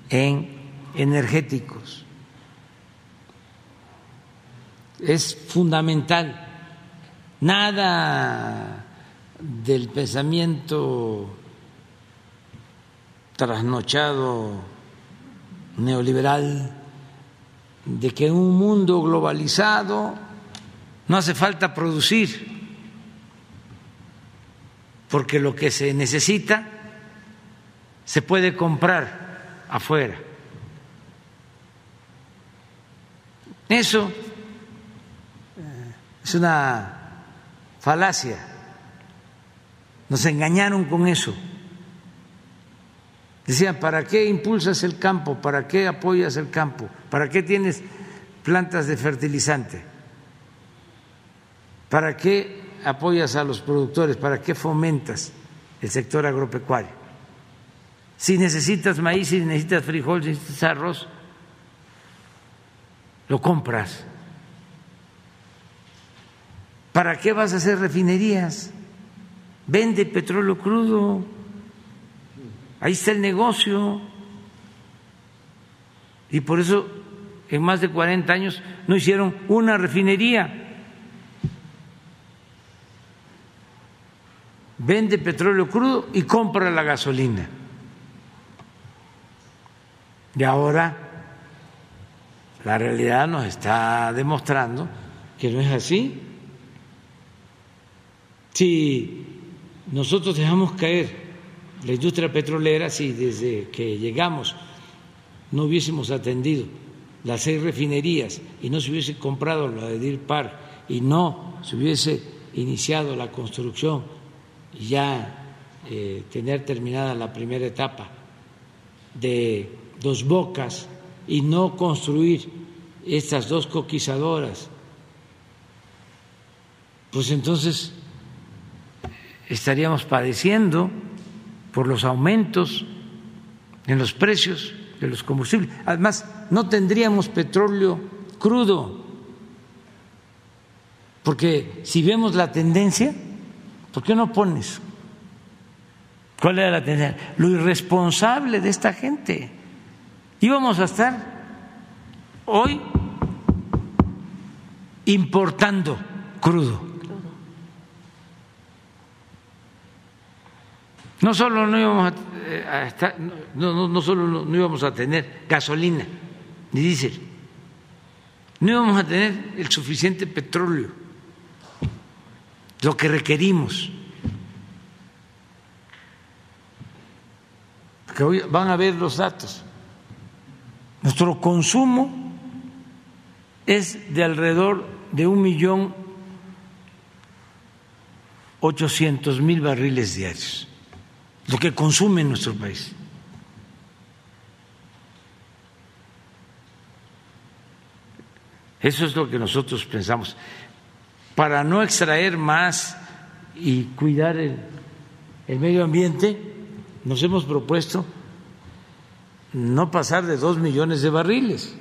en energéticos. Es fundamental. Nada del pensamiento trasnochado neoliberal de que en un mundo globalizado no hace falta producir, porque lo que se necesita se puede comprar afuera. Eso es una falacia. Nos engañaron con eso. Decían, ¿para qué impulsas el campo? ¿Para qué apoyas el campo? ¿Para qué tienes plantas de fertilizante? ¿Para qué apoyas a los productores? ¿Para qué fomentas el sector agropecuario? Si necesitas maíz, si necesitas frijol, si necesitas arroz, lo compras. ¿Para qué vas a hacer refinerías? Vende petróleo crudo Ahí está el negocio. Y por eso en más de 40 años no hicieron una refinería. Vende petróleo crudo y compra la gasolina. Y ahora la realidad nos está demostrando que no es así. Si nosotros dejamos caer la industria petrolera si desde que llegamos. No hubiésemos atendido las seis refinerías y no se hubiese comprado la de Deer Park y no se hubiese iniciado la construcción y ya eh, tener terminada la primera etapa de dos bocas y no construir estas dos coquizadoras, pues entonces estaríamos padeciendo por los aumentos en los precios de los combustibles. Además, no tendríamos petróleo crudo, porque si vemos la tendencia, ¿por qué no pones? ¿Cuál era la tendencia? Lo irresponsable de esta gente. Íbamos a estar hoy importando crudo. No solo no íbamos a, eh, estar, no, no, solo no, íbamos a tener gasolina ni diésel, no íbamos a tener el suficiente petróleo, lo que requerimos. Que hoy van a ver los datos. Nuestro consumo es de alrededor de un millón ochocientos mil barriles diarios lo que consume nuestro país. Eso es lo que nosotros pensamos. Para no extraer más y cuidar el, el medio ambiente, nos hemos propuesto no pasar de dos millones de barriles.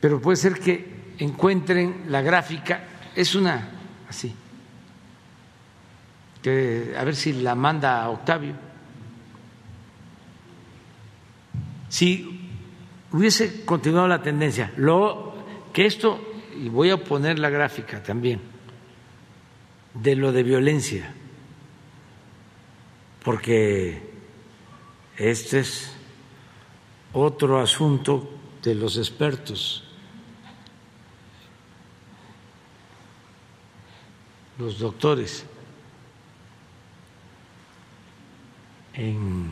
Pero puede ser que encuentren la gráfica, es una así a ver si la manda Octavio. Si hubiese continuado la tendencia, lo que esto, y voy a poner la gráfica también, de lo de violencia, porque este es otro asunto de los expertos. los doctores. En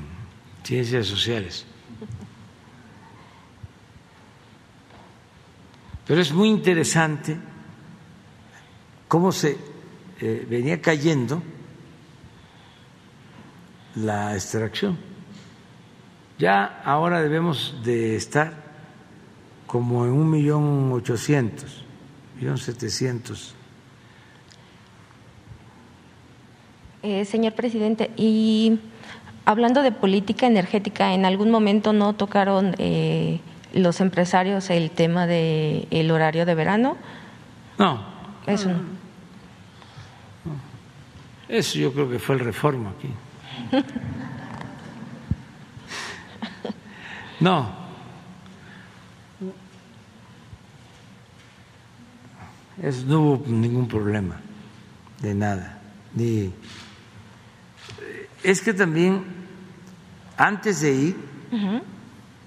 ciencias sociales. Pero es muy interesante cómo se eh, venía cayendo la extracción. Ya ahora debemos de estar como en un millón ochocientos, millón setecientos. Eh, señor presidente, y Hablando de política energética, ¿en algún momento no tocaron eh, los empresarios el tema del el horario de verano? No. Eso no. Eso yo creo que fue el reforma aquí. (laughs) No. Eso no hubo ningún problema de nada. Ni es que también, antes de ir,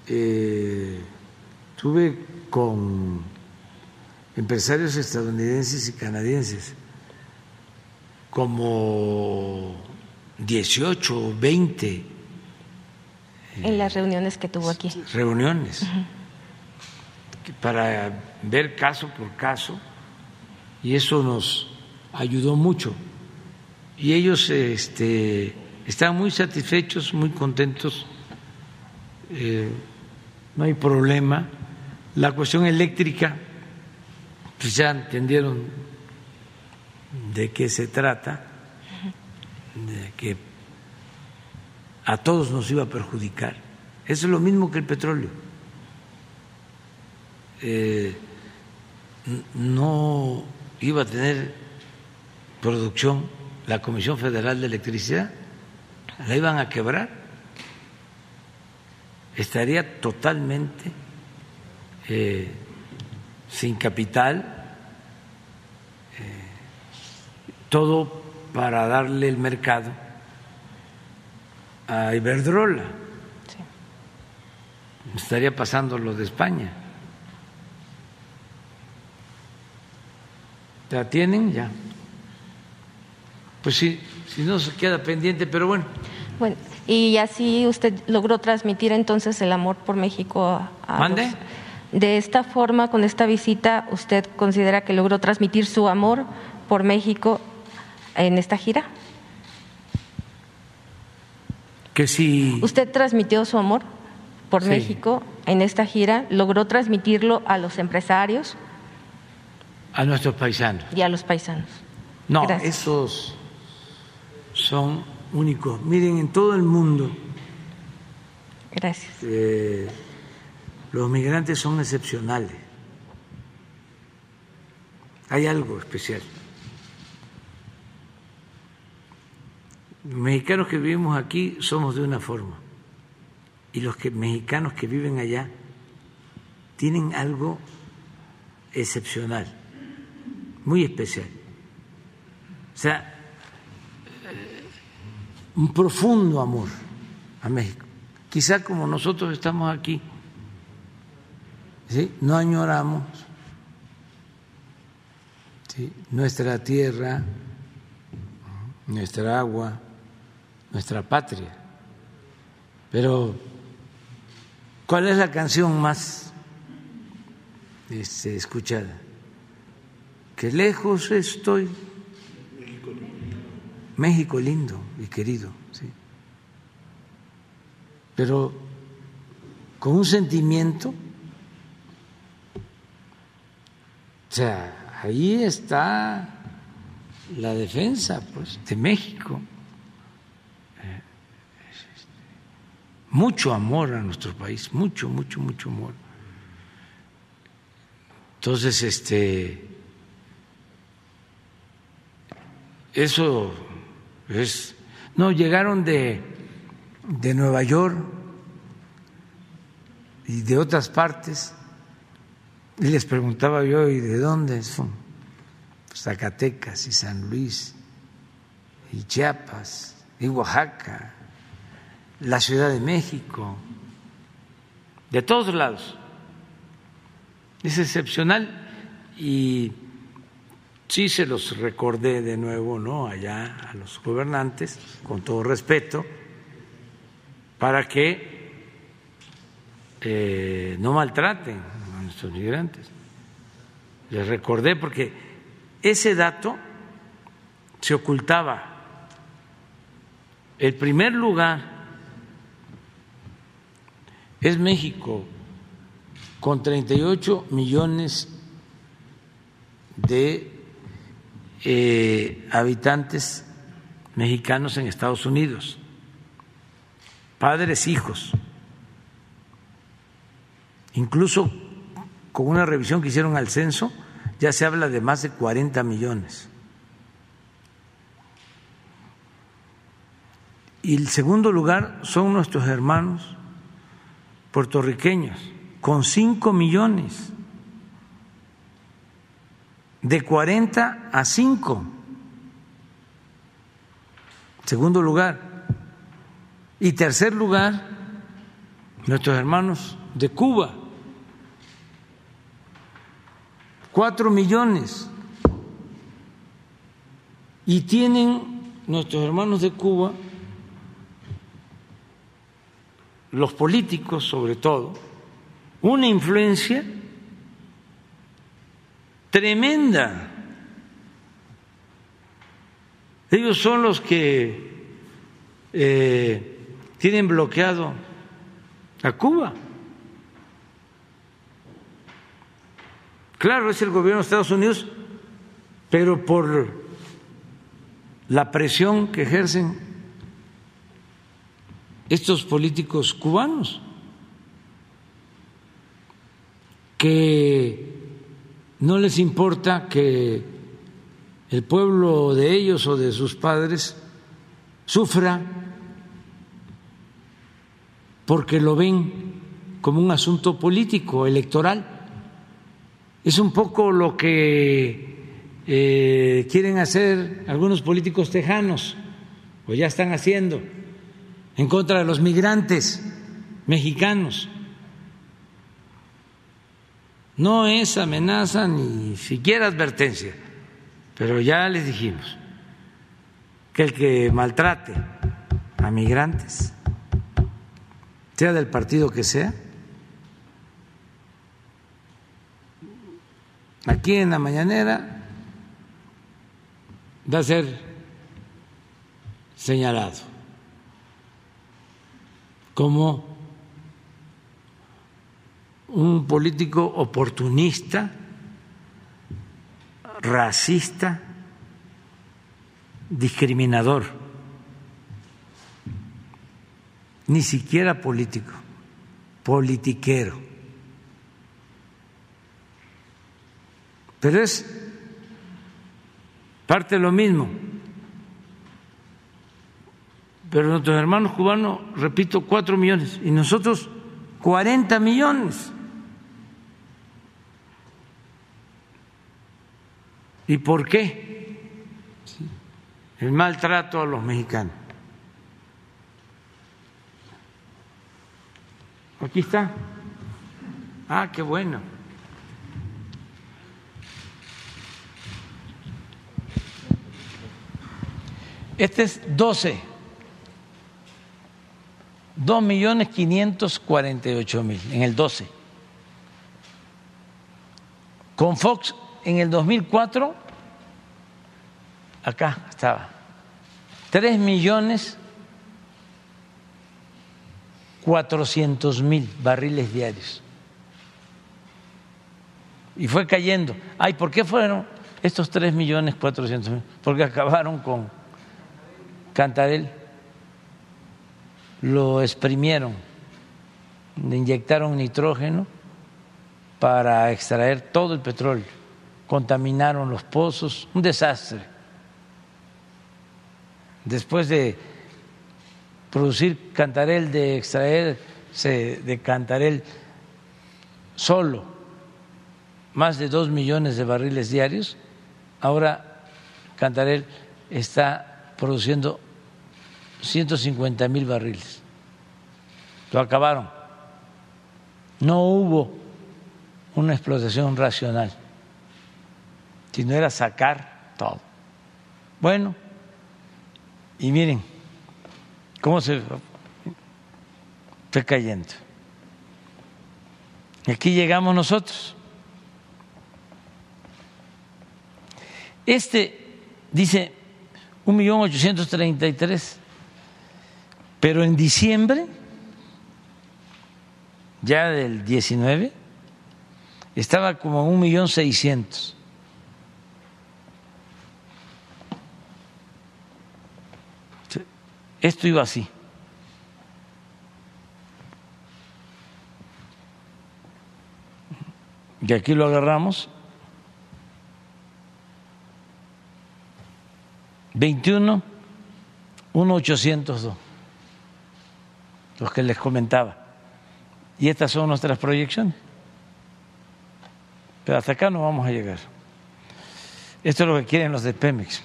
eh, tuve con empresarios estadounidenses y canadienses como 18 o 20. En las reuniones que tuvo aquí. Reuniones. Para ver caso por caso. Y eso nos ayudó mucho. Y ellos este, están muy satisfechos, muy contentos, eh, no hay problema. La cuestión eléctrica, pues ya entendieron de qué se trata, de que a todos nos iba a perjudicar. Eso es lo mismo que el petróleo. Eh, no iba a tener producción la Comisión Federal de Electricidad la iban a quebrar, estaría totalmente eh, sin capital, eh, todo para darle el mercado a Iberdrola. Estaría pasando lo de España. ¿La tienen ya? Pues sí, si no se queda pendiente, pero bueno, Bueno, y así usted logró transmitir entonces el amor por México a, ¿Mande? los- De esta forma, con esta visita, ¿usted considera que logró transmitir su amor por México en esta gira? Que si ¿Usted transmitió su amor por Sí. México en esta gira? ¿Logró transmitirlo a los empresarios a nuestros paisanos. y a los paisanos? No, Gracias. esos son únicos. Miren, en todo el mundo Gracias. eh, los migrantes son excepcionales. Hay algo especial. Los mexicanos que vivimos aquí somos de una forma y los que, mexicanos que viven allá tienen algo excepcional, muy especial. O sea, un profundo amor a México. Quizá como nosotros estamos aquí, ¿sí? no añoramos ¿sí? nuestra tierra, nuestra agua, nuestra patria. Pero, ¿cuál es la canción más este, escuchada? Que lejos estoy. México lindo y querido, sí. Pero con un sentimiento, o sea, ahí está la defensa pues, de México. Mucho amor a nuestro país, mucho, mucho, mucho amor. Entonces, este, eso no, llegaron de, de Nueva York y de otras partes, y les preguntaba yo, ¿y de dónde son? Zacatecas y San Luis, y Chiapas, y Oaxaca, la Ciudad de México, de todos lados. Es excepcional y sí se los recordé de nuevo, ¿no? Allá a los gobernantes, con todo respeto, para que eh, no maltraten a nuestros migrantes. Les recordé porque ese dato se ocultaba. El primer lugar es México, con 38 millones de eh, habitantes mexicanos en Estados Unidos, padres, hijos. Incluso con una revisión que hicieron al censo, ya se habla de más de 40 millones. Y el segundo lugar son nuestros hermanos puertorriqueños, con 5 millones, de 40 a 5. Segundo lugar. Y tercer lugar, nuestros hermanos de Cuba, 4 millones. Y tienen nuestros hermanos de Cuba los políticos sobre todo, una influencia tremenda. Ellos son los que eh, tienen bloqueado a Cuba. Claro, es el gobierno de Estados Unidos, pero por la presión que ejercen estos políticos cubanos que no les importa que el pueblo de ellos o de sus padres sufra porque lo ven como un asunto político, electoral. Es un poco lo que eh, quieren hacer algunos políticos tejanos, o ya están haciendo en contra de los migrantes mexicanos. No es amenaza ni siquiera advertencia, pero ya les dijimos que el que maltrate a migrantes, sea del partido que sea. Aquí en la mañanera va a ser señalado como un político oportunista, racista, discriminador, ni siquiera político, politiquero. Pero es parte de lo mismo. Pero nuestros hermanos cubanos, repito, cuatro millones y nosotros cuarenta millones. ¿Y por qué? El maltrato a los mexicanos. Aquí está. Ah, qué bueno. Este es 12. 2 millones 548 mil en el 12. Con Fox en el 2004, acá estaba, 3 millones 400 mil barriles diarios. Y fue cayendo. Ay, ¿por qué fueron estos 3 millones 400 mil? Porque acabaron con Cantarel lo exprimieron, le inyectaron nitrógeno para extraer todo el petróleo, contaminaron los pozos, un desastre. Después de producir cantarel, de extraerse de cantarel solo más de dos millones de barriles diarios, ahora Cantarel está produciendo 150 mil barriles. Lo acabaron. No hubo una explotación racional, sino era sacar todo. Bueno, y miren cómo se fue cayendo. Y aquí llegamos nosotros. Este dice un millón ochocientos treinta y tres pero en diciembre, ya del 19, estaba como un millón seiscientos. Esto iba así. Y aquí lo agarramos. 21, 1, 802 los que les comentaba. Y estas son nuestras proyecciones. Pero hasta acá no vamos a llegar. Esto es lo que quieren los de Pemex.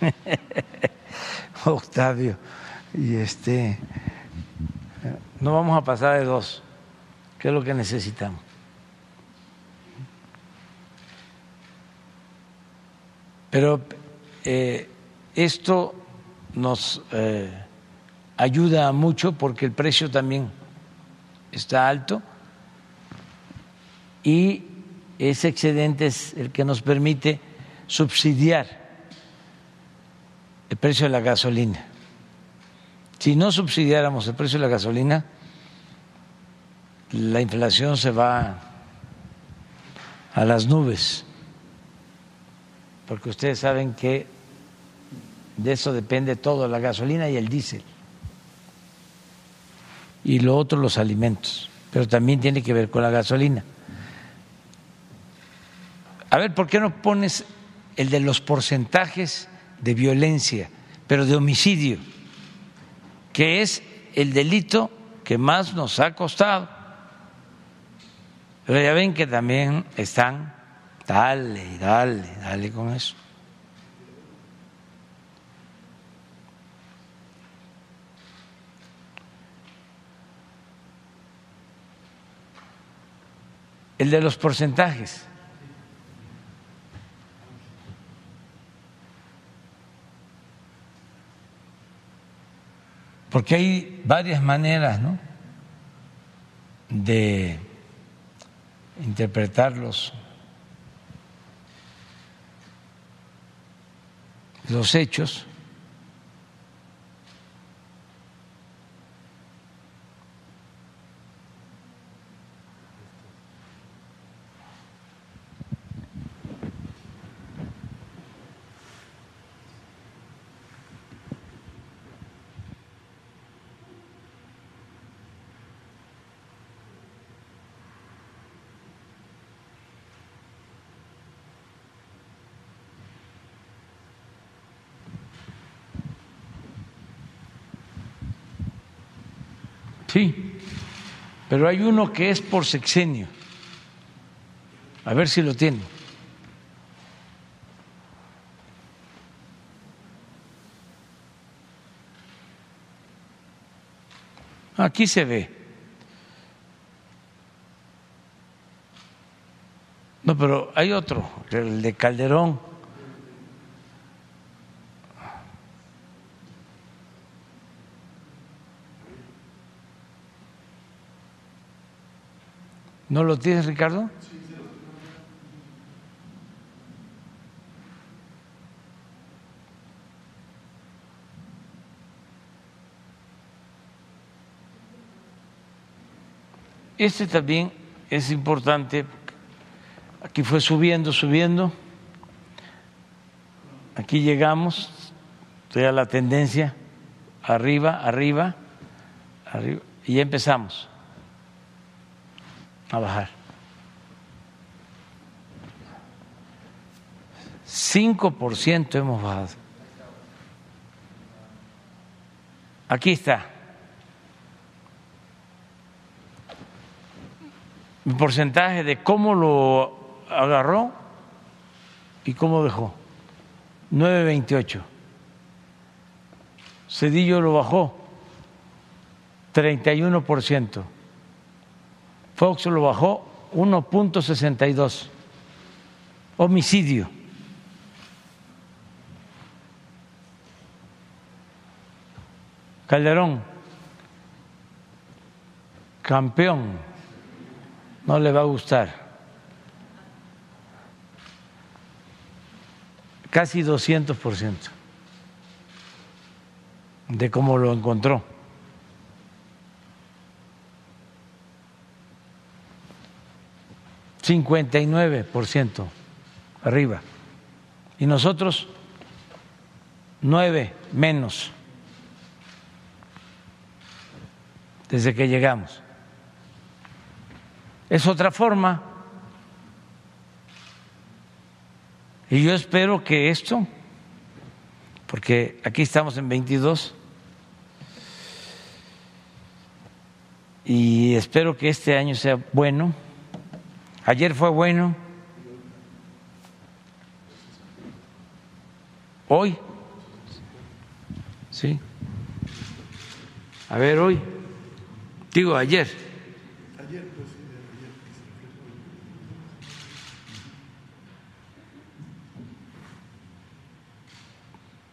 (laughs) (laughs) Octavio. Y este no vamos a pasar de dos, que es lo que necesitamos. Pero eh, esto nos eh, ayuda mucho porque el precio también está alto y ese excedente es el que nos permite subsidiar el precio de la gasolina. Si no subsidiáramos el precio de la gasolina, la inflación se va a las nubes, porque ustedes saben que de eso depende todo, la gasolina y el diésel y lo otro los alimentos, pero también tiene que ver con la gasolina. A ver, ¿por qué no pones el de los porcentajes de violencia, pero de homicidio, que es el delito que más nos ha costado? Pero ya ven que también están, dale, dale, dale con eso. el de los porcentajes. Porque hay varias maneras ¿no? de interpretarlos los hechos. Sí, pero hay uno que es por sexenio. A ver si lo tiene. Aquí se ve. No, pero hay otro, el de Calderón. ¿No lo tienes, Ricardo? Este también es importante. Aquí fue subiendo, subiendo. Aquí llegamos. Toda la tendencia arriba, arriba, arriba. Y ya empezamos a bajar. 5% hemos bajado. Aquí está. El porcentaje de cómo lo agarró y cómo dejó. 9.28. Cedillo lo bajó 31%. Fox lo bajó 1.62. Homicidio. Calderón, campeón, no le va a gustar. Casi 200% de cómo lo encontró. 59% arriba. Y nosotros, nueve menos desde que llegamos. Es otra forma. Y yo espero que esto, porque aquí estamos en 22, y espero que este año sea bueno Ayer fue bueno. Hoy. Sí. A ver, hoy. Digo, ayer.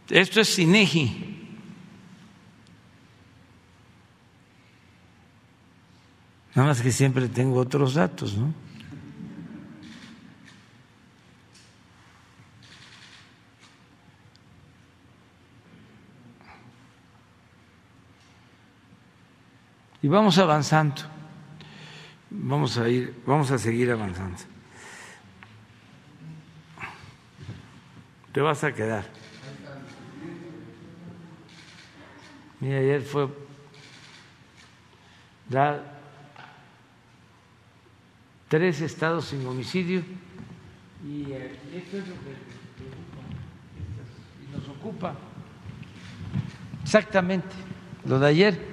Esto es Sinegi. Nada más que siempre tengo otros datos, ¿no? Y vamos avanzando. Vamos a ir, vamos a seguir avanzando. Te vas a quedar. Mira, ayer fue dar tres estados sin homicidio y esto es lo que nos ocupa. Exactamente, lo de ayer.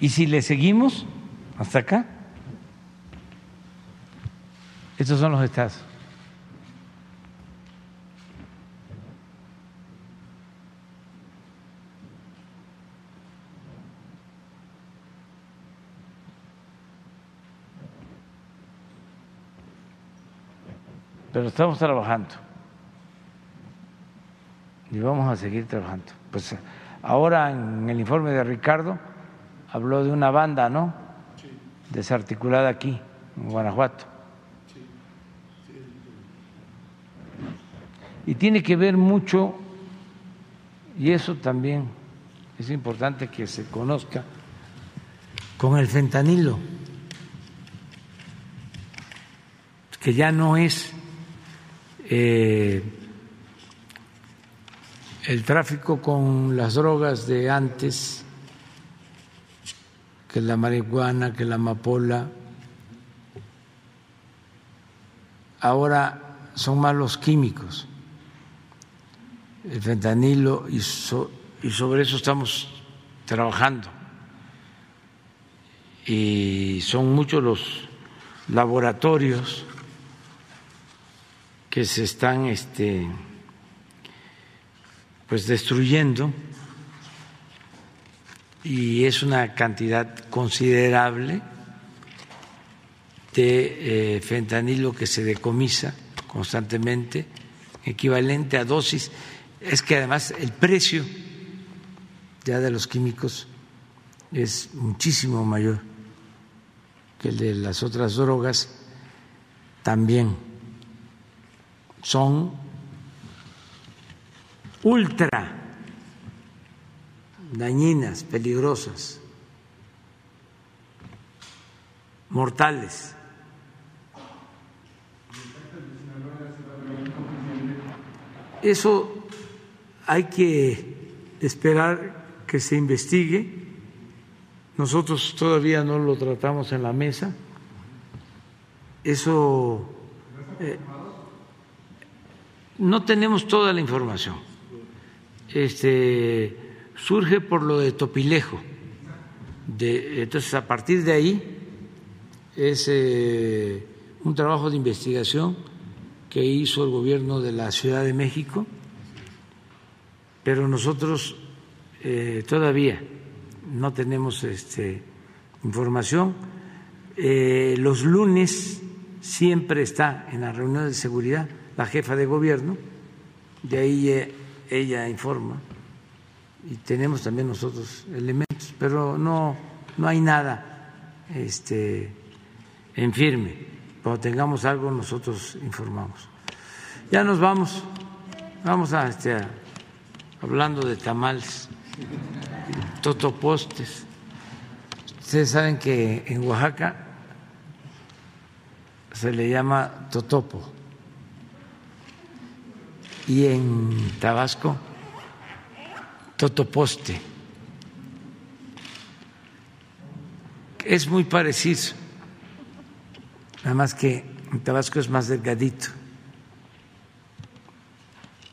Y si le seguimos hasta acá, estos son los estados. Pero estamos trabajando. y vamos a seguir trabajando. Pues ahora en el informe de Ricardo habló de una banda, ¿no? Desarticulada aquí, en Guanajuato. Y tiene que ver mucho, y eso también es importante que se conozca, con el fentanilo, que ya no es eh, el tráfico con las drogas de antes, que la marihuana, que la amapola, ahora son más los químicos, el fentanilo, y, y sobre eso estamos trabajando. Y son muchos los laboratorios que se están este, pues destruyendo y es una cantidad considerable de eh, fentanilo que se decomisa constantemente, equivalente a dosis. Es que además el precio ya de los químicos es muchísimo mayor que el de las otras drogas también son ultra dañinas, peligrosas, mortales. Eso hay que esperar que se investigue. Nosotros todavía no lo tratamos en la mesa. Eso eh, no tenemos toda la información. Este surge por lo de Topilejo. De, entonces, a partir de ahí es eh, un trabajo de investigación que hizo el gobierno de la Ciudad de México, pero nosotros eh, todavía no tenemos este, información. Eh, los lunes siempre está en la reunión de seguridad la jefa de gobierno, de ahí ella informa y tenemos también nosotros elementos, pero no, no hay nada este, en firme. Cuando tengamos algo nosotros informamos. Ya nos vamos, vamos a, este, hablando de tamales, totopostes. Ustedes saben que en Oaxaca se le llama totopo y en Tabasco totoposte. Es muy parecido, nada más que en Tabasco es más delgadito.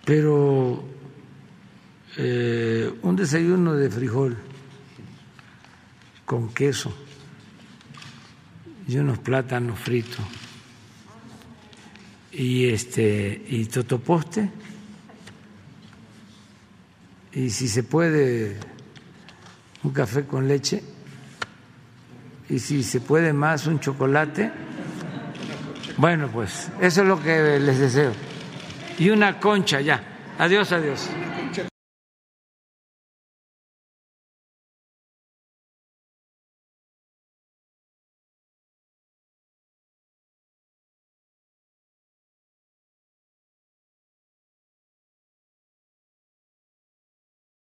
Pero eh, un desayuno de frijol con queso y unos plátanos fritos y este y totoposte y si se puede un café con leche y si se puede más un chocolate. Bueno, pues eso es lo que les deseo. Y una concha ya. Adiós, adiós.